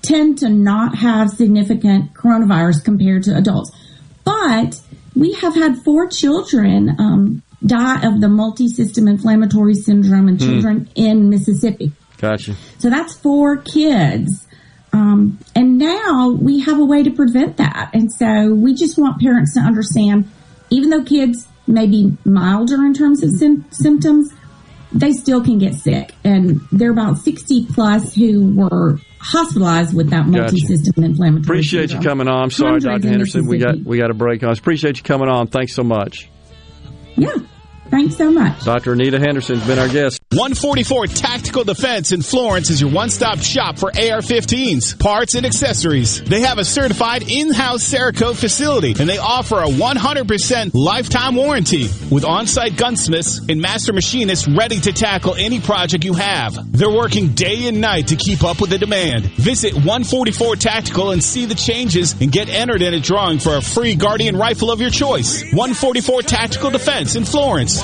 tend to not have significant coronavirus compared to adults. But we have had four children um, die of the multi-system inflammatory syndrome in hmm. children mm. in Mississippi. Gotcha. So that's four kids um, and now we have a way to prevent that. And so we just want parents to understand, even though kids may be milder in terms of sim- symptoms, they still can get sick. And there are about 60 plus who were hospitalized with that multi-system gotcha. inflammatory. Appreciate syndrome. you coming on. I'm sorry, Dr. Henderson. We got we got a break on. Appreciate you coming on. Thanks so much. Yeah. Thanks so much. Dr. Anita Henderson's been our guest. 144 Tactical Defense in Florence is your one-stop shop for AR-15s, parts, and accessories. They have a certified in-house Cerakote facility, and they offer a 100% lifetime warranty with on-site gunsmiths and master machinists ready to tackle any project you have. They're working day and night to keep up with the demand. Visit 144 Tactical and see the changes and get entered in a drawing for a free Guardian rifle of your choice. 144 Tactical Defense in Florence,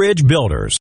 bridge builders.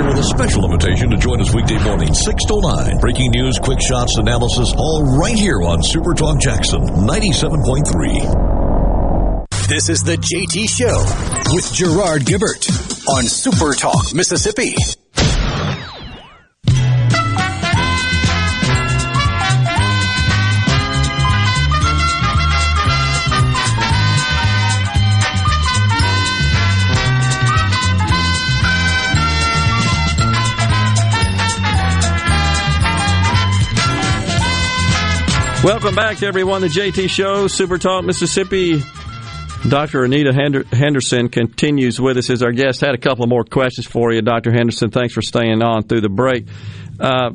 Here with a special invitation to join us weekday morning, 6 to 9. Breaking news, quick shots, analysis, all right here on Super Talk Jackson 97.3. This is the JT Show with Gerard Gibert on Super Talk, Mississippi. Welcome back, everyone. The JT Show, Super Talk, Mississippi. Dr. Anita Henderson continues with us as our guest. Had a couple more questions for you, Dr. Henderson. Thanks for staying on through the break. Uh,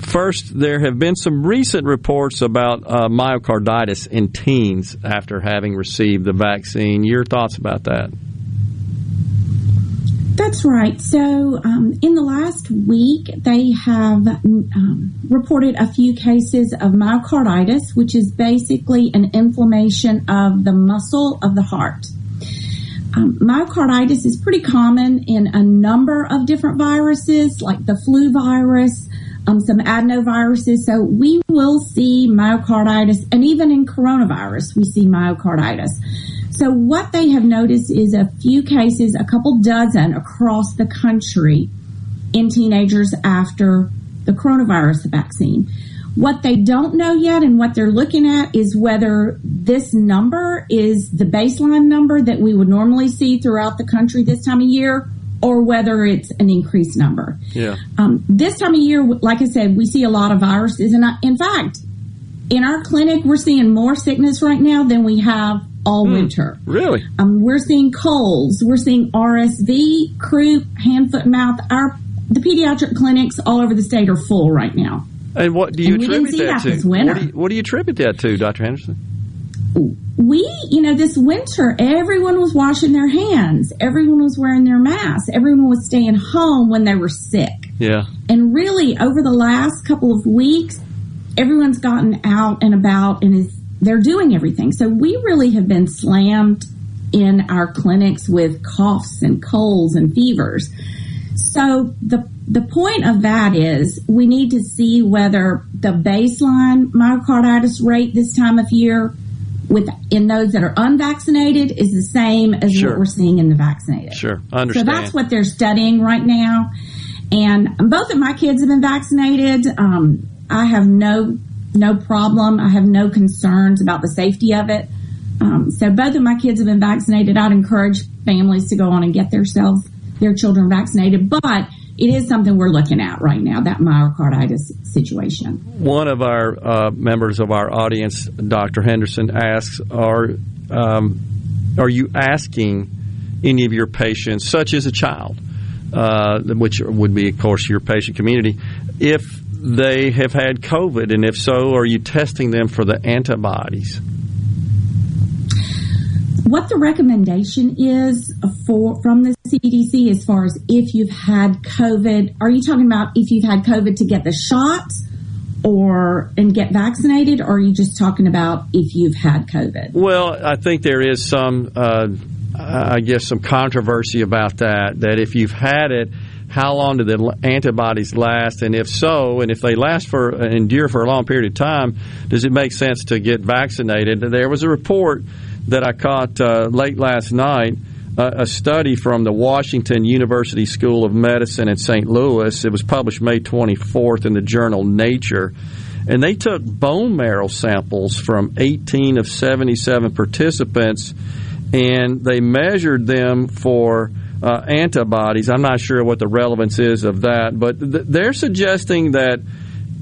first, there have been some recent reports about uh, myocarditis in teens after having received the vaccine. Your thoughts about that? That's right. So, um, in the last week, they have um, reported a few cases of myocarditis, which is basically an inflammation of the muscle of the heart. Um, myocarditis is pretty common in a number of different viruses, like the flu virus, um, some adenoviruses. So we will see myocarditis, and even in coronavirus, we see myocarditis. So what they have noticed is a few cases, a couple dozen across the country in teenagers after the coronavirus vaccine. What they don't know yet and what they're looking at is whether this number is the baseline number that we would normally see throughout the country this time of year or whether it's an increased number. Yeah. Um, this time of year, like I said, we see a lot of viruses. And I, in fact, in our clinic, we're seeing more sickness right now than we have all mm, winter. Really? Um, we're seeing colds. We're seeing RSV, croup, hand, foot, mouth. Our the pediatric clinics all over the state are full right now. And what do you and attribute that, that to? What do, you, what do you attribute that to, Dr. Henderson? We, you know, this winter, everyone was washing their hands. Everyone was wearing their masks. Everyone was staying home when they were sick. Yeah. And really, over the last couple of weeks, everyone's gotten out and about and is they're doing everything. So we really have been slammed in our clinics with coughs and colds and fevers. So the the point of that is we need to see whether the baseline myocarditis rate this time of year with in those that are unvaccinated is the same as sure. what we're seeing in the vaccinated. Sure, I understand. So that's what they're studying right now. And both of my kids have been vaccinated. Um, I have no no problem. I have no concerns about the safety of it. Um, so both of my kids have been vaccinated. I'd encourage families to go on and get themselves, their children vaccinated, but it is something we're looking at right now, that myocarditis situation. One of our uh, members of our audience, Dr. Henderson, asks, are, um, are you asking any of your patients, such as a child, uh, which would be, of course, your patient community, if they have had COVID, and if so, are you testing them for the antibodies? what the recommendation is for from the CDC as far as if you've had COVID. Are you talking about if you've had COVID to get the shots or and get vaccinated, or are you just talking about if you've had COVID? Well, I think there is some, uh, I guess, some controversy about that. That if you've had it. How long do the antibodies last? And if so, and if they last for endure for a long period of time, does it make sense to get vaccinated? There was a report that I caught uh, late last night. Uh, a study from the Washington University School of Medicine in St. Louis. It was published May 24th in the journal Nature. And they took bone marrow samples from 18 of 77 participants and they measured them for uh, antibodies. I'm not sure what the relevance is of that, but th- they're suggesting that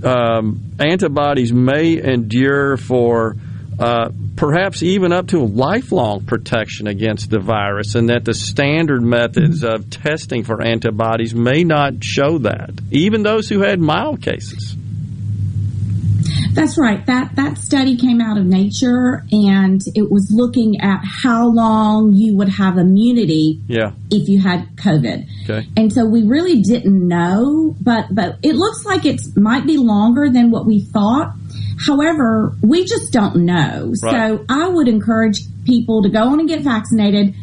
um, antibodies may endure for uh, perhaps even up to lifelong protection against the virus, and that the standard methods of testing for antibodies may not show that, even those who had mild cases. That's right. That that study came out of Nature, and it was looking at how long you would have immunity yeah. if you had COVID. Okay. And so we really didn't know, but but it looks like it might be longer than what we thought. However, we just don't know. Right. So I would encourage people to go on and get vaccinated.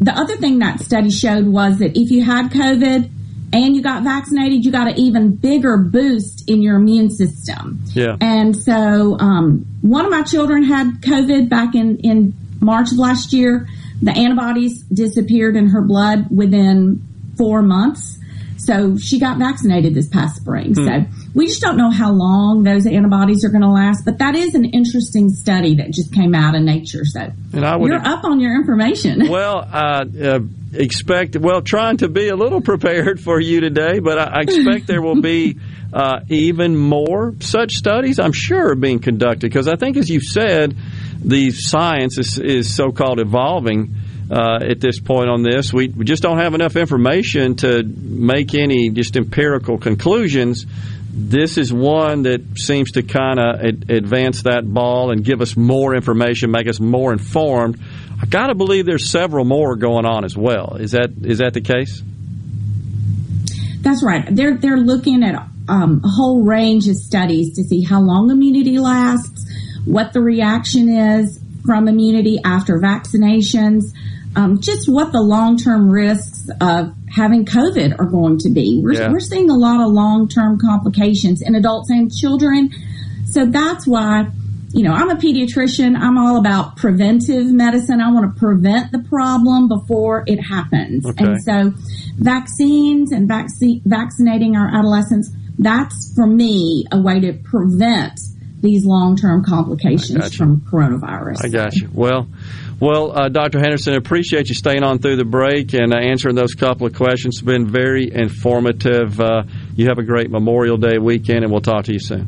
The other thing that study showed was that if you had COVID and you got vaccinated, you got an even bigger boost in your immune system. Yeah. And so, um, one of my children had COVID back in, in March of last year. The antibodies disappeared in her blood within four months. So she got vaccinated this past spring. Hmm. So we just don't know how long those antibodies are going to last, but that is an interesting study that just came out in Nature. So and I would, you're up on your information. Well, I uh, expect well, trying to be a little prepared for you today, but I, I expect there will be uh, even more such studies. I'm sure are being conducted because I think, as you said, the science is, is so-called evolving. Uh, at this point on this. We, we, just don't have enough information to make any just empirical conclusions this is one that seems to kind of ad- advance that ball and give us more information, make us more informed. I got to believe there's several more going on as well. Is that is that the case? That's right. They're they're looking at um, a whole range of studies to see how long immunity lasts, what the reaction is from immunity after vaccinations, um, just what the long term risks of having COVID are going to be. We're, yeah. we're seeing a lot of long term complications in adults and children. So that's why, you know, I'm a pediatrician. I'm all about preventive medicine. I want to prevent the problem before it happens. Okay. And so vaccines and vac- vaccinating our adolescents, that's for me a way to prevent these long term complications from coronavirus. I got you. Well, well, uh, Dr. Henderson, appreciate you staying on through the break and uh, answering those couple of questions. It's been very informative. Uh, you have a great Memorial Day weekend, and we'll talk to you soon.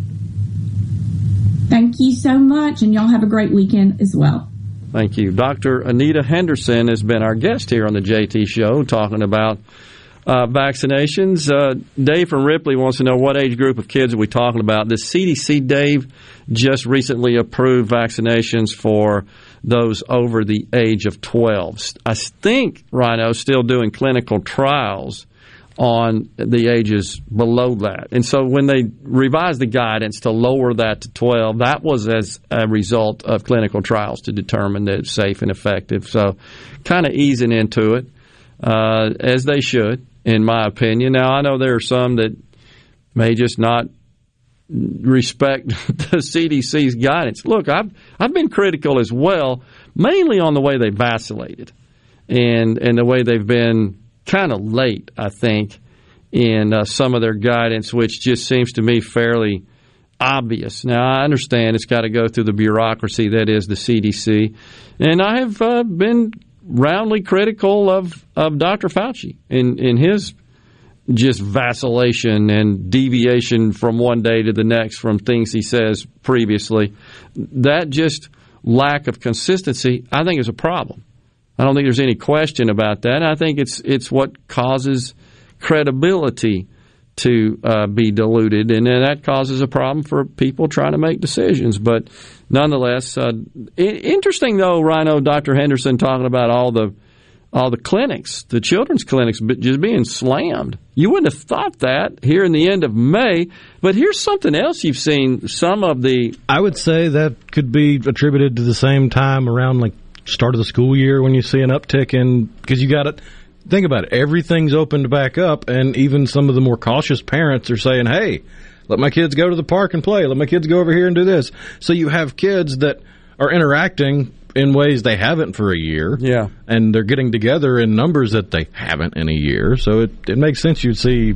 Thank you so much, and y'all have a great weekend as well. Thank you. Dr. Anita Henderson has been our guest here on the JT Show talking about uh, vaccinations. Uh, Dave from Ripley wants to know what age group of kids are we talking about? The CDC, Dave, just recently approved vaccinations for those over the age of 12. I think Rhino's still doing clinical trials on the ages below that. And so when they revised the guidance to lower that to 12, that was as a result of clinical trials to determine that it's safe and effective. So kind of easing into it, uh, as they should, in my opinion. Now, I know there are some that may just not respect the CDC's guidance. Look, I've I've been critical as well, mainly on the way they vacillated, and and the way they've been kind of late. I think in uh, some of their guidance, which just seems to me fairly obvious. Now, I understand it's got to go through the bureaucracy that is the CDC, and I have uh, been roundly critical of, of Dr. Fauci in, in his just vacillation and deviation from one day to the next from things he says previously. That just lack of consistency, I think, is a problem. I don't think there's any question about that. I think it's it's what causes credibility to uh, be diluted, and then that causes a problem for people trying to make decisions. But nonetheless, uh, interesting though, Rhino, Dr. Henderson talking about all the all the clinics, the children's clinics, just being slammed. You wouldn't have thought that here in the end of May. But here's something else you've seen. Some of the I would say that could be attributed to the same time around like start of the school year when you see an uptick in because you got it think about it. Everything's opened back up, and even some of the more cautious parents are saying, "Hey, let my kids go to the park and play. Let my kids go over here and do this." So you have kids that are interacting in ways they haven't for a year. Yeah, and they're getting together in numbers that they haven't in a year. So it it makes sense you'd see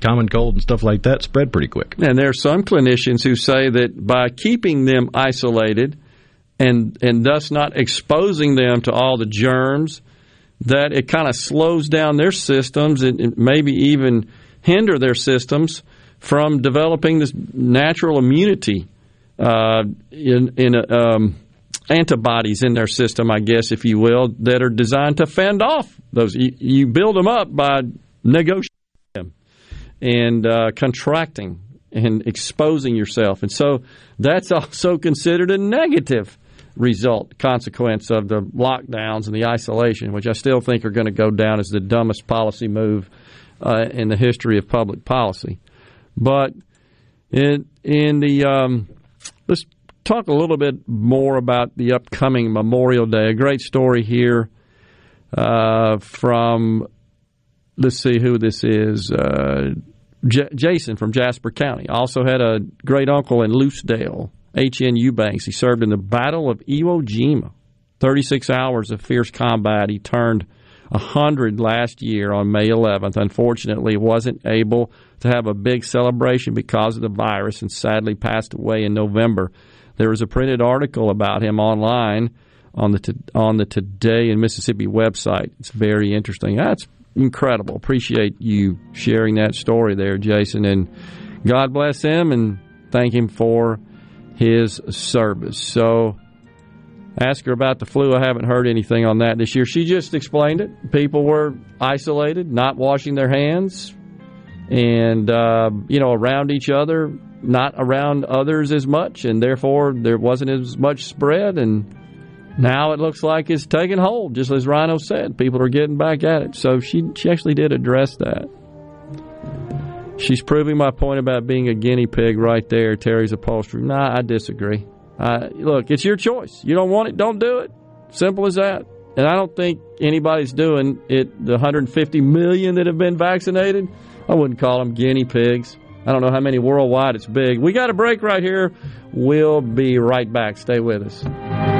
common cold and stuff like that spread pretty quick. And there are some clinicians who say that by keeping them isolated and and thus not exposing them to all the germs that it kind of slows down their systems and maybe even hinder their systems from developing this natural immunity uh, in, in um, antibodies in their system, I guess, if you will, that are designed to fend off those. You, you build them up by negotiating them and uh, contracting and exposing yourself. And so that's also considered a negative result, consequence of the lockdowns and the isolation, which I still think are going to go down as the dumbest policy move uh, in the history of public policy. But in in the um, let's talk a little bit more about the upcoming Memorial Day. A great story here uh, from let's see who this is. Uh, J- Jason from Jasper County also had a great uncle in Lucedale HN Eubanks. He served in the Battle of Iwo Jima. 36 hours of fierce combat. He turned 100 last year on May 11th. Unfortunately, wasn't able to have a big celebration because of the virus and sadly passed away in November. There was a printed article about him online on the on the Today in Mississippi website. It's very interesting. That's incredible. Appreciate you sharing that story there, Jason, and God bless him and thank him for his service. So ask her about the flu. I haven't heard anything on that this year. She just explained it. People were isolated, not washing their hands, and uh, you know around each other, not around others as much, and therefore there wasn't as much spread. And now it looks like it's taking hold, just as Rhino said. People are getting back at it. So she she actually did address that. She's proving my point about being a guinea pig right there, Terry's upholstery. Nah, I disagree. Uh, look, it's your choice. You don't want it, don't do it. Simple as that. And I don't think anybody's doing it. The 150 million that have been vaccinated, I wouldn't call them guinea pigs. I don't know how many worldwide it's big. We got a break right here. We'll be right back. Stay with us.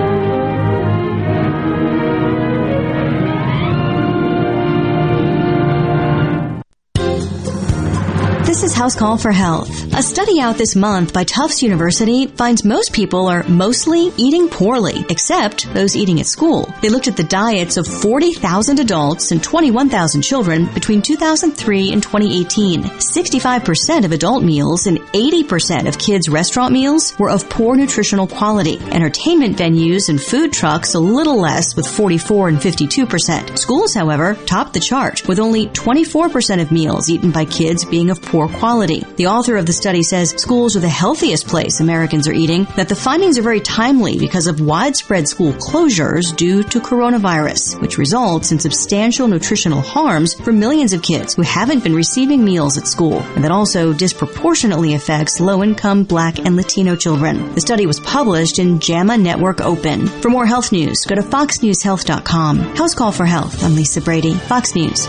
This is House Call for Health. A study out this month by Tufts University finds most people are mostly eating poorly, except those eating at school. They looked at the diets of 40,000 adults and 21,000 children between 2003 and 2018. 65% of adult meals and 80% of kids' restaurant meals were of poor nutritional quality. Entertainment venues and food trucks a little less with 44 and 52%. Schools, however, topped the chart with only 24% of meals eaten by kids being of poor quality. The author of the study says schools are the healthiest place Americans are eating, that the findings are very timely because of widespread school closures due to coronavirus, which results in substantial nutritional harms for millions of kids who haven't been receiving meals at school, and that also disproportionately affects low-income black and Latino children. The study was published in JAMA Network Open. For more health news, go to foxnewshealth.com. House Call for Health. I'm Lisa Brady, Fox News.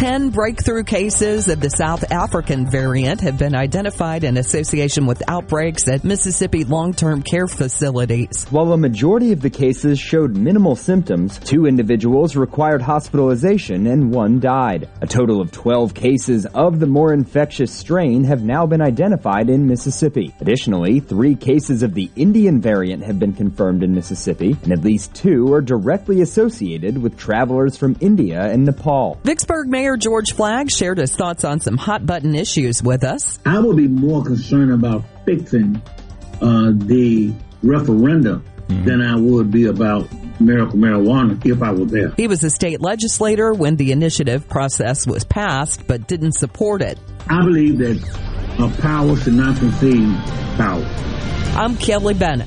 10 breakthrough cases of the South African variant have been identified in association with outbreaks at Mississippi long-term care facilities. While a majority of the cases showed minimal symptoms, two individuals required hospitalization and one died. A total of 12 cases of the more infectious strain have now been identified in Mississippi. Additionally, three cases of the Indian variant have been confirmed in Mississippi, and at least two are directly associated with travelers from India and Nepal. Vicksburg Mayor Mayor George Flagg shared his thoughts on some hot button issues with us. I would be more concerned about fixing uh, the referendum mm-hmm. than I would be about medical marijuana if I were there. He was a state legislator when the initiative process was passed, but didn't support it. I believe that a power should not concede power. I'm Kelly Bennett.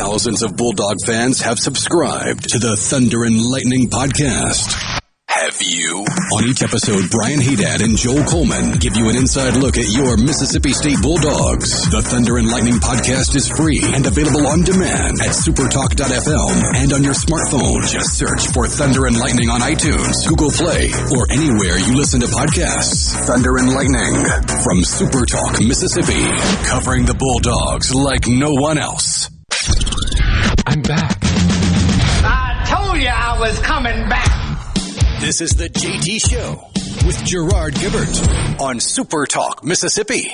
Thousands of Bulldog fans have subscribed to the Thunder and Lightning podcast. Have you? On each episode, Brian Hadad and Joel Coleman give you an inside look at your Mississippi State Bulldogs. The Thunder and Lightning podcast is free and available on demand at supertalk.fm and on your smartphone. Just search for Thunder and Lightning on iTunes, Google Play, or anywhere you listen to podcasts. Thunder and Lightning from Supertalk, Mississippi, covering the Bulldogs like no one else. I'm back. I told you I was coming back. This is the JT Show with Gerard Gibert on Super Talk, Mississippi.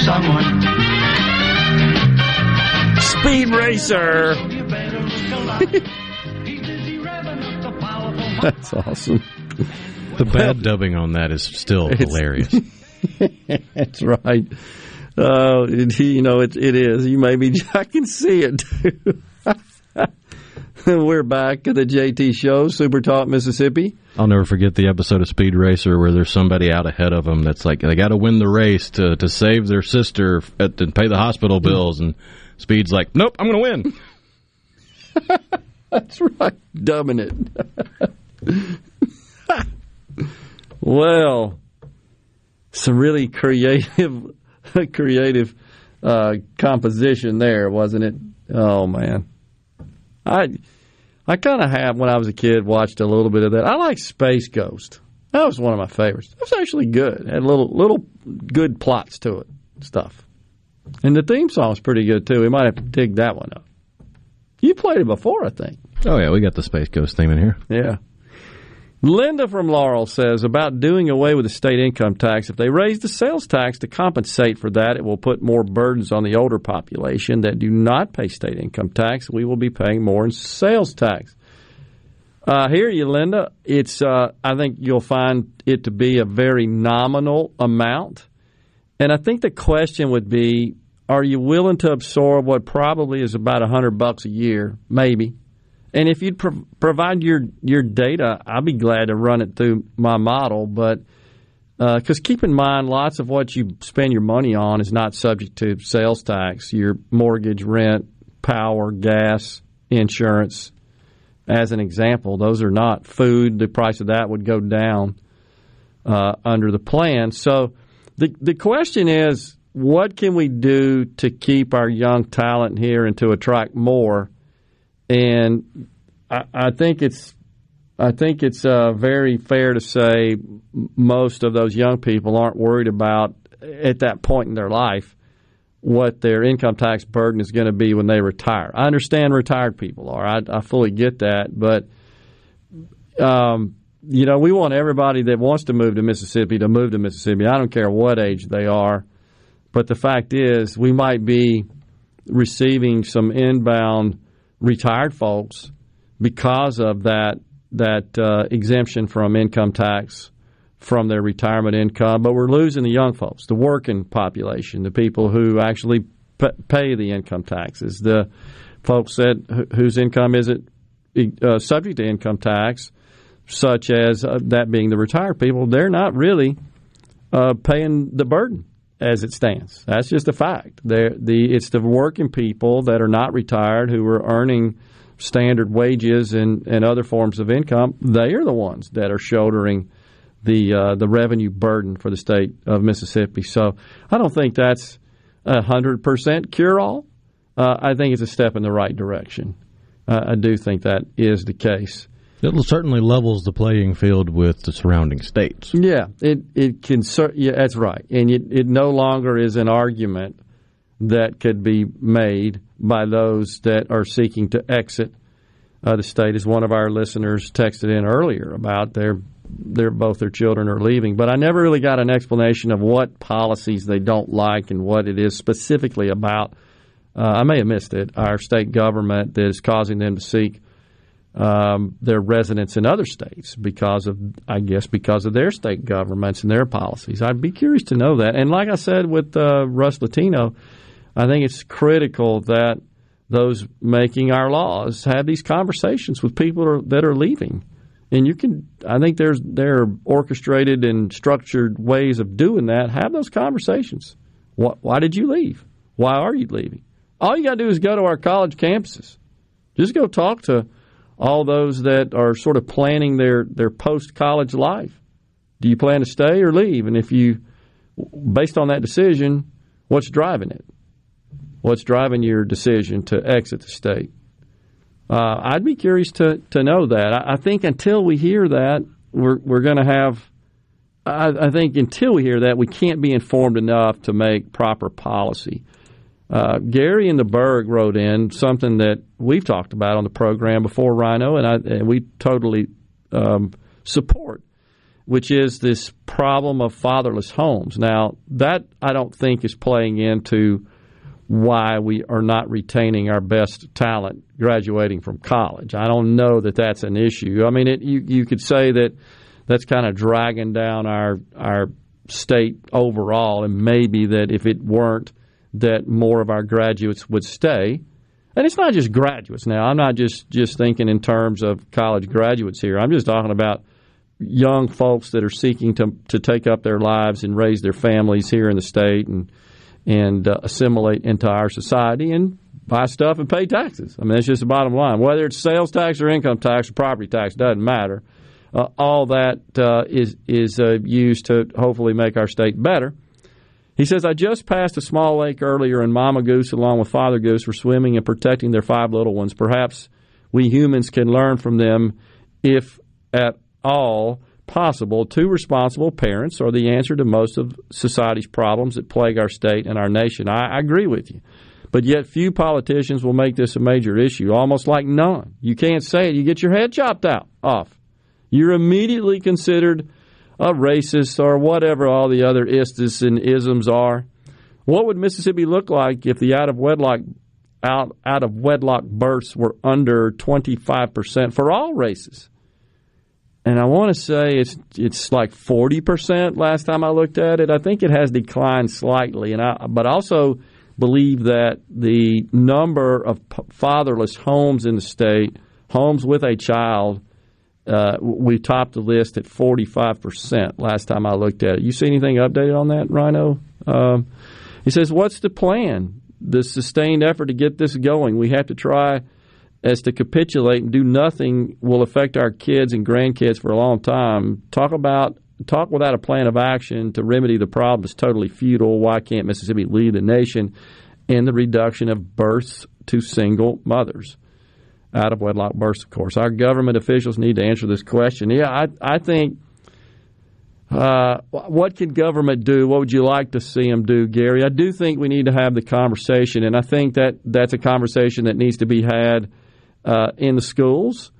Chasing someone. Speed Racer. That's awesome. The bad dubbing on that is still hilarious. That's right. Uh, it, you know, it, it is. You maybe I can see it too. We're back at the JT Show, Super Talk, Mississippi. I'll never forget the episode of Speed Racer where there's somebody out ahead of them that's like they got to win the race to to save their sister at, and pay the hospital bills, and Speed's like, "Nope, I'm going to win." that's right, dumbing it. well, some really creative, creative uh, composition there, wasn't it? Oh man. I I kind of have when I was a kid watched a little bit of that. I like Space Ghost. That was one of my favorites. It was actually good. It had little little good plots to it, stuff. And the theme song was pretty good too. We might have to dig that one up. You played it before, I think. Oh yeah, we got the Space Ghost theme in here. Yeah. Linda from Laurel says about doing away with the state income tax. If they raise the sales tax to compensate for that, it will put more burdens on the older population that do not pay state income tax. We will be paying more in sales tax. Uh, hear you, Linda. It's uh, I think you'll find it to be a very nominal amount, and I think the question would be: Are you willing to absorb what probably is about a hundred bucks a year, maybe? And if you'd pro- provide your your data, I'd be glad to run it through my model. But because uh, keep in mind, lots of what you spend your money on is not subject to sales tax. Your mortgage, rent, power, gas, insurance, as an example, those are not food. The price of that would go down. uh, under the plan. So the the question is, what can we do to keep our young talent here and to attract more? And I, I think it's I think it's uh, very fair to say most of those young people aren't worried about at that point in their life what their income tax burden is going to be when they retire. I understand retired people are. I, I fully get that, but um, you know, we want everybody that wants to move to Mississippi to move to Mississippi. I don't care what age they are, but the fact is, we might be receiving some inbound retired folks because of that that uh, exemption from income tax from their retirement income, but we're losing the young folks, the working population, the people who actually p- pay the income taxes, the folks that whose income isn't uh, subject to income tax, such as uh, that being the retired people. They're not really uh, paying the burden as it stands. That's just a fact. They're, the it's the working people that are not retired who are earning standard wages and, and other forms of income. They are the ones that are shouldering the uh, the revenue burden for the state of Mississippi. So I don't think that's a hundred percent cure all. Uh, I think it's a step in the right direction. Uh, I do think that is the case. It certainly levels the playing field with the surrounding states. Yeah, it it can. Yeah, that's right, and it, it no longer is an argument that could be made by those that are seeking to exit uh, the state. As one of our listeners texted in earlier about their their both their children are leaving, but I never really got an explanation of what policies they don't like and what it is specifically about. Uh, I may have missed it. Our state government that is causing them to seek um, their residents in other states because of, I guess, because of their state governments and their policies. I'd be curious to know that. And like I said with uh, Russ Latino, I think it's critical that those making our laws have these conversations with people that are leaving. And you can i think there's there are orchestrated and structured ways of doing that. Have those conversations. Why did you leave? Why are you leaving? All you got to do is go to our college campuses. Just go talk to all those that are sort of planning their their post college life do you plan to stay or leave and if you based on that decision what's driving it what's driving your decision to exit the state uh, I'd be curious to, to know that. I, I think until we hear that, we're, we're going to have. I, I, think until we hear that, we can't be informed enough to make proper policy. Uh, Gary and the Berg wrote in something that we've talked about on the program before, Rhino, and, I, and we totally um, support, which is this problem of fatherless homes. Now, that I don't think is playing into why we are not retaining our best talent graduating from college. I don't know that that's an issue. I mean, it, you you could say that that's kind of dragging down our our state overall, and maybe that if it weren't, that more of our graduates would stay. And it's not just graduates now. I'm not just just thinking in terms of college graduates here. I'm just talking about young folks that are seeking to to take up their lives and raise their families here in the state and and uh, assimilate into our society and buy stuff and pay taxes. I mean, that's just the bottom line. Whether it's sales tax or income tax or property tax, doesn't matter. Uh, all that uh, is is uh, used to hopefully make our state better. He says, I just passed a small lake earlier, and Mama Goose, along with Father Goose, were swimming and protecting their five little ones. Perhaps we humans can learn from them, if at all possible, two responsible parents are the answer to most of society's problems that plague our state and our nation. I, I agree with you. But yet, few politicians will make this a major issue, almost like none. You can't say it, you get your head chopped out off. You're immediately considered a racist or whatever all the other istis and isms are. What would Mississippi look like if the out of wedlock out, out of wedlock births were under 25% for all races? and I want to say it's it's like forty percent last time I looked at it. I think it has declined slightly, and I but also believe that the number of fatherless homes in the state, homes with a child, uh, we topped the list at forty five percent last time I looked at it. You see anything updated on that, Rhino? Um, he says, "What's the plan? The sustained effort to get this going. We have to try." as to capitulate and do nothing will affect our kids and grandkids for a long time. Talk about talk without a plan of action to remedy the problem is totally futile. Why can't Mississippi lead the nation in the reduction of births to single mothers? Out of wedlock births, of course. Our government officials need to answer this question. Yeah, I, I think. Uh, what can government do? What would you like to see them do, Gary? I do think we need to have the conversation, and I think that that's a conversation that needs to be had uh, in the schools,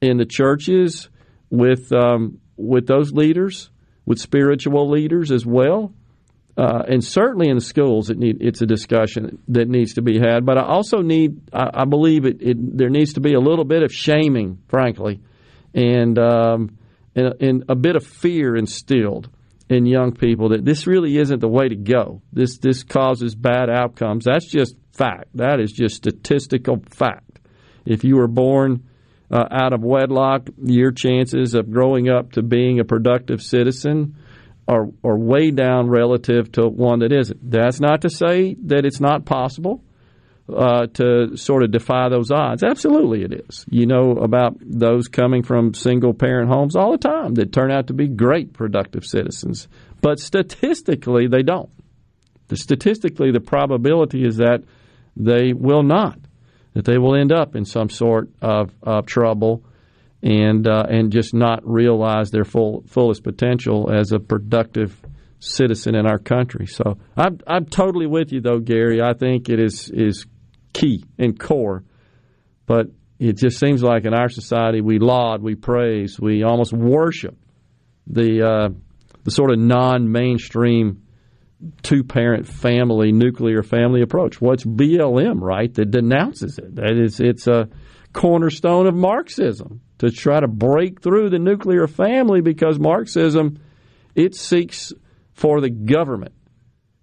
in the churches, with um, with those leaders, with spiritual leaders as well, uh, and certainly in schools. It need, it's a discussion that needs to be had. But I also need, I, I believe it, it, There needs to be a little bit of shaming, frankly, and, um, and, and a bit of fear instilled in young people that this really isn't the way to go. This this causes bad outcomes. That's just fact. That is just statistical fact. If you were born uh, out of wedlock, your chances of growing up to being a productive citizen are, are way down relative to one that isn't. That's not to say that it's not possible uh, to sort of defy those odds. Absolutely, it is. You know about those coming from single parent homes all the time that turn out to be great productive citizens, but statistically, they don't. The, statistically, the probability is that they will not that they will end up in some sort of, of trouble and uh, and just not realize their full fullest potential as a productive citizen in our country. So I'm I'm totally with you though, Gary. I think it is is key and core, but it just seems like in our society we laud, we praise, we almost worship the uh, the sort of non-mainstream two parent family, nuclear family approach. What's BLM, right, that denounces it? That is, it's a cornerstone of Marxism to try to break through the nuclear family because Marxism it seeks for the government,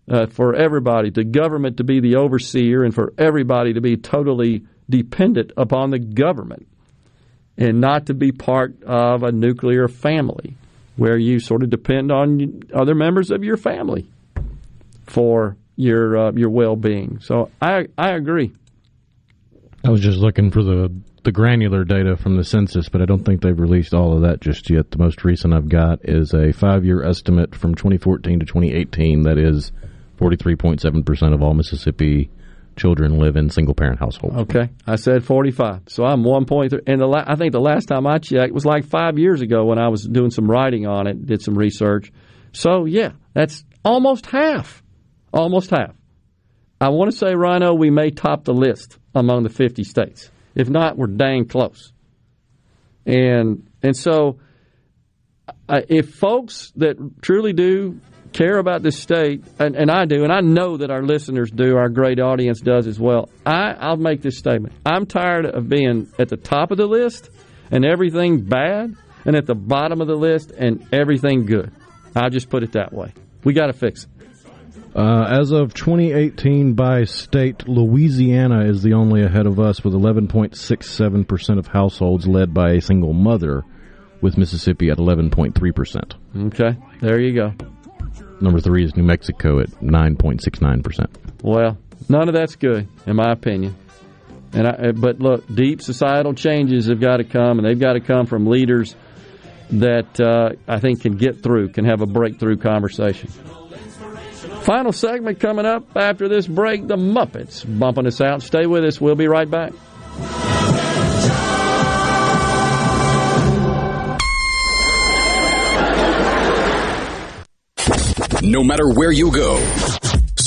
uh, for everybody, the government to be the overseer, and for everybody to be totally dependent upon the government, and not to be part of a nuclear family where you sort of depend on other members of your family for your uh, your well being. So I I agree. I was just looking for the the granular data from the census, but I don't think they've released all of that just yet. The most recent I've got is a five year estimate from 2014 to 2018 that is 43.7 percent of all Mississippi children live in single parent households. Okay, I said 45, so I'm 1.3. And the la- I think the last time I checked was like five years ago when I was doing some writing on it, did some research. So yeah, that's almost half almost half. I want to say, Rhino, we may top the list among the 50 states. If not, we're dang close. And and so, if folks that truly do care about this state, and, and, I do, and I know that our listeners do, our great audience does as well, I, I'll make this statement. I'm tired of being at the top of the list and everything bad, and at the bottom of the list and everything good. I'll just put it that way. We got to fix it. Uh, as of 2018 by state, Louisiana is the only ahead of us with 11.67% of households led by a single mother, with Mississippi at 11.3%. Okay, there you go. Number three is New Mexico at 9.69%. Well, none of that's good, in my opinion. And I, but look, deep societal changes have got to come, and they've got to come from leaders that uh, I think can get through, can have a breakthrough conversation. Final segment coming up after this break the Muppets bumping us out. Stay with us. We'll be right back. No matter where you go,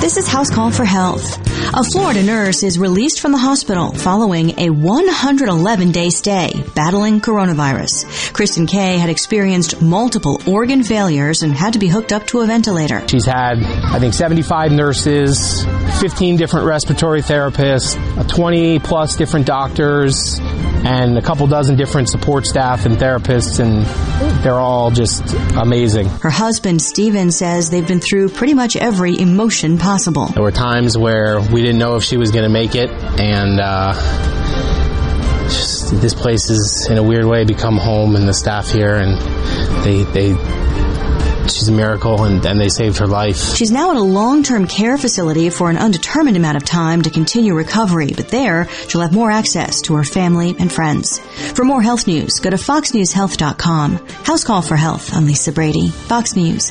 This is House Call for Health. A Florida nurse is released from the hospital following a 111 day stay battling coronavirus. Kristen Kay had experienced multiple organ failures and had to be hooked up to a ventilator. She's had, I think, 75 nurses, 15 different respiratory therapists, 20 plus different doctors and a couple dozen different support staff and therapists, and they're all just amazing. Her husband, Steven, says they've been through pretty much every emotion possible. There were times where we didn't know if she was going to make it, and uh, just, this place has, in a weird way, become home, and the staff here, and they they she's a miracle and, and they saved her life. She's now in a long-term care facility for an undetermined amount of time to continue recovery, but there she'll have more access to her family and friends. For more health news, go to foxnewshealth.com. House Call for Health. I'm Lisa Brady. Fox News.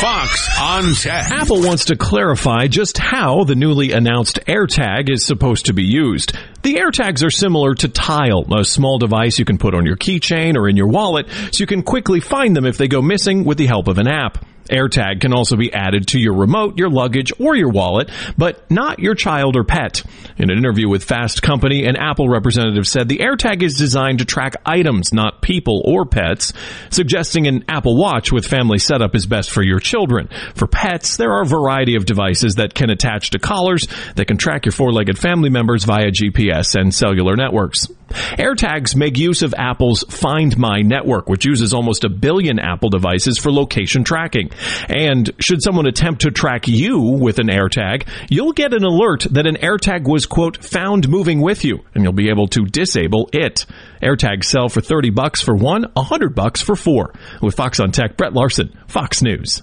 Fox on Tech. Apple wants to clarify just how the newly announced AirTag is supposed to be used. The AirTags are similar to Tile, a small device you can put on your keychain or in your wallet so you can quickly find them if they go missing with the help of an app. AirTag can also be added to your remote, your luggage, or your wallet, but not your child or pet. In an interview with Fast Company, an Apple representative said the AirTag is designed to track items, not people or pets, suggesting an Apple Watch with family setup is best for your children. For pets, there are a variety of devices that can attach to collars that can track your four-legged family members via GPS and cellular networks. AirTags make use of Apple's Find My network, which uses almost a billion Apple devices for location tracking. And should someone attempt to track you with an AirTag, you'll get an alert that an AirTag was, quote, found moving with you, and you'll be able to disable it. AirTags sell for 30 bucks for one, 100 bucks for four. With Fox on Tech, Brett Larson, Fox News.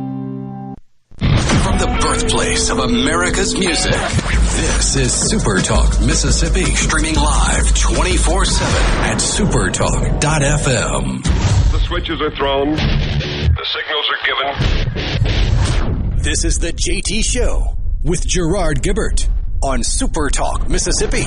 From the birthplace of America's music, this is Super Talk Mississippi, streaming live 24 7 at supertalk.fm. The switches are thrown, the signals are given. This is the JT Show with Gerard Gibert on Super Talk Mississippi.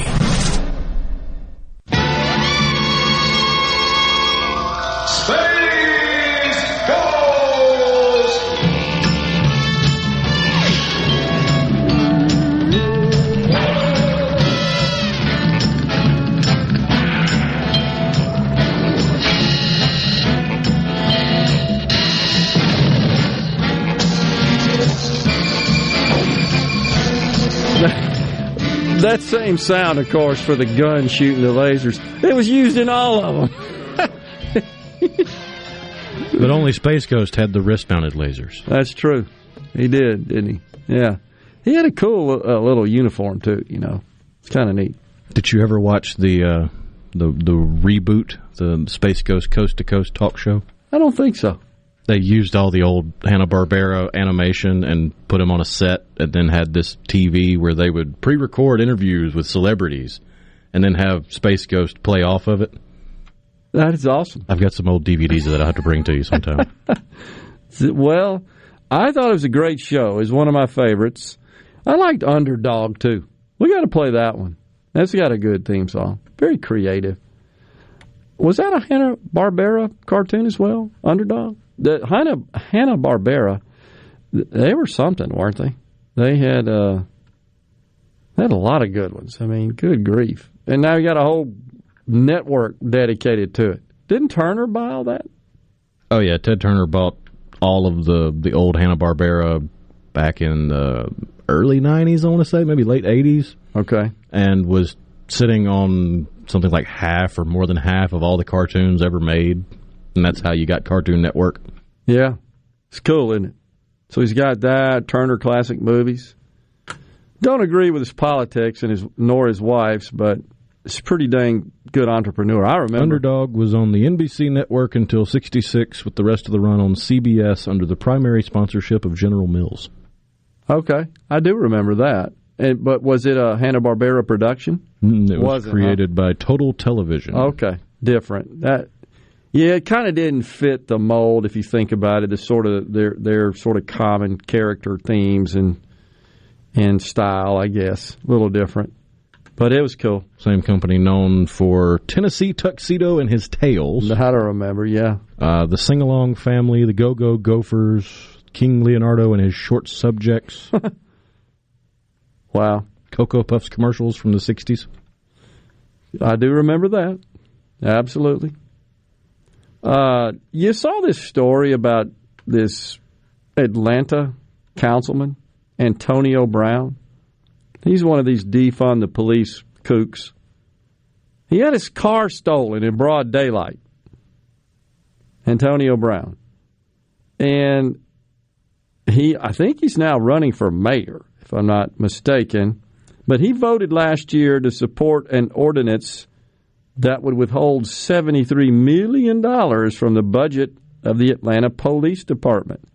That same sound, of course, for the gun shooting the lasers, it was used in all of them. But only Space Ghost had the wrist mounted lasers. That's true. He did, didn't he? Yeah. He had a cool uh, little uniform, too, you know. It's kind of neat. Did you ever watch the uh, the the reboot, the Space Ghost Coast to Coast talk show? I don't think so. They used all the old Hanna Barbera animation and put them on a set, and then had this TV where they would pre-record interviews with celebrities, and then have Space Ghost play off of it. That is awesome. I've got some old DVDs that I have to bring to you sometime. well, I thought it was a great show. It's one of my favorites. I liked Underdog too. We got to play that one. That's got a good theme song. Very creative. Was that a Hanna Barbera cartoon as well? Underdog. The Hanna Hanna Barbera. They were something, weren't they? They had uh, they had a lot of good ones. I mean, good grief. and now you got a whole network dedicated to it. Didn't Turner buy all that? Oh yeah, Ted Turner bought all of the the old Hanna Barbera back in the early '90s. I want to say maybe late '80s. Okay, and was sitting on something like half or more than half of all the cartoons ever made, and that's how you got Cartoon Network. Yeah, it's cool, isn't it? So he's got that Turner Classic Movies. Don't agree with his politics and his nor his wife's, but it's a pretty dang good entrepreneur. I remember Underdog was on the NBC network until '66, with the rest of the run on CBS under the primary sponsorship of General Mills. Okay, I do remember that. And, but was it a Hanna Barbera production? Mm, it was created by Total Television. Okay, different. That yeah, it kind of didn't fit the mold if you think about it. The sort of their their sort of common character themes and and style, I guess, a little different. But it was cool. Same company known for Tennessee Tuxedo and His Tales. How to remember? Yeah, uh, the Sing Along Family, the Go Go Gophers, King Leonardo and his short subjects. wow, Cocoa Puffs commercials from the '60s. I do remember that. Absolutely. Uh, you saw this story about this Atlanta councilman, Antonio Brown. He's one of these defund the police kooks. He had his car stolen in broad daylight. Antonio Brown. And he I think he's now running for mayor, if I'm not mistaken. But he voted last year to support an ordinance that would withhold $73 million from the budget of the Atlanta Police Department.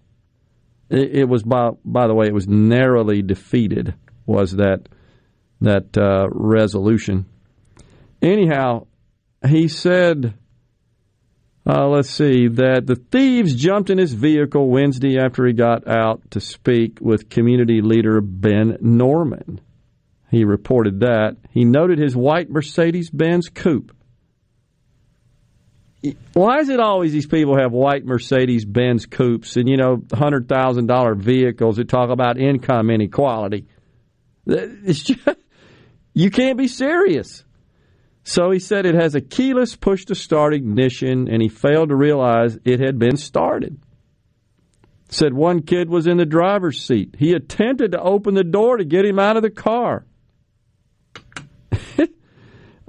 It, it was, by, by the way, it was narrowly defeated, was that, that uh, resolution. Anyhow, he said, uh, let's see, that the thieves jumped in his vehicle Wednesday after he got out to speak with community leader Ben Norman. He reported that. He noted his white Mercedes Benz coupe. Why is it always these people have white Mercedes Benz coupes and, you know, $100,000 vehicles that talk about income inequality? It's just, you can't be serious. So he said it has a keyless push to start ignition, and he failed to realize it had been started. Said one kid was in the driver's seat. He attempted to open the door to get him out of the car.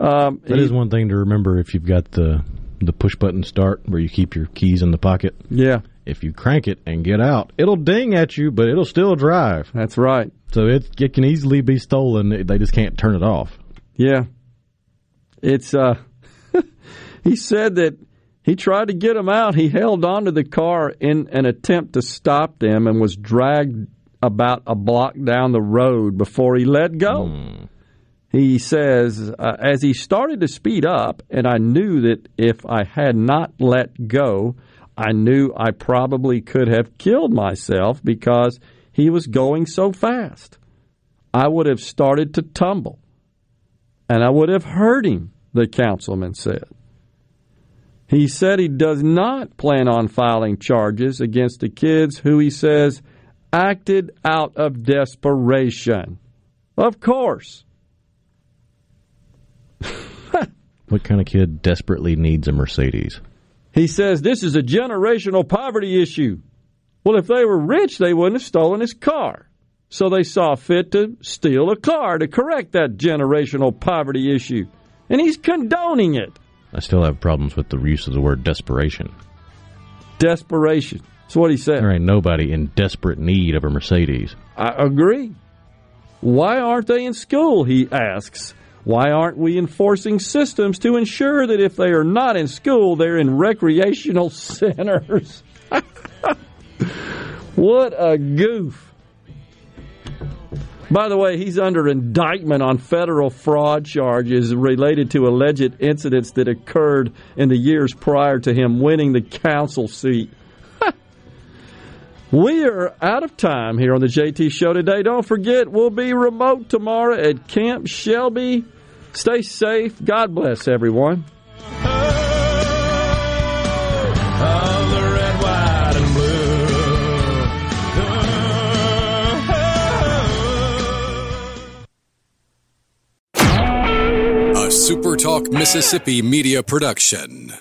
Um, that is one thing to remember if you've got the the push button start where you keep your keys in the pocket. Yeah. If you crank it and get out, it'll ding at you, but it'll still drive. That's right. So it, it can easily be stolen. They just can't turn it off. Yeah. It's uh he said that he tried to get them out. He held onto the car in an attempt to stop them and was dragged about a block down the road before he let go. Mm. He says, uh, as he started to speed up, and I knew that if I had not let go, I knew I probably could have killed myself because he was going so fast. I would have started to tumble, and I would have hurt him, the councilman said. He said he does not plan on filing charges against the kids who he says acted out of desperation. Of course. what kind of kid desperately needs a Mercedes? He says this is a generational poverty issue. Well, if they were rich, they wouldn't have stolen his car. So they saw fit to steal a car to correct that generational poverty issue. And he's condoning it. I still have problems with the use of the word desperation. Desperation. That's what he said. There ain't nobody in desperate need of a Mercedes. I agree. Why aren't they in school? He asks. Why aren't we enforcing systems to ensure that if they are not in school, they're in recreational centers? what a goof. By the way, he's under indictment on federal fraud charges related to alleged incidents that occurred in the years prior to him winning the council seat. We are out of time here on the JT Show today. Don't forget, we'll be remote tomorrow at Camp Shelby. Stay safe. God bless everyone. a SuperTalk Mississippi media production.